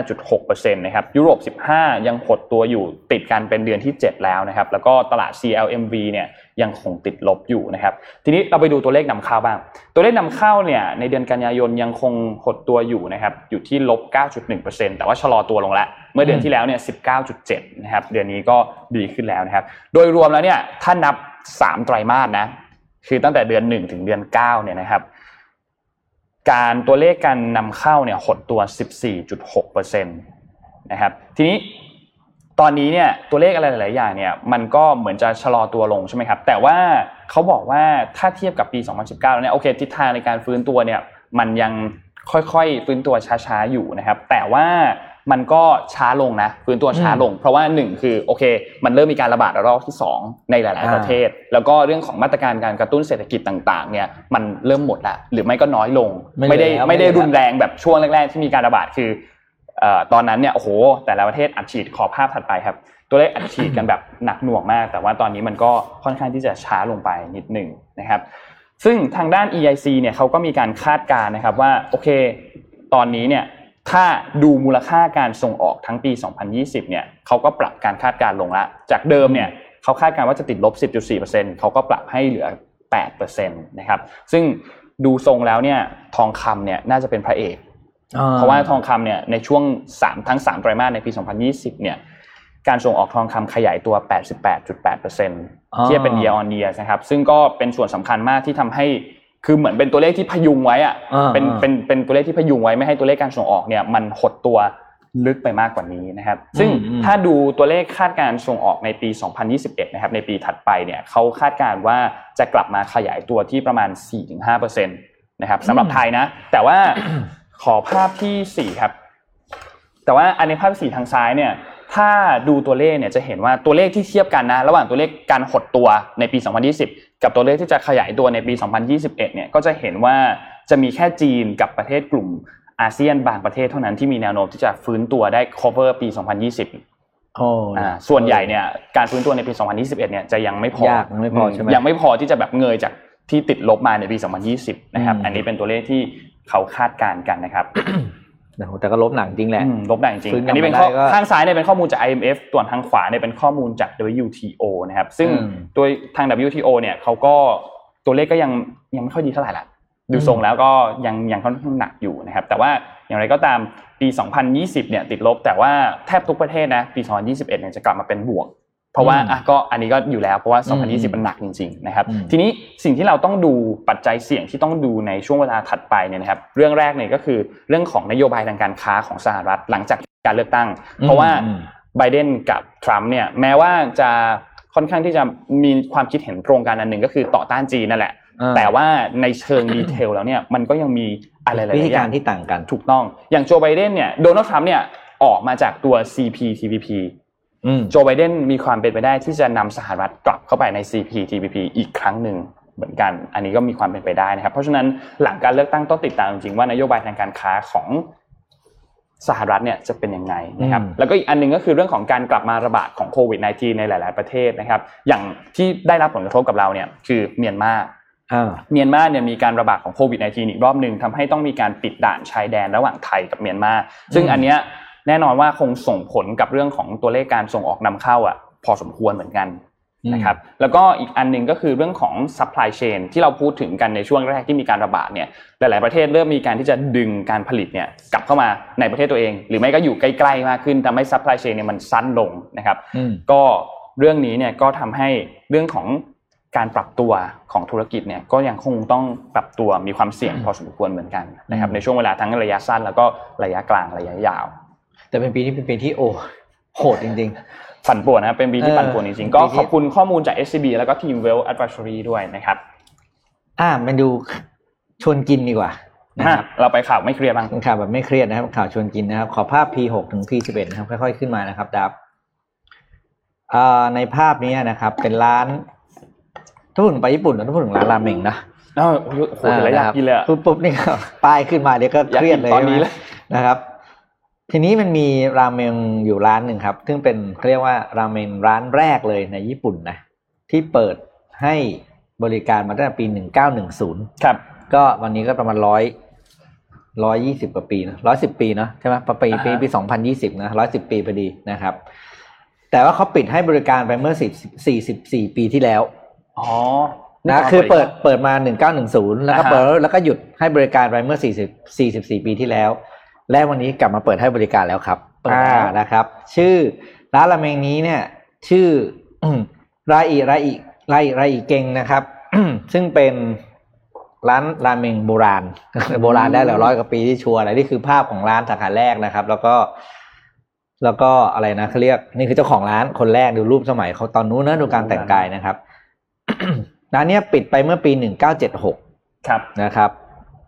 [SPEAKER 2] 15.6%นะครับยุโรป 15 ยังหดตัวอยู่ติดกันเป็นเดือนที่ 7 แล้วนะครับ แล้วก็ตลาด CLMV เนี่ย ยังคงติดลบอยู่นะครับ ทีนี้เราไปดูตัวเลขนำเข้าบ้าง ตัวเลขนำเข้าเนี่ยในเดือนกันยายนยังคงหดตัวอยู่นะครับอยู่ที่ลบ 9.1%แต่ว่าชะลอตัวลงแล้วเมื่อเดือนที่แล้วเนี่ย 19.7 นะครับเดือนนี้ก็ดีขึ้นแล้วนะครับ โดยรวมแล้วเนี่ยถ้านับ 3 ไตรมาสนะคือตั้งแต่เดือน 1 ถึงเดือน 9 เนี่ยนะครับการตัวเลขการนำเข้าเนี่ยหดตัว 14.6%นะครับทีนี้ ตอนนี้เนี่ยตัวเลขอะไรหลาย ๆ อย่างเนี่ยมันก็เหมือนจะชะลอตัวลงใช่ไหมครับ แต่ว่าเขาบอกว่าถ้าเทียบกับปี 2019 แล้วเนี่ยโอเคทิศทางในการฟื้นตัวเนี่ยมันยังค่อย ๆ ฟื้นตัวช้า ๆ อยู่นะครับ แต่ว่ามันก็ช้าลงนะฟื้นตัวช้าลง เพราะว่าหนึ่งคือโอเค มันเริ่มมีการระบาดระลอกที่สองในหลายๆ
[SPEAKER 3] อ่า
[SPEAKER 2] ประเทศ แล้วก็เรื่องของมาตรการการกระตุ้นเศรษฐกิจต่าง ๆ เนี่ยมันเริ่มหมดละหรือไม่ก็น้อยลง ไม่ได้
[SPEAKER 3] แล้ว
[SPEAKER 2] ไม่ได้
[SPEAKER 3] แล้ว
[SPEAKER 2] รุนแรงแบบช่วงแรก ๆ ที่มีการระบาดคือเอ่อ ตอนนั้นเนี่ยโอ้โห แต่ละประเทศอัดฉีดขอภาพถัดไปครับ ตัวเลขอัดฉีดกันแบบหนักหน่วงมาก แต่ว่าตอนนี้มันก็ค่อนข้างที่จะช้าลงไปนิดหนึ่งนะครับ ซึ่งทางด้าน EIC เนี่ยเขาก็มีการคาดการณ์นะครับว่าโอเค ตอนนี้เนี่ยถ้าดูมูลค่าการส่งออกทั้งปี 2020 เนี่ยเขาก็ปรับการคาดการณ์ลงละ จากเดิมเนี่ยเขาคาดการณ์ว่าจะติดลบ 10.4%เขาก็ปรับให้เหลือ 8%นะครับ ซึ่งดูทรงแล้วเนี่ยทองคำเนี่ยน่าจะเป็นพระเอก เพราะว่าทองคำเนี่ยในช่วง 3 ทั้ง 3 ไตรมาสในปี 2020 เนี่ยการส่งออกทองคำขยายตัว 88.8%เทียบเป็น year on year นะครับ ซึ่งก็เป็นส่วนสำคัญมากที่ทำให้ คือเหมือนเป็นตัวเลขที่พยุงไว้อะ
[SPEAKER 3] อ่า
[SPEAKER 2] เป็น
[SPEAKER 3] อ่า
[SPEAKER 2] เป็นเป็นตัวเลขที่พยุงไว้ไม่ให้ตัวเลขการส่งออกเนี่ยมันหดตัวลึกไปมากกว่านี้นะครับ ซึ่ง
[SPEAKER 3] อืมอืม
[SPEAKER 2] ถ้าดูตัวเลขคาดการณ์ส่งออกในปี 2021 นะครับ ในปีถัดไปเนี่ยเขาคาดการณ์ว่าจะกลับมาขยายตัวที่ประมาณ 4-5%นะครับสำหรับไทยนะ แต่ว่า ขอภาพที่ 4 ครับ แต่ว่าอันในภาพที่สี่ทางซ้ายเนี่ยถ้าดูตัวเลขเนี่ยจะเห็นว่าตัวเลขที่เทียบกันนะระหว่างตัวเลขการหดตัวในปี 2020 กับตัวเลขที่จะขยายตัวในปี 2021 เนี่ยก็จะเห็นว่าจะมีแค่จีนกับประเทศกลุ่มอาเซียนบางประเทศเท่านั้นที่มีแนวโน้มที่จะฟื้นตัวได้ cover ปี 2020
[SPEAKER 3] โอ้
[SPEAKER 2] อ่าส่วนใหญ่เนี่ยการฟื้นตัวในปี 2021 เนี่ยจะยังไม่พอยา
[SPEAKER 3] กยังไม่พอใช่ไหม
[SPEAKER 2] ยังไม่พอที่จะแบบเงยจากที่ติดลบมาในปี 2020 นะครับ
[SPEAKER 3] อืม
[SPEAKER 2] อันนี้เป็นตัวเลขที่ เขาคาดการณ์กันนะครับ
[SPEAKER 3] โอ้โหแต่ก็ลบหนังจริงแหละ
[SPEAKER 2] อืมลบได้จริง
[SPEAKER 3] ฟื้น
[SPEAKER 2] ๆ
[SPEAKER 3] กลับ
[SPEAKER 2] อันนี้เป็นข้อ
[SPEAKER 3] มาได้ก็
[SPEAKER 2] ข้างซ้ายเนี่ยเป็นข้อมูลจาก IMF ส่วนทางขวาเนี่ยเป็นข้อมูลจาก WTO นะครับ ซึ่ง
[SPEAKER 3] อืม
[SPEAKER 2] ตัวทาง WTO เนี่ยเขาก็ตัวเลขก็ยังยังไม่ค่อยดีเท่าไหร่ละดูทรงแล้วก็ยังยังค่อนข้างหนักอยู่นะครับ แต่ว่าอย่างไรก็ตามปี 2020 เนี่ยติดลบ แต่ว่าแทบทุกประเทศนะปี 2021 เนี่ยจะกลับมาเป็นบวก เพราะว่า
[SPEAKER 3] อืม
[SPEAKER 2] อะก็อันนี้ก็อยู่แล้วเพราะว่า
[SPEAKER 3] อืม
[SPEAKER 2] 2020 มันหนักจริงๆนะครับ
[SPEAKER 3] อืม
[SPEAKER 2] ทีนี้สิ่งที่เราต้องดูปัจจัยเสี่ยงที่ต้องดูในช่วงเวลาถัดไปเนี่ยนะครับเรื่องแรกเนี่ยก็คือเรื่องของนโยบายทางการค้าของสหรัฐหลังจากการเลือกตั้ง เพราะว่า
[SPEAKER 3] อืม
[SPEAKER 2] ไบเดนกับทรัมป์เนี่ยแม้ว่าจะค่อนข้างที่จะมีความคิดเห็นตรงกันอันหนึ่งก็คือต่อต้านจีนนั่นแหละ
[SPEAKER 3] อ่า
[SPEAKER 2] แต่ว่าในเชิงดีเทลแล้วเนี่ยมันก็ยังมีอะไรหลายๆ
[SPEAKER 3] วิธี
[SPEAKER 2] อ
[SPEAKER 3] การ
[SPEAKER 2] ย่าง
[SPEAKER 3] ที่ต่างกัน
[SPEAKER 2] ถูกต้อง อย่างโจไบเดนเนี่ยโดนัลด์ทรัมป์เนี่ยออกมาจากตัว CPTPP
[SPEAKER 3] อืม
[SPEAKER 2] โจไบเดนมีความเป็นไปได้ที่จะนำสหรัฐกลับเข้าไปใน CPTPP อีกครั้งหนึ่งเหมือนกัน อันนี้ก็มีความเป็นไปได้นะครับ เพราะฉะนั้นหลังการเลือกตั้งต้องติดตามจริงๆว่านโยบายทางการค้าของสหรัฐเนี่ยจะเป็นยังไงนะครับ
[SPEAKER 3] อืม
[SPEAKER 2] แล้วก็อีกอันหนึงก็คือเรื่องของการกลับมาระบาดของโควิด -19 ในหลาย ๆ ประเทศนะครับ อย่างที่ได้รับผลกระทบกับเราเนี่ยคือเมียนมา
[SPEAKER 3] อ่า
[SPEAKER 2] เมียนมาเนี่ยมีการระบาดของโควิด -19 อีกรอบหนึ่งทำให้ต้องมีการปิดด่านชายแดนระหว่างไทยกับเมียนมา ซึ่ง
[SPEAKER 3] อืม
[SPEAKER 2] อันเนี้ย แน่นอนว่าคงส่งผลกับเรื่องของตัวเลขการส่งออกนำเข้าอะพอสมควรเหมือนกันนะครับแล้วก็อีกอันหนึ่งก็คือเรื่องของ supply chain ที่เราพูดถึงกันในช่วงแรกที่มีการระบาดเนี่ยหลาย ๆประเทศเริ่มมีการที่จะดึงการผลิตเนี่ยกลับเข้ามาในประเทศตัวเอง หรือไม่ก็อยู่ใกล้ๆมากขึ้นทำให้ supply chain เนี่ยมันสั้นลงนะครับ
[SPEAKER 3] อืม
[SPEAKER 2] ก็เรื่องนี้เนี่ยก็ทำให้เรื่องของการปรับตัวของธุรกิจเนี่ยก็ยังคงต้องปรับตัวมีความเสี่ยงพอสมควรเหมือนกันนะครับ
[SPEAKER 3] อืม
[SPEAKER 2] ในช่วงเวลาทั้งระยะสั้น แล้วก็ระยะกลางระยะยาว
[SPEAKER 3] แต่เป็นปีที่เป็นปีที่โอ้โหดจริง
[SPEAKER 2] ปั่นป่วนนะครับเป็นปีที่
[SPEAKER 3] เออ
[SPEAKER 2] ปั่นป่วนจริงๆก็
[SPEAKER 3] ปีที่
[SPEAKER 2] ขอบคุณข้อมูลจาก SCB แล้วก็ทีม Well Advisory ด้วยนะครับ
[SPEAKER 3] ๆอ่ามาดูชวนกินดีกว่านะครับ
[SPEAKER 2] อะเราไปข่าวไม่เคลียร์บ้าง
[SPEAKER 3] เป็นข่าวแบบไม่เครียดนะครับ ข่าวชวนกินนะครับ ขอภาพ P6 ถึง P11 นะครับ ค่อยๆขึ้นมานะครับดับอ่าในภาพนี้นะครับ เป็นร้านถ้าพูดถึงไปญี่ปุ่นเราต้องพูดถึงร้านราเมงนะ
[SPEAKER 2] เอ้าโอ้โหโอ้โหเห็นแล้วอยากกินเลยอะ
[SPEAKER 3] ปุ๊บปุ๊บนี่ก็ป้ายขึ้นมาเดี๋ยวก็เครียดเลย
[SPEAKER 2] อยากกินตอนนี้
[SPEAKER 3] ใช่ไหม
[SPEAKER 2] เลย
[SPEAKER 3] นะครับ ทีนี้มันมีราเมงอยู่ร้านหนึ่งครับ ซึ่งเป็นเขาเรียกว่าราเมงร้านแรกเลยในญี่ปุ่นนะที่เปิดให้บริการมาตั้งแต่ปี 1910
[SPEAKER 2] ครับ
[SPEAKER 3] ก็วันนี้ก็ประมาณร้อยร้อยยี่สิบกว่าปีนะร้อยสิบปีเนอะใช่ไหมปีปีปีสองพันยี่สิบนะร้อยสิบปีพอดีนะครับ แต่ว่าเขาปิดให้บริการไปเมื่อสิบสี่สิบสี่ปีที่แล้ว
[SPEAKER 2] อ๋อ
[SPEAKER 3] นะคือเปิดเปิดมาหนึ่งเก้าหนึ่งศูนย์แล้วก็
[SPEAKER 2] อ่าฮะ
[SPEAKER 3] เปิดแล้วก็หยุดให้บริการไปเมื่อสี่สิบสี่สิบสี่ปีที่แล้ว และวันนี้กลับมาเปิดให้บริการแล้วครับ
[SPEAKER 2] เปิดแล้ว
[SPEAKER 3] อ่านะครับ ชื่อร้านราเมงนี้เนี่ย ชื่อราอิราอิราอิราอิเกงนะครับ ซึ่งเป็นร้านราเมงโบราณ โบราณได้แล้วร้อยกว่าปีที่ชัวร์อะไรนี่คือภาพของร้านสาขาแรกนะครับ แล้วก็แล้วก็อะไรนะเขาเรียกนี่คือเจ้าของร้านคนแรกดูรูปสมัยเขาตอนนู้นนะดูการแต่งกายนะครับร้านเนี้ยปิดไปเมื่อปีหนึ่งเก้าเจ็ดหก
[SPEAKER 2] ครับ
[SPEAKER 3] นะครับ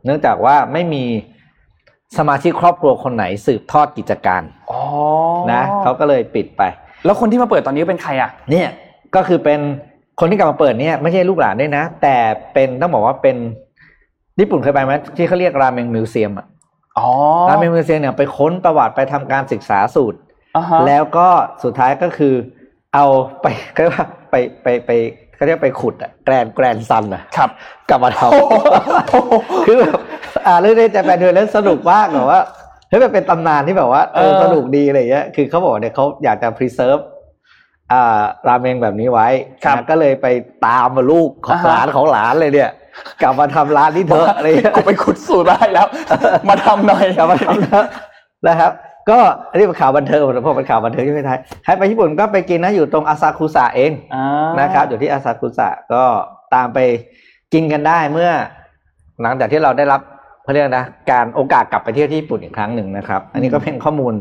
[SPEAKER 3] เนื่องจากว่าไม่มี สมาชิกครอบครัวคนไหนสืบทอดกิจการ
[SPEAKER 2] อ๋อ
[SPEAKER 3] นะเขาก็เลยปิดไป
[SPEAKER 2] แล้วคนที่มาเปิดตอนนี้เป็นใครอะ
[SPEAKER 3] เนี่ยก็คือเป็นคนที่กลับมาเปิดเนี่ยไม่ใช่ลูกหลานด้วยนะ แต่เป็นต้องบอกว่าเป็นญี่ปุ่นเคยไปไหมที่เขาเรียกราเมงมิวเซียมอะ
[SPEAKER 2] อ๋อ
[SPEAKER 3] ราเมงมิวเซียมเนี่ยไปค้นประวัติไปทำการศึกษาสูตร
[SPEAKER 2] อ่าฮะ
[SPEAKER 3] แล้วก็สุดท้ายก็คือเอาไปเขาเรียกว่าไปไปไป เขาเรียกไปขุดอะแกรนแกรนซันอะ
[SPEAKER 2] ครับ
[SPEAKER 3] กลับมาทำคือแบบอ่าเรื่องนี้จะเป็นเรื่องสนุกมากแบบว่าเฮ้ยมันเป็นตำนานที่แบบว่าเออ
[SPEAKER 2] เออ
[SPEAKER 3] สนุกดีอะไรอย่างเงี้ยคือเขาบอกว่าเนี่ยเขาอยากจะ preserve อ่าราเมงแบบนี้ไว้นะก็เลยไปตามมาลูกของหลานของหลานเลยเนี่ยกลับมาทำร้านนี้เถอะอะไรอย่างเงี้ย
[SPEAKER 2] กูไปขุดสูตรมาได้แล้ว มาทำหน่อย
[SPEAKER 3] กลับมาทำเถอะนะครับ ก็อันนี้เป็นข่าวบันเทิงเพราะเป็นข่าวบันเทิงที่ไม่ไทยให้ไปญี่ปุ่นก็ไปกินนะอยู่ตรงอาซากุสะเอง
[SPEAKER 2] อ่า
[SPEAKER 3] นะครับอยู่ที่อาซากุสะก็ตามไปกินกันได้เมื่อ หลังจากที่เราได้รับเขาเรียกนะการโอกาสกลับไปเที่ยวที่ญี่ปุ่นอีกครั้งหนึ่งนะครับ อันนี้ก็เป็นข้อมูล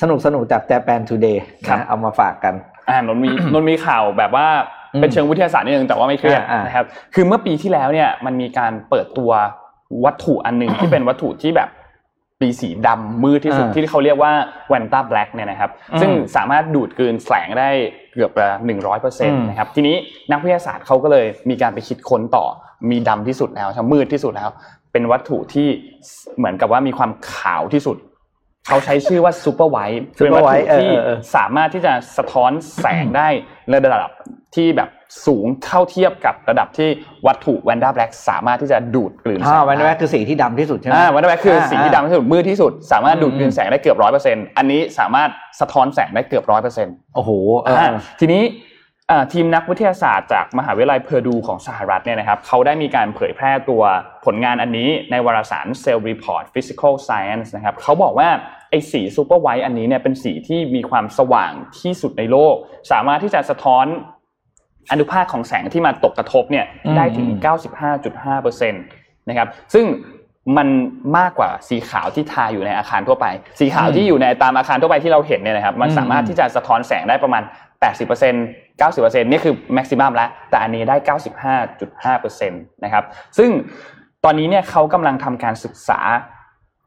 [SPEAKER 3] สนุกสนุกๆจาก Japan Today นะเอามาฝากกัน
[SPEAKER 2] อ่านนท์มีนนท์มีข่าวแบบว่า
[SPEAKER 3] อืม
[SPEAKER 2] เป็นเชิงวิทยาศาสตร์นิดนึงแต่ว่าไม่เครียด
[SPEAKER 3] อ่าอ่าน
[SPEAKER 2] นะครับคือเมื่อปีที่แล้วเนี่ยมันมีการเปิดตัววัตถุอันหนึ่งที่เป็นวัตถุที่แบบ ปีสีดำมืดที่สุด
[SPEAKER 3] อ่า
[SPEAKER 2] ที่เขาเรียกว่า Vantablack เนี่ยนะครับ
[SPEAKER 3] อืม
[SPEAKER 2] ซึ่งสามารถดูดกลืนแสงได้เกือบหนึ่งร้อยเปอร์เซ็นต์อื
[SPEAKER 3] ม
[SPEAKER 2] นะครับทีนี้นักวิทยาศาสตร์เขาก็เลยมีการไปคิดค้นต่อมีดำที่สุดแล้วใช่ไหมมืดที่สุดแล้ว เป็นวัตถุที่เหมือนกับว่ามีความขาวที่สุดเขาใช้ชื่อว่าซูเปอร์ไวท์เป็นวัต
[SPEAKER 3] Super
[SPEAKER 2] ถุ
[SPEAKER 3] White เออ
[SPEAKER 2] ที่
[SPEAKER 3] เออเออ
[SPEAKER 2] สามารถที่จะสะท้อนแสงได้ในระดับที่แบบ สูงเท่าเทียบกับระดับที่วัตถุแวนด้าแบล็กสามารถที่จะดูดกลืนแส
[SPEAKER 3] อ่างวันนี้คือสีที่ดำที่สุดใช่ไหม
[SPEAKER 2] อ่าวันด้าแบล็กคือสีที่
[SPEAKER 3] อ่า
[SPEAKER 2] ดำที่สุดมืดที่สุด สามารถดูดกลื
[SPEAKER 3] อื
[SPEAKER 2] น
[SPEAKER 3] ม
[SPEAKER 2] แสงได้เกือบร้อยเปอร์เซ็นต์อันนี้สามารถสะท้อนแสงได้เกือบร้อยเปอร์เซ็นต์
[SPEAKER 3] โอ้โหเออ
[SPEAKER 2] อ่าทีนี้อ่าทีมนักวิทยาศาสตร์จากมหาวิทยาลัยเพอร์ดูของสหรัฐเนี่ยนะครับเขาได้มีการเผยแพร่ตัวผลงานอันนี้ในวารสาร Cell Report Physical Science นะครับเขาบอกว่าไอ้สีซูเปอร์ไวท์อันนี้เนี่ยเป็นสีที่มีความสว่างที่สุดในโลก สามารถที่จะสะท้อน อนุภาคของแสงที่มาตกกระทบเนี่ย
[SPEAKER 3] อืม
[SPEAKER 2] ได้ถึง 95.5%นะครับซึ่งมันมากกว่าสีขาวที่ทาอยู่ในอาคารทั่วไป สีขาวที่อยู่ในตามอาคารทั่วไปที่เราเห็นเนี่ยนะครับ มันสามารถที่จะสะท้อนแสงได้ประมาณ 80% 90%นี่คือแม็กซิมัมแล้ว แต่อันนี้ได้ 95.5%นะครับ ซึ่งตอนนี้เนี่ยเขากำลังทำการศึกษา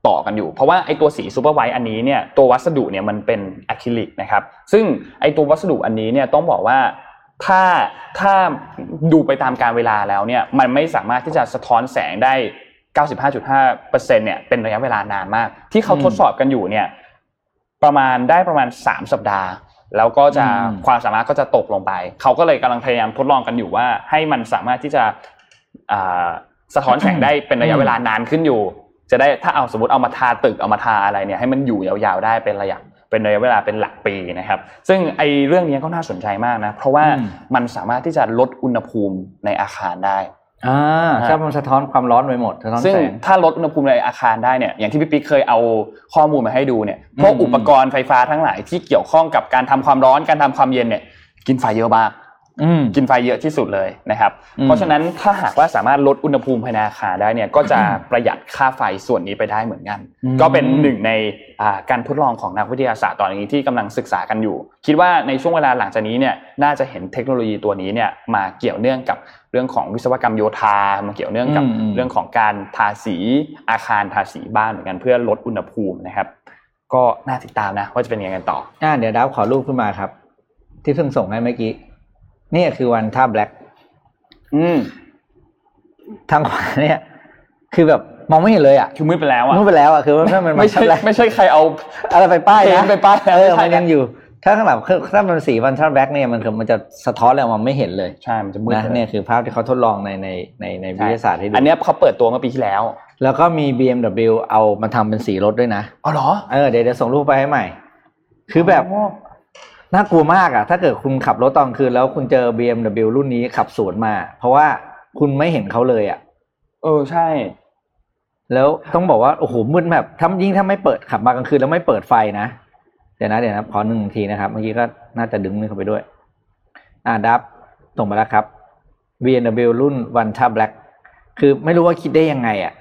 [SPEAKER 2] ต่อกันอยู่ เพราะว่าไอตัวสี super white อันนี้เนี่ยตัววัสดุเนี่ยมันเป็นอะคริลิกนะครับ ซึ่งไอตัววัสดุอันนี้เนี่ยต้องบอกว่า ถ้าถ้าดูไปตามกาลเวลาแล้วเนี่ยมันไม่สามารถที่จะสะท้อนแสงได้ 95.5%เนี่ยเป็นระยะเวลานานมาก ที่เขาทดสอบกันอยู่เนี่ยประมาณได้ประมาณ 3 สัปดาห์ แล้วก็จะ
[SPEAKER 3] อืม
[SPEAKER 2] ความสามารถก็จะตกลงไป เขาก็เลยกำลังพยายามทดลองกันอยู่ว่า ให้มันสามารถที่จะอ่าสะท้อนแสงได้เป็นระยะเวลานานขึ้นอยู่ จะได้ถ้าเอาสมมติเอามาทาตึกเอามาทาอะไรเนี่ยให้มันอยู่ยาวๆได้เป็นระยะ เป็นระยะเวลาเป็นหลักปีนะครับ ซึ่งไอ้เรื่องนี้ก็น่าสนใจมากนะ เพราะว่า
[SPEAKER 3] อืม
[SPEAKER 2] มันสามารถที่จะลดอุณหภูมิในอาคารได้
[SPEAKER 3] อ่าใช่มันสะท้อนความร้อนไปหมดสะท้อน
[SPEAKER 2] ซึ่ง
[SPEAKER 3] แสง
[SPEAKER 2] ถ้าลดอุณหภูมิในอาคารได้เนี่ยอย่างที่พี่ปิ๊กเคยเอาข้อมูลมาให้ดูเนี่ยพวก
[SPEAKER 3] อืม
[SPEAKER 2] อุปกรณ์ไฟฟ้าทั้งหลายที่เกี่ยวข้องกับการทำความร้อนการทำความเย็นเนี่ยกินไฟเยอะมาก
[SPEAKER 3] อืม
[SPEAKER 2] กินไฟเยอะที่สุดเลยนะครับ
[SPEAKER 3] อืม
[SPEAKER 2] เพราะฉะนั้นถ้าหากว่าสามารถลดอุณหภูมิภายในอาคารได้เนี่ยก็จะประหยัดค่าไฟส่วนนี้ไปได้เหมือนกัน ก็เป็นหนึ่งในอ่าการทดลองของนักวิทยาศาสตร์ตอนนี้ที่กำลังศึกษากันอยู่ คิดว่าในช่วงเวลาหลังจากนี้เนี่ยน่าจะเห็นเทคโนโลยีตัวนี้เนี่ยมาเกี่ยวเนื่องกับเรื่องของวิศวกรรมโยธามาเกี่ยวเนื่องกับ
[SPEAKER 3] อืมอืม
[SPEAKER 2] เรื่องของการทาสีอาคารทาสีบ้านเหมือนกันเพื่อลดอุณหภูมินะครับ ก็น่าติดตามนะว่าจะเป็นยังไงกันต่อ
[SPEAKER 3] อ่าเดี๋ยวดาวขอรูปขึ้นมาครับ ที่เพิ่งส่งให้เมื่อกี้ นี่คือวันท่าแบล็ก
[SPEAKER 2] อืม
[SPEAKER 3] ทางขวาเนี่ย คือแบบมองไม่เห็นเลยอะ
[SPEAKER 2] คือมืดไปแล้วอะ
[SPEAKER 3] มืดไปแล้วอะคือมันมัน
[SPEAKER 2] ไม่ใช่
[SPEAKER 3] วัน Tab Black
[SPEAKER 2] ไม่ใช่ใครเอา
[SPEAKER 3] อะไรไปป้าย
[SPEAKER 2] เห็
[SPEAKER 3] นะ
[SPEAKER 2] นไปป้ายนะ
[SPEAKER 3] เออ
[SPEAKER 2] ไม่ใช่
[SPEAKER 3] มันยังอยู่ ถ้าข้างหลังคือถ้ามันสีวันท่าแบล็กเนี่ยมันคือมันจะสะท้อนอะไรออกมาไม่เห็นเลย
[SPEAKER 2] ใช่มันจะมืด
[SPEAKER 3] นะ
[SPEAKER 2] ไปล
[SPEAKER 3] เนี่ยคือภาพที่เขาทดลองในในในในวิทยาศาสตร์ให้ดู
[SPEAKER 2] อันเนี้ยเขาเปิดตัวเมื่อปีที่แล้ว
[SPEAKER 3] แล้วก็มี BMW เอามาทำเป็นสีรถด้วยนะ
[SPEAKER 2] อ๋อเหรอ
[SPEAKER 3] เออเดี๋ยวเดี๋ยวส่งรูปไปให้ใหม่ คือแบบ น่ากลัวมากอะถ้าเกิดคุณขับรถตอนคืนแล้วคุณเจอ BMW รุ่นนี้ขับสวนมา เพราะว่าคุณไม่เห็นเขาเลยอะ
[SPEAKER 2] เออใช่
[SPEAKER 3] แล้วต้องบอกว่าโอ้โหมืดแบบถ้ายิ่งถ้าไม่เปิดขับมากลางคืนแล้วไม่เปิดไฟนะเดี๋ยวนะเดี๋ยวนะขอหนึ่งทีนะครับเมื่อกี้ก็น่าจะดึงนี่เข้าไปด้วย อ่าดับส่งมาแล้วครับ BMW รุ่น One t a Black คือไม่รู้ว่าคิดได้ยังไงอะ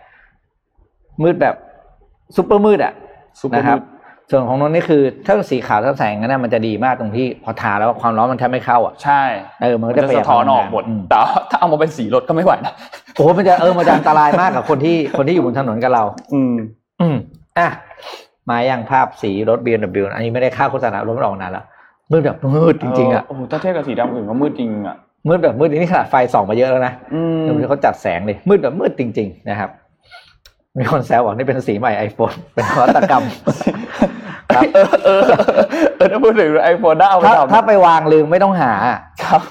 [SPEAKER 3] มืดแบบซุปเปอร์มืดอะ
[SPEAKER 2] ซุปเปอร์
[SPEAKER 3] นะครับ
[SPEAKER 2] มืด
[SPEAKER 3] ส่วนของนนท์นี่คือถ้าสีขาวถ้าแสงนั้นนะมันจะดีมากตรงที่พอทาแล้วความร้อนมันแทบไม่เข้าอะ
[SPEAKER 2] ใช่
[SPEAKER 3] เออมัน
[SPEAKER 2] มั
[SPEAKER 3] ก็
[SPEAKER 2] น
[SPEAKER 3] จะ
[SPEAKER 2] จะ
[SPEAKER 3] ประหยั
[SPEAKER 2] สะท้อนออก
[SPEAKER 3] พลังงา
[SPEAKER 2] หมด
[SPEAKER 3] อืม
[SPEAKER 2] แต่ว่าถ้าเอามาเป็นสีรถก็ไม่ไหวนะ
[SPEAKER 3] โอ้โหมันจะเออมันจะอันตรายมากกับคนที่คนที่อยู่บนถนนกับเรา
[SPEAKER 2] อืม
[SPEAKER 3] อืมอะมาอย่างภาพสีรถ BMW อันนี้ไม่ได้ค่าโฆษณารถมันออกนานแล้วมืดแบบมืดจริงๆอะ
[SPEAKER 2] โอ้โหถ้าเทียบกับสีดำอื่นก็มืดจริงอะ
[SPEAKER 3] มืดแบบมืดนี่ขนาดไฟส่องมาเยอะแล้วนะ
[SPEAKER 2] อืม
[SPEAKER 3] เดี๋ยวนี้เขาจัดแสงเลยมืดแบบมืดจริง ๆ นะครับ มีคนแซวบอกนี่เป็นสีใหม่ iPhone เป็นนวัตกรรม ครับ
[SPEAKER 2] เออเออเออถ้าพูดถึงไอโฟนน่าเอาไปทำ
[SPEAKER 3] ถ้าไปวางลืมไม่ต้องหา
[SPEAKER 2] ครับ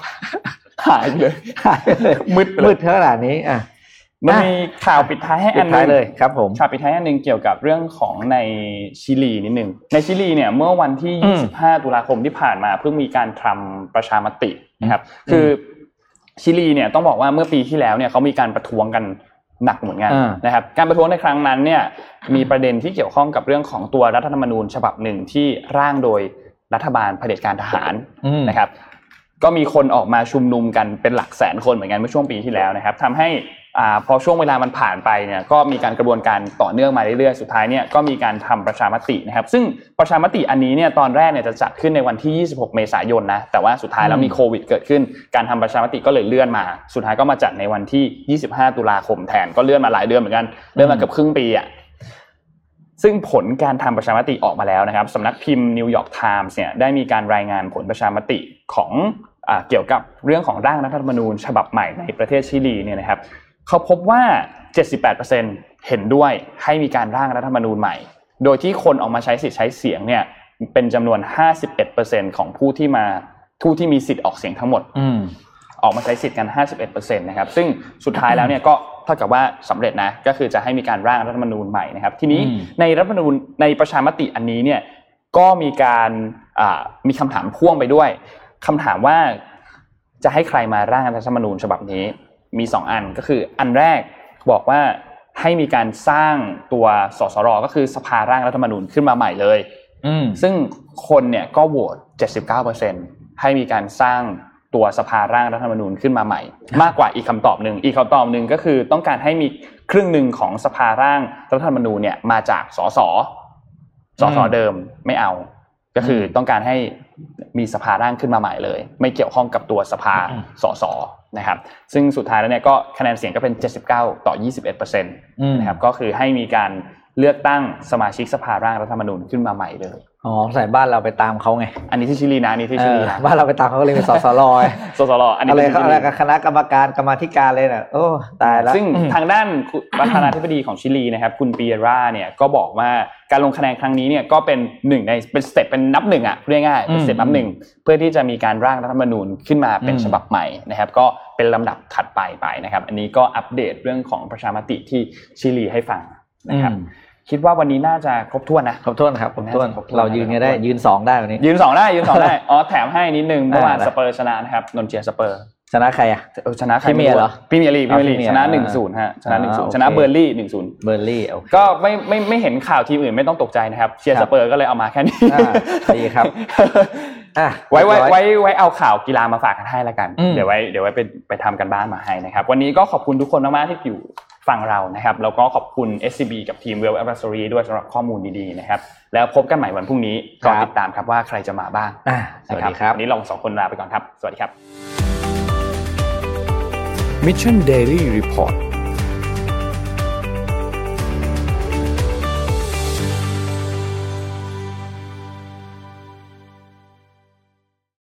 [SPEAKER 2] หายเลย
[SPEAKER 3] หายเลย
[SPEAKER 2] มืดเลย
[SPEAKER 3] มืดขนาดนี้อะ
[SPEAKER 2] มันมีข่าวปิดท้ายให้อันห
[SPEAKER 3] ท้าย
[SPEAKER 2] นึง
[SPEAKER 3] เลยครับผม
[SPEAKER 2] ข่าวปิดท้ายอันหนึ่งเกี่ยวกับเรื่องของในชิลีนิดหนึ่งในชิลีเนี่ยเมื่อวันที่ 25 ตุลาคมที่ผ่านมาเพิ่งมีการทำประชามตินะครับ คือชิลีเนี่ยต้องบอกว่าเมื่อปีที่แล้วเนี่ยเขามีการประท้วงกัน หนักเหมือนกัน
[SPEAKER 3] อ่า
[SPEAKER 2] นะครับการประท้วงในครั้งนั้นเนี่ยมีประเด็นที่เกี่ยวข้องกับเรื่องของตัวรัฐธรรมนูญฉบับหนึ่งที่ร่างโดยรัฐบาลเผด็จการทหาร
[SPEAKER 3] อืม
[SPEAKER 2] นะครับก็มีคนออกมาชุมนุมกันเป็นหลักแสนคนเหมือนกันเมื่อช่วงปีที่แล้วนะครับทำให้ อ่าพอช่วงเวลามันผ่านไปเนี่ยก็มีการกระบวนการต่อเนื่องมาเรื่อยๆ สุดท้ายเนี่ยก็มีการทำประชามตินะครับ ซึ่งประชามติอันนี้เนี่ยตอนแรกเนี่ยจะจัดขึ้นในวันที่ 26 เมษายนนะ แต่ว่าสุดท้ายแล้วมีโควิดเกิดขึ้น การทำประชามติก็เลยเลื่อนมา สุดท้ายก็มาจัดในวันที่ 25 ตุลาคมแทน ก็เลื่อนมาหลายเดือนเหมือนกัน เลื่อนมาเกือบครึ่งปีอะซึ่งผลการทำประชามติออกมาแล้วนะครับสำนักพิมพ์นิวยอร์กไทมส์เนี่ยได้มีการรายงานผลประชามติของอาเกี่ยวกับเรื่องของร่างรัฐธรรมนูญฉบับใหม่ในประเทศชิลีเนี่ยนะครับ เขาพบว่า 78%เห็นด้วยให้มีการร่างรัฐธรรมนูญใหม่ โดยที่คนออกมาใช้สิทธิ์ใช้เสียงเนี่ยเป็นจำนวน 51%ของผู้ที่มาผู้ที่มีสิทธิ์ออกเสียงทั้งหมด
[SPEAKER 3] อืม
[SPEAKER 2] ออกมาใช้สิทธิ์กัน 51%นะครับ ซึ่งสุดท้ายแล้วเนี่ยก็เท่ากับว่าสำเร็จนะ ก็คือจะให้มีการร่างรัฐธรรมนูญใหม่นะครับ ทีนี้
[SPEAKER 3] อืม
[SPEAKER 2] ในรัฐธรรมนูญในประชามติอันนี้เนี่ยก็มีการอ่ามีคำถามพ่วงไปด้วยคำถามว่าจะให้ใครมาร่างรัฐธรรมนูญฉบับนี้ มีสองอันก็คืออันแรกบอกว่าให้มีการสร้างตัวสสรก็คือสภาร่างรัฐธรรมนูญขึ้นมาใหม่เลย
[SPEAKER 3] อืม
[SPEAKER 2] ซึ่งคนเนี่ยก็โหวต 79%ให้มีการสร้างตัวสภาร่างรัฐธรรมนูญขึ้นมาใหม่ มากกว่าอีกคำตอบหนึ่งอีกคำตอบหนึ่งก็คือต้องการให้มีครึ่งหนึ่งของสภาร่างรัฐธรรมนูญเนี่ยมาจากสสสส
[SPEAKER 3] อืม
[SPEAKER 2] เดิมไม่เอา ก็คือต้องการให้ มีสภาร่างขึ้นมาใหม่เลย ไม่เกี่ยวข้องกับตัวสภาสสนะครับ ซึ่งสุดท้ายแล้วเนี่ยก็คะแนนเสียงก็เป็น 79 ต่อ 21%
[SPEAKER 3] อืม
[SPEAKER 2] นะครับก็คือให้มีการเลือกตั้งสมาชิกสภาร่างรัฐธรรมนูญขึ้นมาใหม่เลย
[SPEAKER 3] อ๋อใส่บ้านเราไปตามเขาไง
[SPEAKER 2] อันนี้ที่ชิลีนะอันนี้ที่
[SPEAKER 3] เอ
[SPEAKER 2] ชิ
[SPEAKER 3] อ
[SPEAKER 2] ลีนะ
[SPEAKER 3] บ้านเราไปตามเขาก็เลยเป็นสสรไง
[SPEAKER 2] สสรอันนี้
[SPEAKER 3] อะไร
[SPEAKER 2] เป็นที่
[SPEAKER 3] อะไร
[SPEAKER 2] ชิลี
[SPEAKER 3] กับคณะกรรมการกรรมาธิการเลยน่ะโอ้ตายแล้ว
[SPEAKER 2] ซึ่งทางด้านประธานาธิบดีของชิลีนะครับคุณปีเอราเนี่ยก็บอกว่าการลงคะแนนครั้งนี้เนี่ยก็เป็นหนึ่งในเป็น step เป็นนับหนึ่งอะพูดง่ายๆเป็น step นับหนึ่งเพื่อที่จะมีการร่างรัฐธรรมนูญขึ้นมาเป็น
[SPEAKER 3] อืม
[SPEAKER 2] ฉบับใหม่นะครับ ก็เป็นลำดับถัดไปไปนะครับ อันนี้ก็อัปเดตเรื่องของประชามติที่ชิลีให้ฟังนะครับ
[SPEAKER 3] อืม
[SPEAKER 2] คิดว่าวันนี้น่าจะครบถ้วนนะ
[SPEAKER 3] ครบถ้วนครับครบถ้วน
[SPEAKER 2] ครบถ้วน
[SPEAKER 3] เรายืนกันได้ยืนสองได้วันนี้
[SPEAKER 2] ยืนสองได้ยืนสองได้อ๋อแถมให้นิดนึงเมื่อวาน
[SPEAKER 3] อ่า
[SPEAKER 2] สเปอร์ชนะนะครับนนท์เชียร์สเปอร์
[SPEAKER 3] ชนะใครอะ
[SPEAKER 2] เออชนะใคร
[SPEAKER 3] พรีเมียร์เหรอ
[SPEAKER 2] พรีเมียร์ลีกพรีเมียร์ลีก
[SPEAKER 3] อ๋อพรีเมียร์
[SPEAKER 2] ชนะ
[SPEAKER 3] อ่า
[SPEAKER 2] หนึ่งศูนย์ฮะชนะหนึ่งศูนย์
[SPEAKER 3] อ่า
[SPEAKER 2] ชนะ
[SPEAKER 3] โอเค
[SPEAKER 2] เบิร์นลีย์หนึ่งศูนย์
[SPEAKER 3] เบิร์นลีย์โอเค
[SPEAKER 2] ก็ไม่ไม่ไม่เห็นข่าวทีมอื่นไม่ต้องตกใจนะครับเชียร์
[SPEAKER 3] ครั
[SPEAKER 2] สเปอร์ครับก็เลยเอามาแค่นี้
[SPEAKER 3] อ่าดีครับอะ
[SPEAKER 2] ไว้ไว้
[SPEAKER 3] เรียบร้อย
[SPEAKER 2] ไว้ไว้เอาข่าวกีฬามาฝากกันให้ละกัน
[SPEAKER 3] อืม
[SPEAKER 2] เดี๋ยวไว้เดี๋ยวไว้ไปไปทำกันบ้านมาให้นะครับ วันนี้ก็ขอบคุณทุกคนมากๆที่อยู่ ฟังเรานะครับแล้วก็ขอบคุณ SCB กับทีม Well Advisory ด้วยสำหรับข้อมูลดีๆนะครับแล้วพบกันใหม่วันพรุ่งนี้รอติดตามครับว่าใครจะมาบ้าง
[SPEAKER 3] อะสวัสดีครับ
[SPEAKER 2] วันนี้เราสองคนลาไปก่อนครับ สวัสดีครับ
[SPEAKER 1] Mission Daily Report